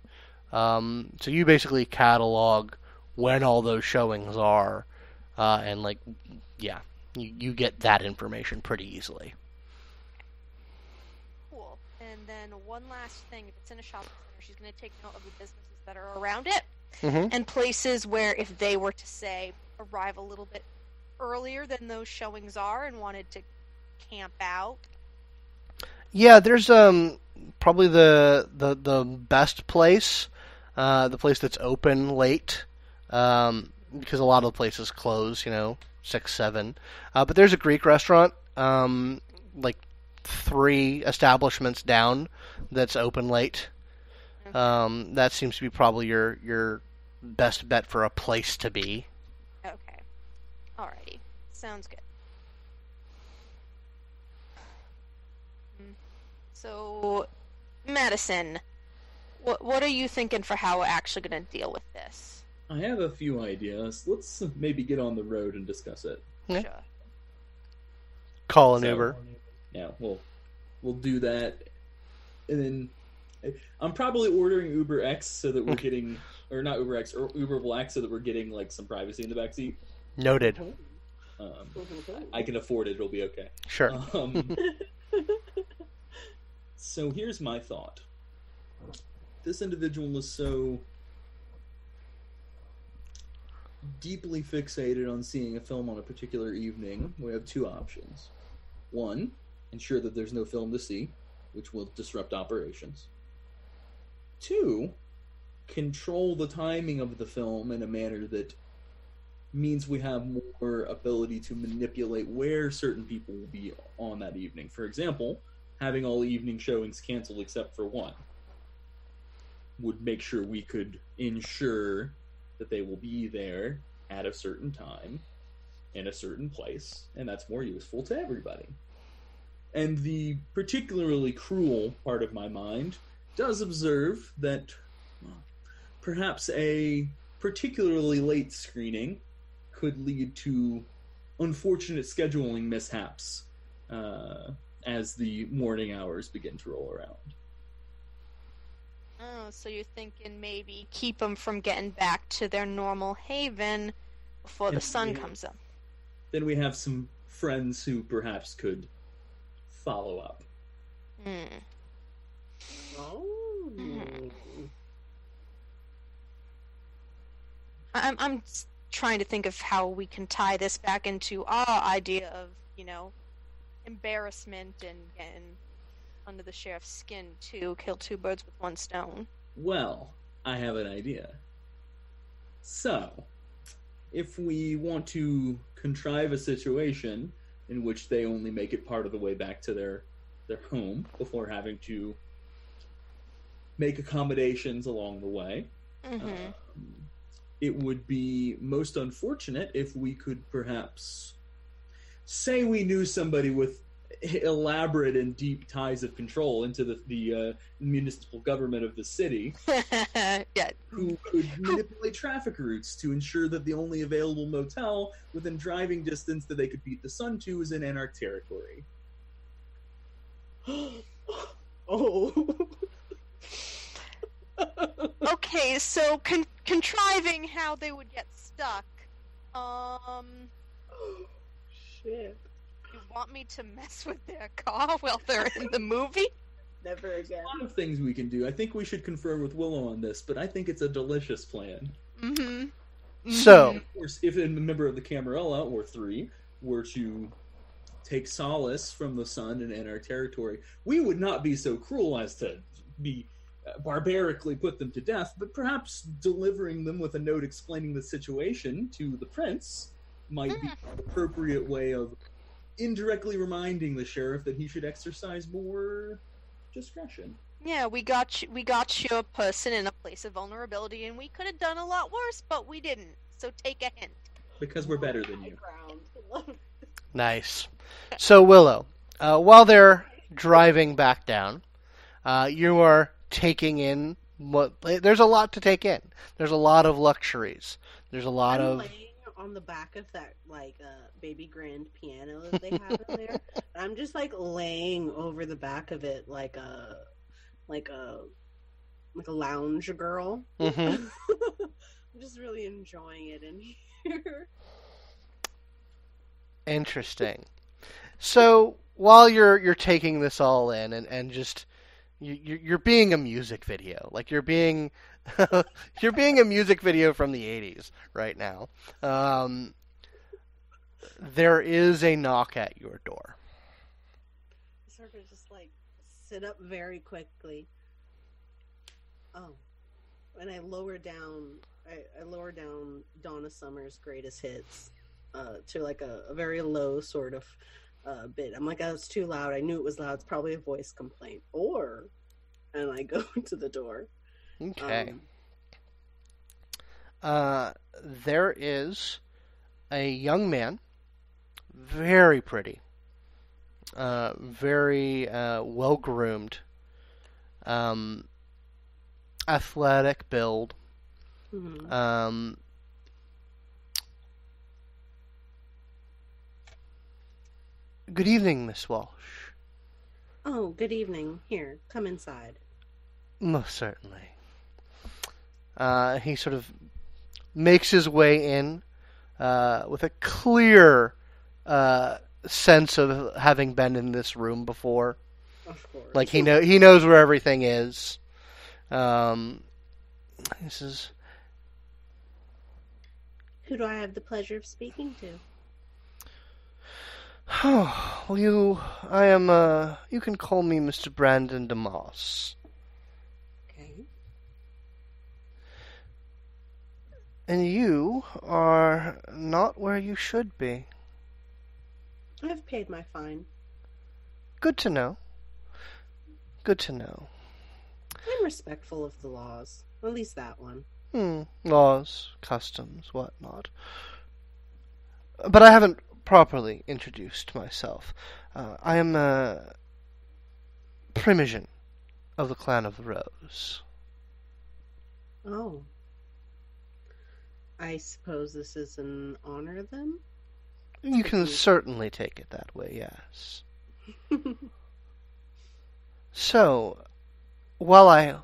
Um, so you basically catalog when all those showings are, uh, and like yeah, you, you get that information pretty easily. Cool. And then one last thing: if it's in a shopping center, she's going to take note of the businesses that are around it Mm-hmm. and places where, if they were to say arrive a little bit earlier than those showings are and wanted to camp out, Yeah, there's um probably the the the best place, uh, the place that's open late, um, because a lot of the places close, you know, six seven. Uh, but there's a Greek restaurant, um, like three establishments down, that's open late. Um, that seems to be probably your your best bet for a place to be. okay, alrighty, sounds good. Mm. So, Madison, what what are you thinking for how we're actually going to deal with this? I have a few ideas. Let's maybe get on the road and discuss it. Yeah. Sure. Call an So- Uber. Yeah, we'll we'll do that, and then I'm probably ordering Uber X so that we're getting, or not Uber X, or Uber Black so that we're getting like some privacy in the backseat. Noted. Um, I can afford it; it'll be okay. Sure. Um, so here's my thought. This individual is so deeply fixated on seeing a film on a particular evening. We have two options. One, ensure that there's no film to see, which will disrupt operations. Two, control the timing of the film in a manner that means we have more ability to manipulate where certain people will be on that evening. For example, having all evening showings canceled except for one would make sure we could ensure that they will be there at a certain time in a certain place, and that's more useful to everybody. And the particularly cruel part of my mind does observe that well, perhaps a particularly late screening could lead to unfortunate scheduling mishaps uh, as the morning hours begin to roll around. Oh, so you're thinking maybe keep them from getting back to their normal haven before the sun we- comes up. Then we have some friends who perhaps could follow up. Hmm. Oh. I'm I'm trying to think of how we can tie this back into our idea of you know embarrassment and getting under the sheriff's skin to kill two birds with one stone. Well, I have an idea. So, if we want to contrive a situation in which they only make it part of the way back to their their home before having to make accommodations along the way, Mm-hmm. um, it would be most unfortunate if we could perhaps say we knew somebody with elaborate and deep ties of control into the, the uh, municipal government of the city yeah. who could manipulate traffic routes to ensure that the only available motel within driving distance that they could beat the sun to is in Anarch territory. oh. Okay, so con- contriving how they would get stuck. Um, Shit. You want me to mess with their car while they're in the movie? Never again. A lot of things we can do. I think we should confer with Willow on this, but I think it's a delicious plan. Mm-hmm. So, Of course, if a member of the Camarilla or three were to take solace from the sun and in our territory, we would not be so cruel as to be uh, barbarically put them to death, but perhaps delivering them with a note explaining the situation to the prince might be an appropriate way of indirectly reminding the sheriff that he should exercise more discretion. Yeah, we got you, we got you a person in a place of vulnerability, and we could have done a lot worse, but we didn't. So take a hint. Because we're better than you. Nice. So Willow, uh, while they're driving back down, uh, you are taking in what? There's a lot to take in. There's a lot of luxuries. There's a lot I'm of laying on the back of that like uh, baby grand piano that they have in there. I'm just like laying over the back of it like a like a like a lounge girl. Mhm. I'm just really enjoying it in here. Interesting. So while you're you're taking this all in and, and just you- you're being a music video, like you're being you're being a music video from the '80s right now. Um, there is a knock at your door. sort of just like sit up very quickly. Oh, and I lower down. I, I lower down Donna Summer's greatest hits uh, to like a, a very low sort of uh, bit. I'm like, oh, it's too loud. I knew it was loud. It's probably a voice complaint. Or, and I go to the door. Okay. Um, Uh, there is a young man, very pretty, uh, very uh, well groomed, um, athletic build. mhm. Um, good evening, Miss Walsh. Oh, good evening. Here, come inside. Most certainly. Uh, he sort of makes his way in uh, with a clear uh, sense of having been in this room before. Of course. Like he know he knows where everything is. Um, he says, Who do I have the pleasure of speaking to? "Oh, well, you, I am. Uh, you can call me Mr. Brandon DeMoss, Okay. And you are not where you should be. I've paid my fine. Good to know. Good to know. I'm respectful of the laws. At least that one. Hmm, laws, customs, whatnot. But I haven't properly introduced myself. Uh, I am a primogen of the Clan of the Rose. Oh. I suppose this is an honor then? You can certainly take it that way, yes. So, while I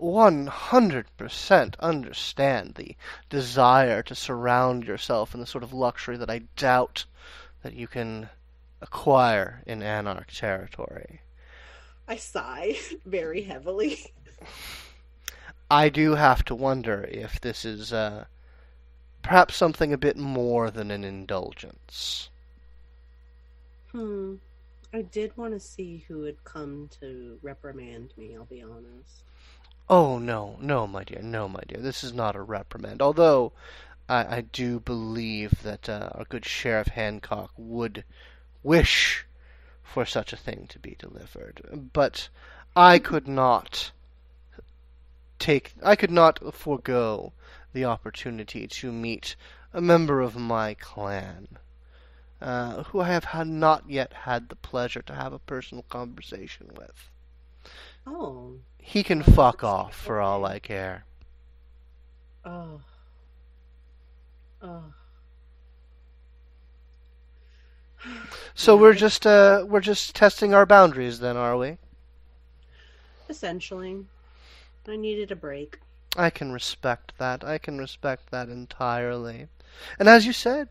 100% understand the desire to surround yourself in the sort of luxury that I doubt that you can acquire in Anarch territory, I sigh very heavily. I do have to wonder if this is uh, perhaps something a bit more than an indulgence. Hmm. I did want to see who had come to reprimand me, I'll be honest. Oh no, no, my dear, no, my dear. This is not a reprimand. Although I, I do believe that uh, our good Sheriff Hancock would wish for such a thing to be delivered, but I could not take. I could not forego the opportunity to meet a member of my clan. Uh, who I have had not yet had the pleasure to have a personal conversation with. Oh. He can Oh, fuck off for all. I care. Oh. Oh. So we're just uh we're just testing our boundaries then, are we? Essentially. I needed a break. I can respect that. I can respect that entirely. And as you said,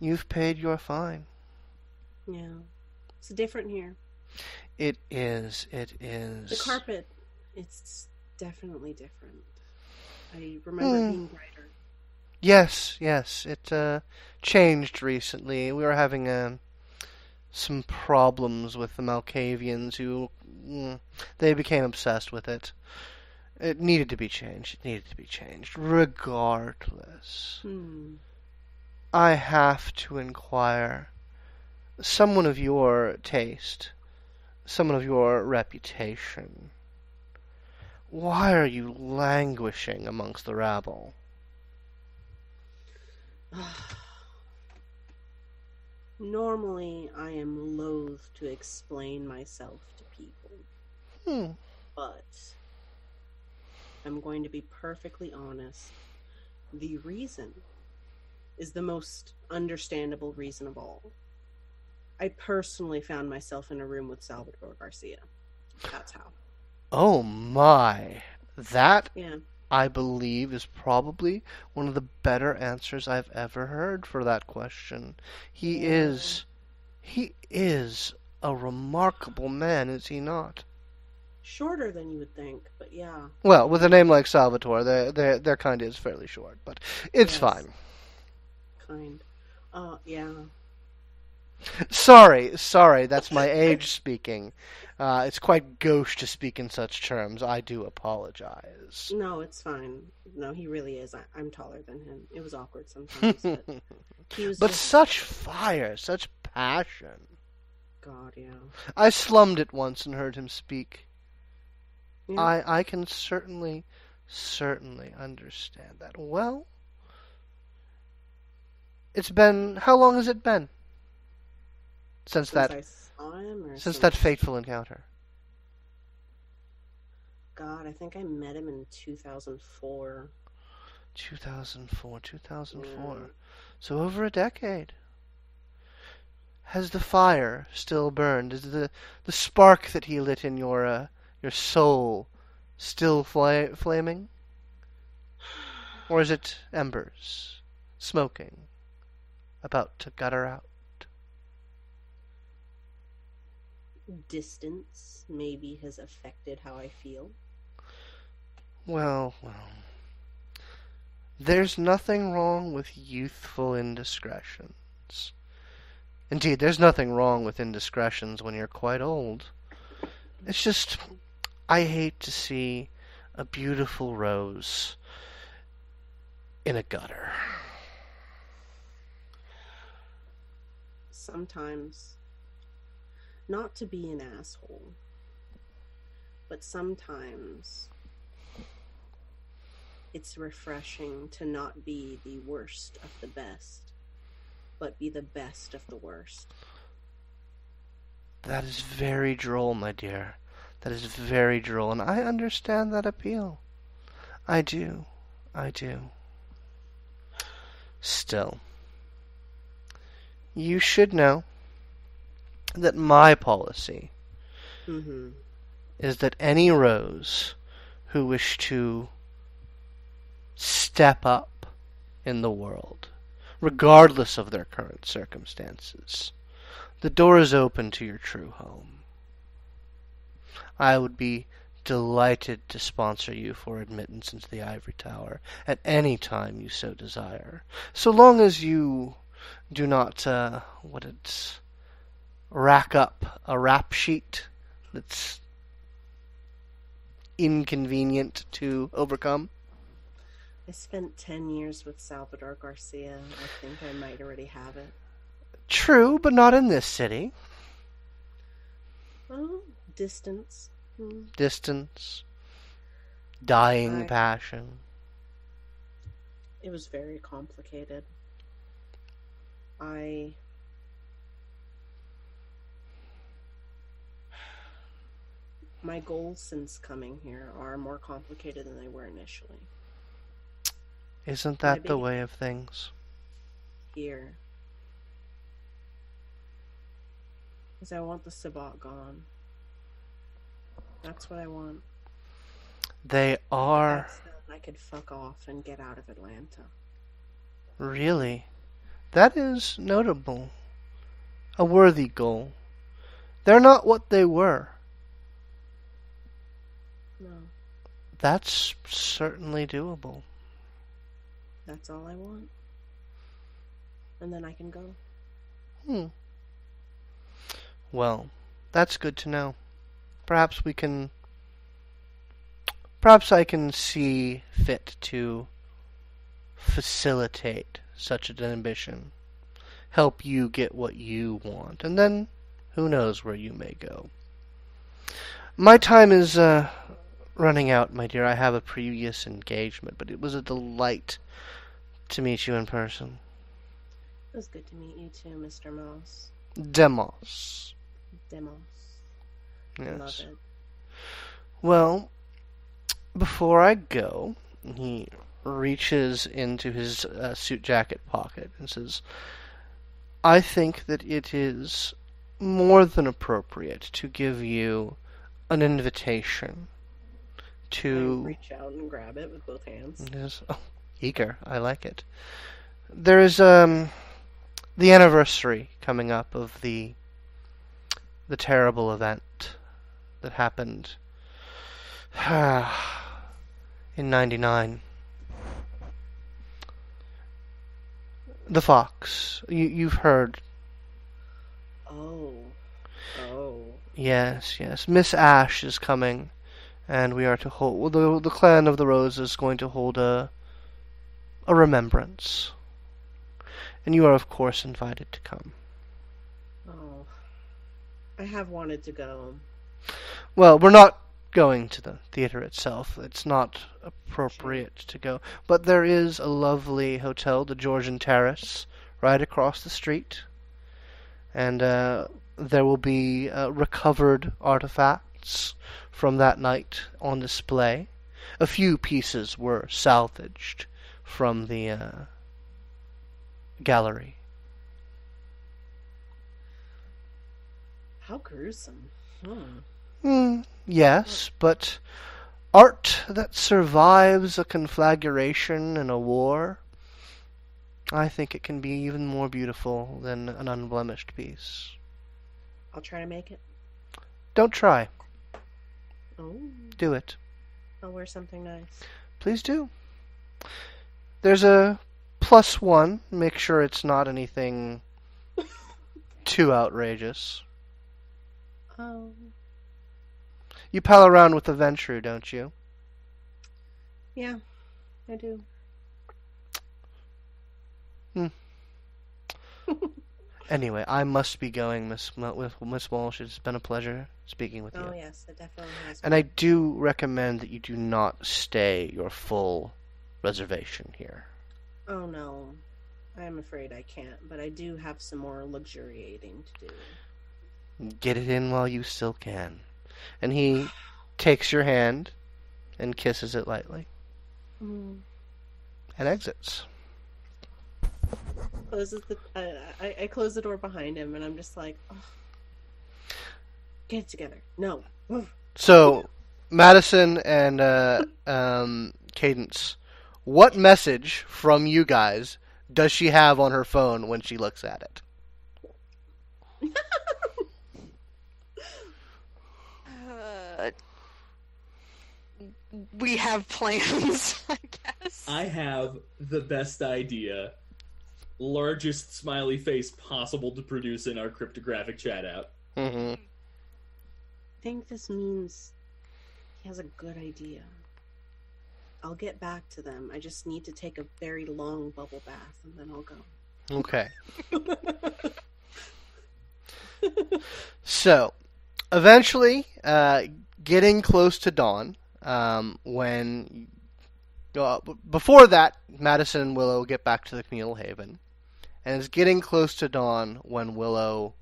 you've paid your fine. Yeah. It's different here. It is. It is. The carpet, it's definitely different. I remember Hmm. being brighter. Yes, yes. It uh changed recently. We were having uh, some problems with the Malkavians who mm, they became obsessed with it. It needed to be changed. It needed to be changed. Regardless. Hmm. I have to inquire. Someone of your taste, someone of your reputation, why are you languishing amongst the rabble? Normally, I am loath to explain myself to people, Hmm. but I'm going to be perfectly honest. The reason is the most understandable reason of all. I personally found myself in a room with Salvador Garcia. That's how. Oh my. That, Yeah. I believe, is probably one of the better answers I've ever heard for that question. He Yeah. is. He is a remarkable man, is he not? Shorter than you would think, but yeah. Well, with a name like Salvatore, their their their kind is fairly short, but it's Yes. fine. Kind. Uh, yeah. Sorry, sorry, that's my age speaking. Uh, it's quite gauche to speak in such terms. I do apologize. No, it's fine. No, he really is. I, I'm taller than him. It was awkward sometimes, but But just such fire, such passion. God, yeah. I slummed it once and heard him speak. Yeah. I I can certainly, certainly understand that. Well, it's been how long has it been since Since that I saw him, or since that fateful encounter? God, I think I met him in 2004. 2004, 2004. Yeah. So over a decade. Has the fire still burned? Is the the spark that he lit in your uh, your soul still fla- flaming? Or is it embers, smoking, about to gutter out? Distance maybe has affected how I feel. Well, well. There's nothing wrong with youthful indiscretions. Indeed, there's nothing wrong with indiscretions when you're quite old. It's just, I hate to see a beautiful rose in a gutter. Sometimes, not to be an asshole, but sometimes it's refreshing to not be the worst of the best, but be the best of the worst. That is very droll, my dear. That is very droll, and I understand that appeal. I do. I do. Still, you should know that my policy Mm-hmm. is that any rose who wish to step up in the world, regardless of their current circumstances, the door is open to your true home. I would be delighted to sponsor you for admittance into the Ivory Tower at any time you so desire, so long as you do not, uh, what it's, rack up a rap sheet that's inconvenient to overcome. I spent 10 years with Salvador Garcia. I think I might already have it. True, but not in this city. Oh, distance. Hmm. Distance, dying I- passion. It was very complicated. I. My goals since coming here are more complicated than they were initially. Isn't that the way of things? Here. Because I want the Sabbat gone. That's what I want. They are I could fuck off and get out of Atlanta. really. That is notable. A worthy goal. They're not what they were. No, That's certainly doable. that's all I want. And then I can go. Hmm. Well, that's good to know. Perhaps we can. Perhaps I can see fit to facilitate such an ambition. Help you get what you want. And then who knows where you may go. My time is uh, running out, my dear. I have a previous engagement, but it was a delight to meet you in person. It was good to meet you too, Mr. Moss. Demos. Demos. I Yes. Well, before I go, he reaches into his uh, suit jacket pocket and says, I think that it is more than appropriate to give you an invitation I to. reach out and grab it with both hands. Yes. Oh, eager. I like it. There is um the anniversary coming up of the the terrible event that happened in 99. The fox. You you've heard. Oh. Oh. Yes, yes. Miss Ash is coming and we are to hold the the clan of the Rose is going to hold a a remembrance. And you are of course invited to come. Oh. I have wanted to go. Well, we're not going to the theater itself. It's not appropriate to go. But there is a lovely hotel, the Georgian Terrace, right across the street. And uh, there will be uh, recovered artifacts from that night on display. A few pieces were salvaged from the uh, gallery. How gruesome. Hmm. Hmm, yes, but art that survives a conflagration and a war, I think it can be even more beautiful than an unblemished piece. I'll try to make it. Don't try. Oh. Do it. I'll wear something nice. Please do. There's a plus one. Make sure it's not anything too outrageous. Oh. You pal around with the Ventrue, don't you? Yeah, I do. Hmm. Anyway, I must be going, Miss with Miss Walsh. It's been a pleasure speaking with you. Oh, yes, it definitely has. And I do recommend that you do not stay your full reservation here. Oh, no. I'm afraid I can't, but I do have some more luxuriating to do. Get it in while you still can. And he takes your hand and kisses it lightly Mm. and exits. Closes the. Uh, I, I close the door behind him, and I'm just like, oh. get it together. No. So, Madison and uh, um, Cadence, what message from you guys does she have on her phone when she looks at it? Uh, we have plans, I guess. I have the best idea. Largest smiley face possible to produce in our cryptographic chat app. hmm I think this means he has a good idea. I'll get back to them. I just need to take a very long bubble bath, and then I'll go. Okay. So, eventually, uh, getting close to dawn, um, when uh, before that, Madison and Willow get back to the communal haven, and it's getting close to dawn when Willow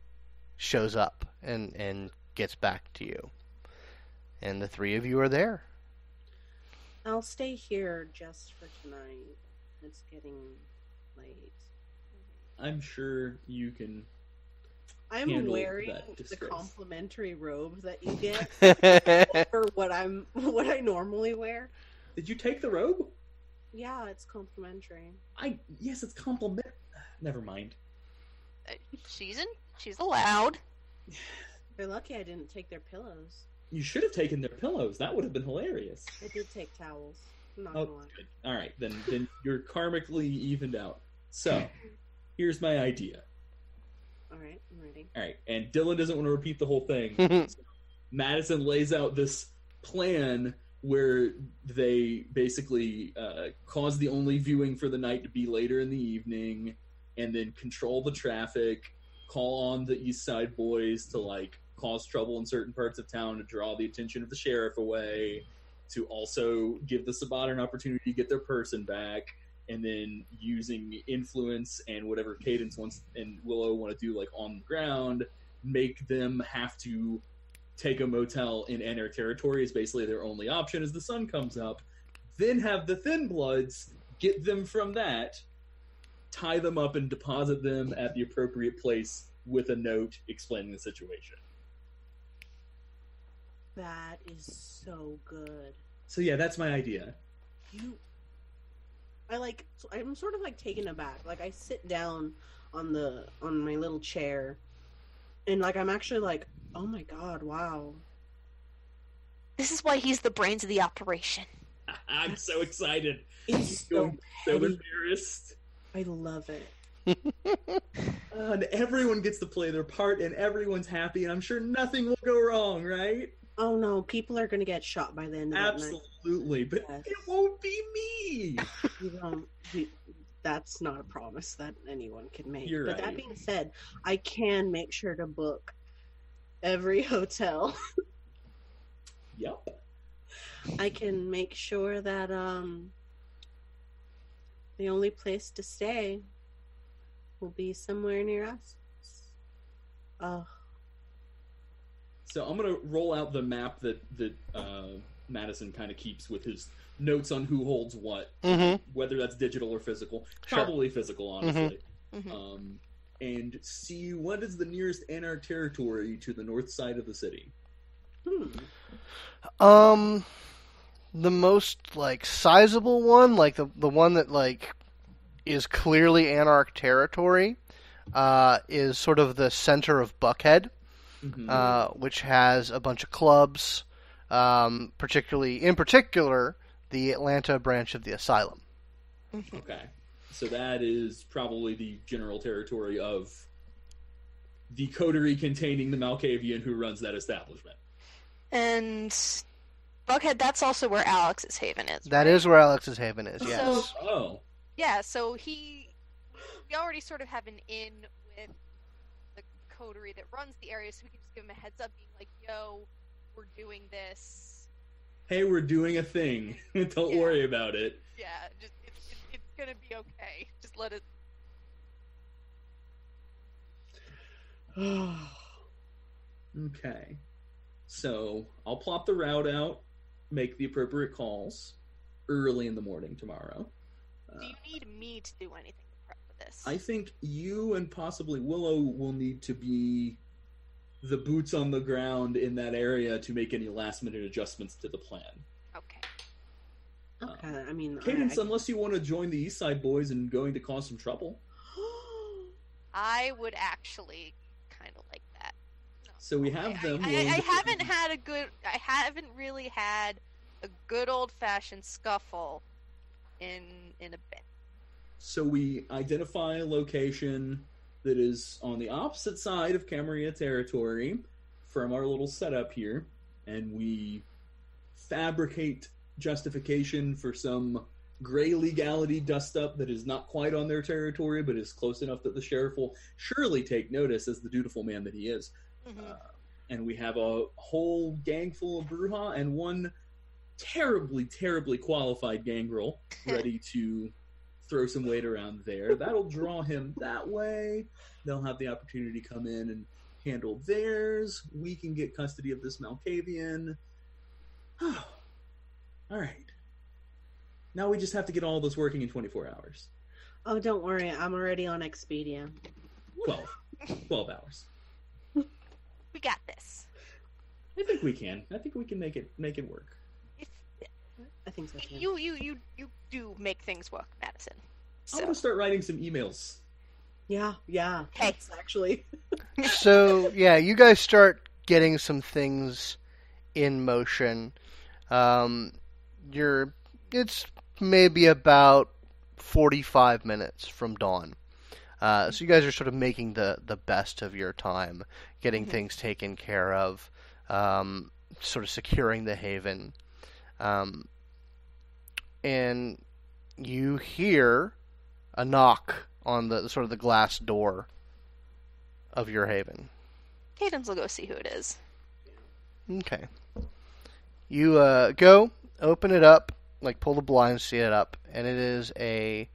shows up and and gets back to you, and the three of you are there. I'll stay here just for tonight. It's getting late. I'm sure you can. I'm wearing the complimentary robe that you get for what I'm what I normally wear. Did you take the robe? Yeah, it's complimentary. I yes, it's compliment. Never mind. Uh, She's in. She's allowed. They're lucky I didn't take their pillows. You should have taken their pillows. That would have been hilarious. I did take towels. I'm not Oh, gonna lie. good. All right, then then you're karmically evened out. So, here's my idea. All right, I'm ready. All right, and Dylan doesn't want to repeat the whole thing. Madison lays out this plan where they basically uh, cause the only viewing for the night to be later in the evening, and then control the traffic, call on the East Side boys to like cause trouble in certain parts of town to draw the attention of the sheriff away, to also give the Sabbat an opportunity to get their person back, and then using influence and whatever Cadence wants and Willow want to do like on the ground, make them have to take a motel in Anarch territory is basically their only option as the sun comes up. then have the Thin Bloods get them from that, tie them up, and deposit them at the appropriate place with a note explaining the situation. That is so good. So yeah, that's my idea. You, I like. I'm sort of like taken aback. Like I sit down on the on my little chair, and like I'm actually like, oh my god, wow. This is why he's the brains of the operation. I'm so excited. It's so Going so embarrassed. I love it. Uh, and everyone gets to play their part, and everyone's happy, and I'm sure nothing will go wrong, right? Oh no, people are gonna get shot by the end of that night. Absolutely, but Yes. it won't be me. You. You, that's not a promise that anyone can make. You're but right. that being said, I can make sure to book every hotel. Yep. I can make sure that um the only place to stay will be somewhere near us. Oh, So I'm gonna roll out the map that that uh, Madison kind of keeps with his notes on who holds what, Mm-hmm. whether that's digital or physical. Sure. Probably physical, honestly. Mhm. Um, and see what is the nearest Anarch territory to the north side of the city. hmm. Um, the most like sizable one, like the the one that like is clearly Anarch territory, uh, is sort of the center of Buckhead, Mhm. uh, which has a bunch of clubs, um, particularly in particular the Atlanta branch of the Asylum. Mhm. Okay. So that is probably the general territory of the coterie containing the Malkavian who runs that establishment. And Buckhead, that's also where Alex's Haven is. That right? is where Alex's Haven is. Yes. So- Oh. Yeah, so he we already sort of have an in with the coterie that runs the area, so we can just give him a heads up, being like, "Yo, we're doing this." Hey, we're doing a thing. Don't Yeah. worry about it. Yeah, just it, it, it's gonna be okay. Just let it. Okay. So I'll plop the route out, make the appropriate calls early in the morning tomorrow. Do you need me to do anything to prep for this? I think you and possibly Willow will need to be the boots on the ground in that area to make any last minute adjustments to the plan. Okay. Um, okay, I mean, Cadence, I- unless you want to join the East Side Boys and going to cause some trouble. I would actually kind of like that. No. So we have I, them. I, I, I haven't had a good. I haven't really had a good old fashioned scuffle in in a bit. So we identify a location that is on the opposite side of Camarilla territory from our little setup here, and we fabricate justification for some gray legality dust up that is not quite on their territory, but is close enough that the sheriff will surely take notice as the dutiful man that he is. Mhm. Uh, and we have a whole gang full of Brujah and one terribly, terribly qualified gangrel ready to throw some weight around there. That'll draw him that way. They'll have the opportunity to come in and handle theirs. We can get custody of this Malkavian. All right. Now we just have to get all this working in 24 hours. oh, don't worry, I'm already on Expedia. 12. 12 hours. we got this. I think we can. I think we can make it make it work. If, I think you you you you do make things work, Madison. I'm gonna start writing some emails. Yeah, yeah. Hey. It's actually. so yeah, you guys start getting some things in motion. Um, you're it's maybe about forty-five minutes from dawn. Uh, so you guys are sort of making the the best of your time, getting Mhm. things taken care of, um, sort of securing the haven, um, and you hear a knock on the sort of the glass door of your haven. Cadence will go see who it is. Okay. You uh, go, open it up, like pull the blinds, see it up, and it is a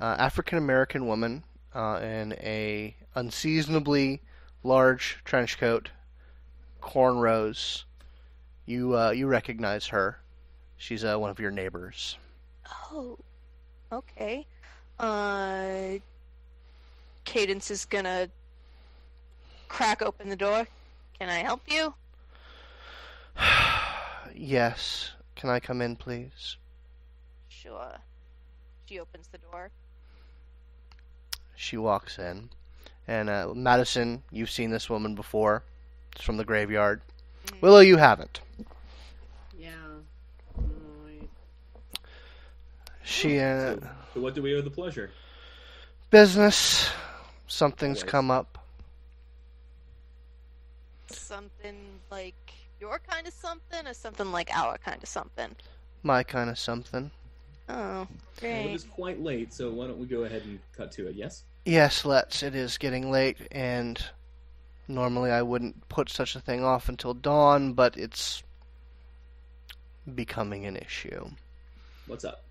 uh, African American woman uh, in a unseasonably large trench coat, cornrows. You uh, you recognize her. She's uh, one of your neighbors. Oh, okay. Uh, Cadence is gonna crack open the door. Can I help you? yes. Can I come in, please? Sure. She opens the door. She walks in. And uh, Madison, you've seen this woman before. It's from the graveyard. Mm. Willow, you haven't. Yeah. Oh, I- She, uh, So, so what do we owe the pleasure? business. Something's Always. come up. Something like your kind of something, or something like our kind of something. My kind of something. Oh, Well, it great. is quite late, so why don't we go ahead and cut to it? Yes. Yes, let's. It is getting late, and normally I wouldn't put such a thing off until dawn, but it's becoming an issue. What's up?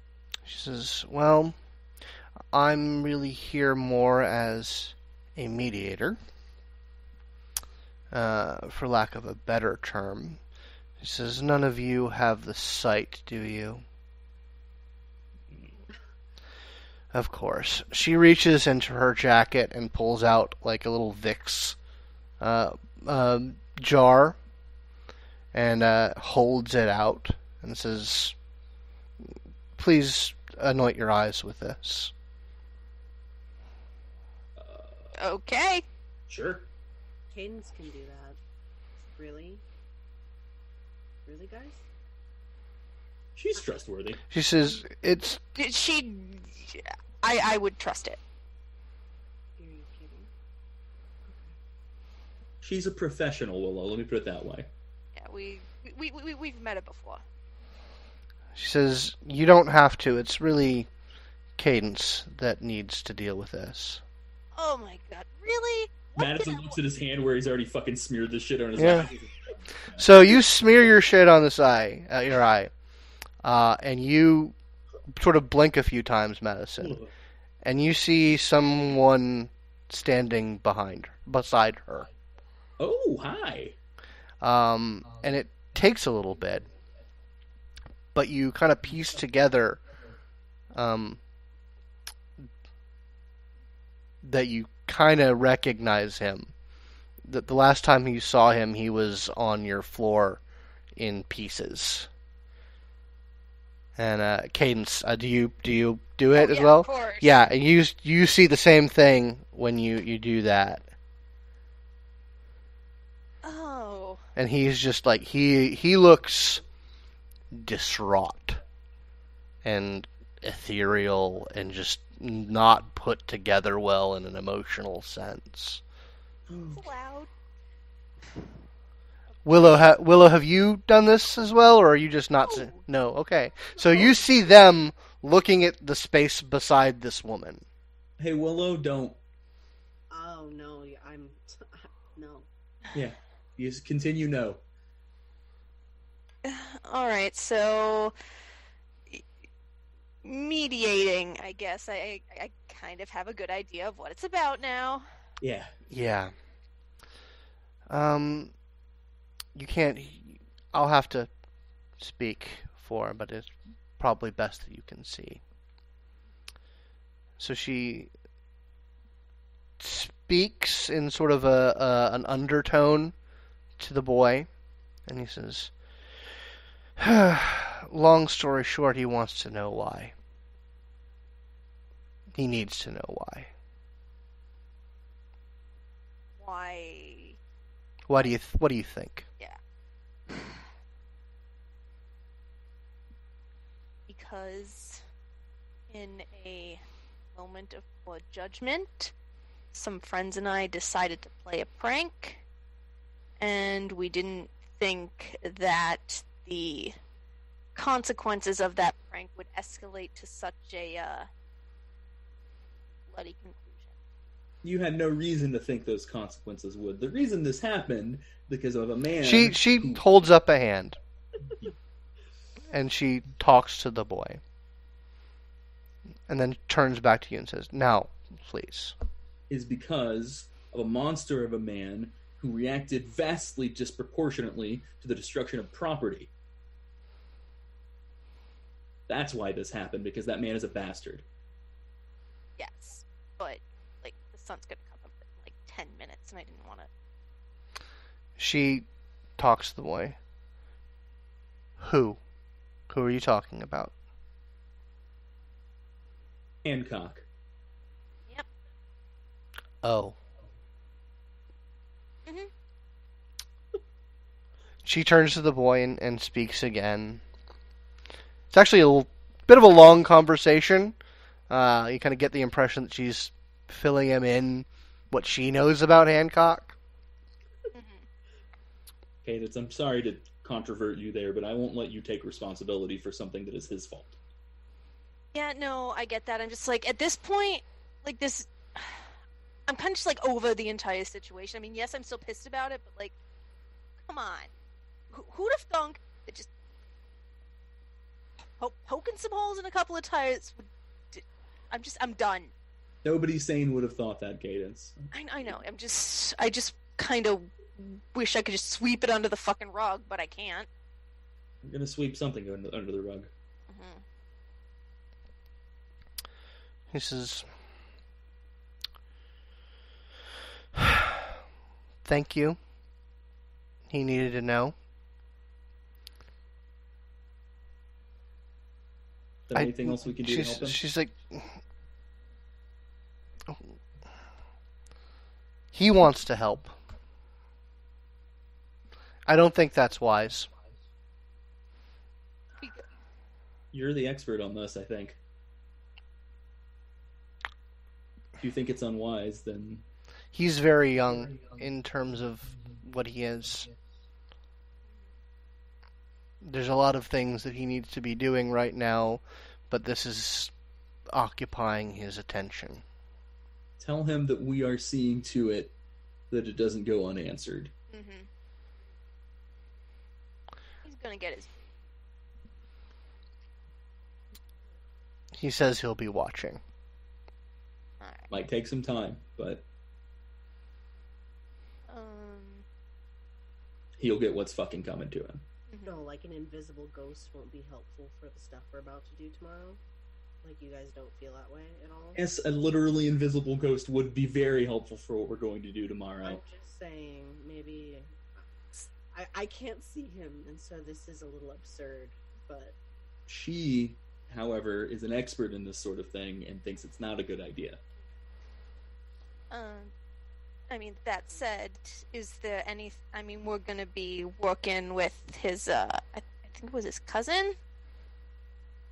She says, Well, I'm really here more as a mediator, uh, for lack of a better term. She says, None of you have the sight, do you? Of course. She reaches into her jacket and pulls out like a little Vicks uh, um, jar and uh, holds it out and says, Please anoint your eyes with this. Okay. Sure. Cadence can do that. Really? Really, guys? She's trustworthy. She says, It's Did She, I, I would trust it. Are you kidding? She's a professional, Willow. Let me put it that way. Yeah, we, we, we, we we've met it before. She says, You don't have to. It's really Cadence that needs to deal with this. Oh my god, really? What Madison did I- looks at his hand where he's already fucking smeared this shit on his Yeah. eye. So you smear your shit on this eye, uh, your eye, uh, and you sort of blink a few times, Madison, and you see someone standing behind, beside her. Oh, hi. Um, and it takes a little bit, but you kind of piece together um, that you kind of recognize him. That the last time you saw him, he was on your floor in pieces. And uh, Cadence, uh, do you do you do it Oh, as yeah, well? Of course. Yeah, and you you see the same thing when you you do that. Oh. and he's just like he he looks distraught and ethereal and just not put together well in an emotional sense. It's loud. Willow, ha- Willow, have you done this as well, or are you just not? No. no, okay. So you see them looking at the space beside this woman. Hey, Willow, don't. Oh no, I'm no. Yeah. You just continue, no. All right, so mediating, I guess. I, I I kind of have a good idea of what it's about now. Yeah. Yeah. Um, you can't. I'll have to speak for him, but it's probably best that you can see. So she speaks in sort of a, a an undertone to the boy, and he says, "Long story short, he wants to know why. He needs to know why. Why? Why do you th- What do you think?" Yeah. because in a moment of poor judgment, some friends and I decided to play a prank, and we didn't think that the consequences of that prank would escalate to such a uh, bloody conclusion. You had no reason to think those consequences would. The reason this happened because of a man. She she who- holds up a hand, and she talks to the boy, and then turns back to you and says, "Now, please." is because of a monster of a man who reacted vastly disproportionately to the destruction of property. That's why this happened because that man is a bastard. Yes, but like the sun's gonna come up in like ten minutes, and I didn't want to. She talks to the boy. Who? Who are you talking about? Hancock. Yep. Oh. Mhm. She turns to the boy and, and speaks again. It's actually a bit of a long conversation. Uh, you kind of get the impression that she's filling him in what she knows about Hancock. Mhm. Cadence, I'm sorry to controvert you there, but I won't let you take responsibility for something that is his fault. Yeah, no, I get that. I'm just like at this point, like this. I'm kind of just like over the entire situation. I mean, yes, I'm still pissed about it, but like, come on, Who, who'd have thunk that just po- poking some holes in a couple of tires? Would, d- I'm just, I'm done. Nobody sane would have thought that, Cadence. I, I know. I'm just, I just kind of wish I could just sweep it under the fucking rug, but I can't. I'm gonna sweep something under, under the rug. hmm He says, Thank you. He needed to know. There I- anything else we can do to she's, help him? she's like, he wants to help. I don't think that's wise. You're the expert on this, I think. If you think it's unwise, then He's very young in terms of what he is. There's a lot of things that he needs to be doing right now, but this is occupying his attention. tell him that we are seeing to it that it doesn't go unanswered. hmm He's gonna get his. He says he'll be watching. All right. Might take some time, but Um. he'll get what's fucking coming to him. No, like an invisible ghost won't be helpful for the stuff we're about to do tomorrow. Like you guys don't feel that way at all. Yes, a literally invisible ghost would be very helpful for what we're going to do tomorrow. I'm just saying, maybe I I can't see him, and so this is a little absurd. But She, however, is an expert in this sort of thing and thinks it's not a good idea. Um, I mean, that said, is there any? I mean, we're gonna be working with his. Uh, I, I think it was his cousin.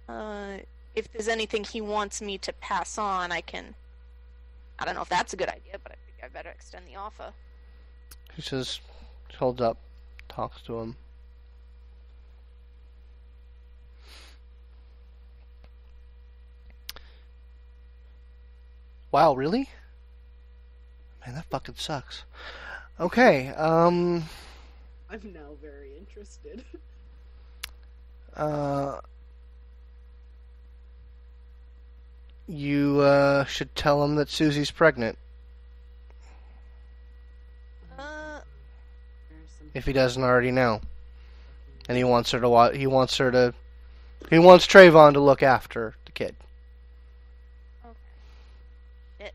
Uh, if there's anything he wants me to pass on, I can. I don't know if that's a good idea, but I think I better extend the offer. He says, holds up, talks to him. Wow, really? Man, that fucking sucks. Okay, um, I'm now very interested. uh, you, uh, should tell him that Susie's pregnant, Uh, if he doesn't already know. And he wants her to wa- he wants her to, he wants Trayvon to look after the kid. it.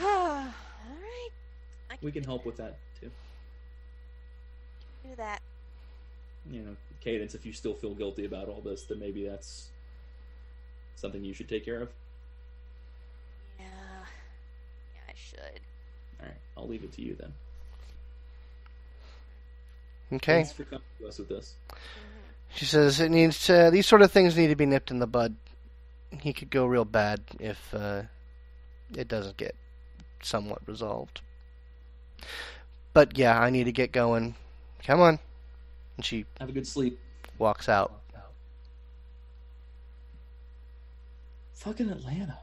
All right. I can We can help with that too. do that. You know, Cadence, if you still feel guilty about all this, then maybe that's something you should take care of. Yeah. Yeah, I should. All right, I'll leave it to you then. Okay. Thanks for coming to us with this. She says it needs to. These sort of things need to be nipped in the bud. He could go real bad if uh, it doesn't get somewhat resolved. But yeah, I need to get going. Come on. And she Have a good sleep. walks out. Fucking Atlanta.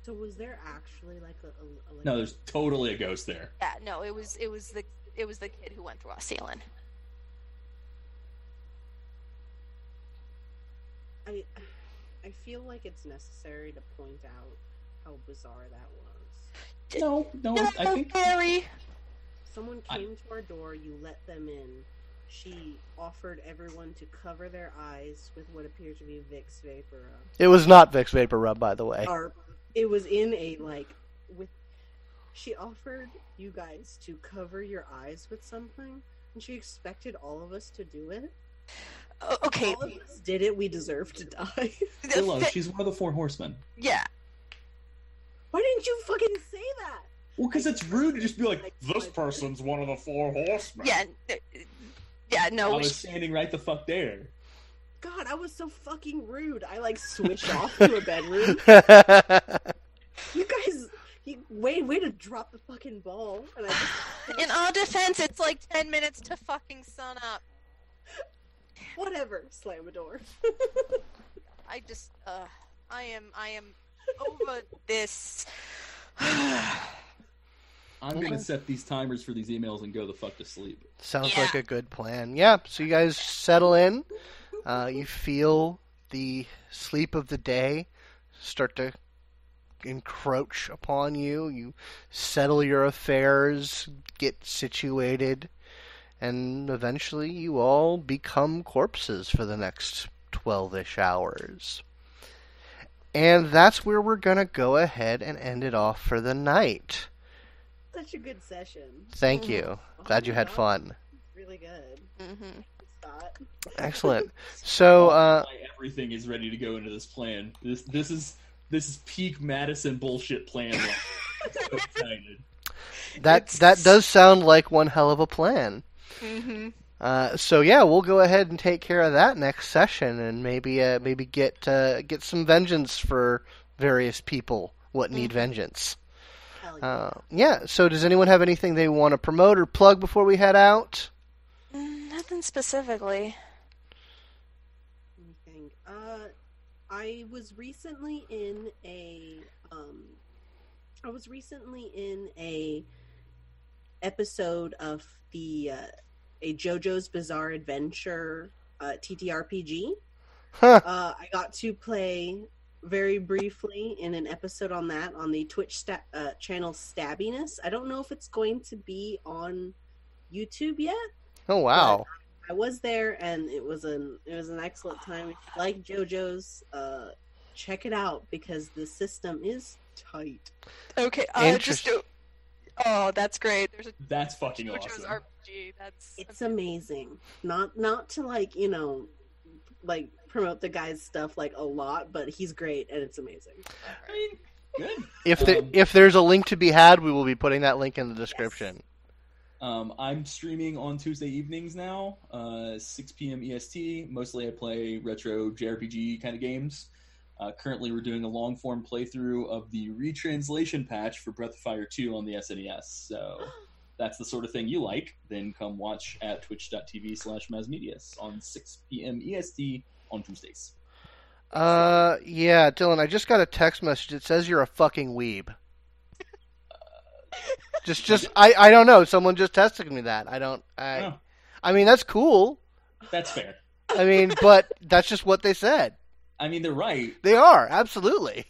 So was there actually like a, a, a like No, there's totally a ghost there. Yeah, no, it was it was the it was the kid who went through our ceiling. I I feel like it's necessary to point out how bizarre that was. No, no, I think Barry. Someone I- came to our door, you let them in, she offered everyone to cover their eyes with what appeared to be Vicks Vapor Rub. It was not Vicks Vapor Rub, by the way. Or it was in a like with. She offered you guys to cover your eyes with something, and she expected all of us to do it. Okay. All of us did it. We deserve to die. Willow, she's one of the four horsemen. yeah. Why didn't you fucking say that? Well, because it's rude to just be like, this person's one of the four horsemen. Yeah. n- Yeah. I No. was sh- standing right the fuck there. God, I was so fucking rude. I like switched off to a bedroom. You guys, you way way to drop the fucking ball. And I just, In our defense, it's like ten minutes to fucking sun up. whatever, slam a door. I just, uh, I am, I am over this. I'm Okay. gonna set these timers for these emails and go the fuck to sleep. Sounds Yeah. like a good plan. Yeah, so you guys settle in. Uh, you feel the sleep of the day start to encroach upon you. You settle your affairs, get situated, and eventually you all become corpses for the next 12 ish hours. And that's where we're going to go ahead and end it off for the night. Such a good session. Thank you. Glad you had fun. Really good. hmm Excellent. So, uh, everything is ready to go into this plan. This this is this is peak Madison bullshit plan. So excited. that It's- that does sound like one hell of a plan. hmm Uh, so yeah, we'll go ahead and take care of that next session, and maybe uh, maybe get uh, get some vengeance for various people what need vengeance. Hell yeah. Uh, yeah. So does anyone have anything they want to promote or plug before we head out? Mm, Nothing specifically. Let me think. Uh, I was recently in a um, I was recently in a episode of the uh, a JoJo's Bizarre Adventure uh, TTRPG. Huh. Uh, I got to play very briefly in an episode on that on the Twitch sta- uh, channel Stabbiness. I don't know if it's going to be on YouTube yet. Oh wow. I was there, and it was an it was an excellent time. If you like JoJo's, uh, check it out because the system is tight. Okay. Uh, just. Interest- Oh, that's great. There's a That's fucking JoJo's awesome. RPG. That's. It's amazing. Not not to like you know, like promote the guy's stuff like a lot, but he's great and it's amazing. I mean, good. If there, Um, if there's a link to be had, we will be putting that link in the description. Um, I'm streaming on Tuesday evenings now, uh, 6 p.m. EST. Mostly I play retro JRPG kind of games. Uh, currently, we're doing a long form playthrough of the retranslation patch for Breath of Fire 2 on the SNES. So that's the sort of thing you like. Then come watch at twitch.tv slash masmedias on 6 p.m. EST on Tuesdays. Uh, yeah, Dylan, I just got a text message. It says you're a fucking weeb. Just, just, I, I don't know. Someone just texted me that. I don't, I, Oh, I mean, that's cool. that's fair. I mean, but that's just what they said. I mean, they're right. They are absolutely.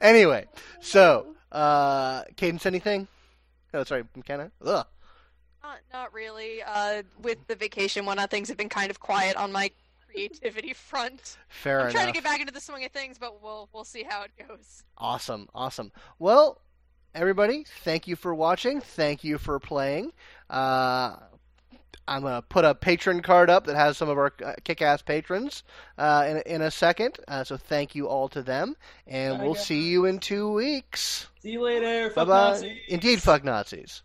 anyway, so, uh, Cadence, anything? Oh, sorry, McKenna. Ugh. Not, not really. Uh, with the vacation one, uh, things have been kind of quiet on my creativity front. Fair I'm trying to get back into the swing of things, but we'll we'll see how it goes. Awesome, awesome. Well, everybody, thank you for watching. Thank you for playing. Uh, I'm gonna put a patron card up that has some of our uh, kick-ass patrons uh, in in a second. Uh, so thank you all to them, and Bye, we'll see you in two weeks. See you later. Bye Fuck bye. Nazis. Indeed, fuck Nazis.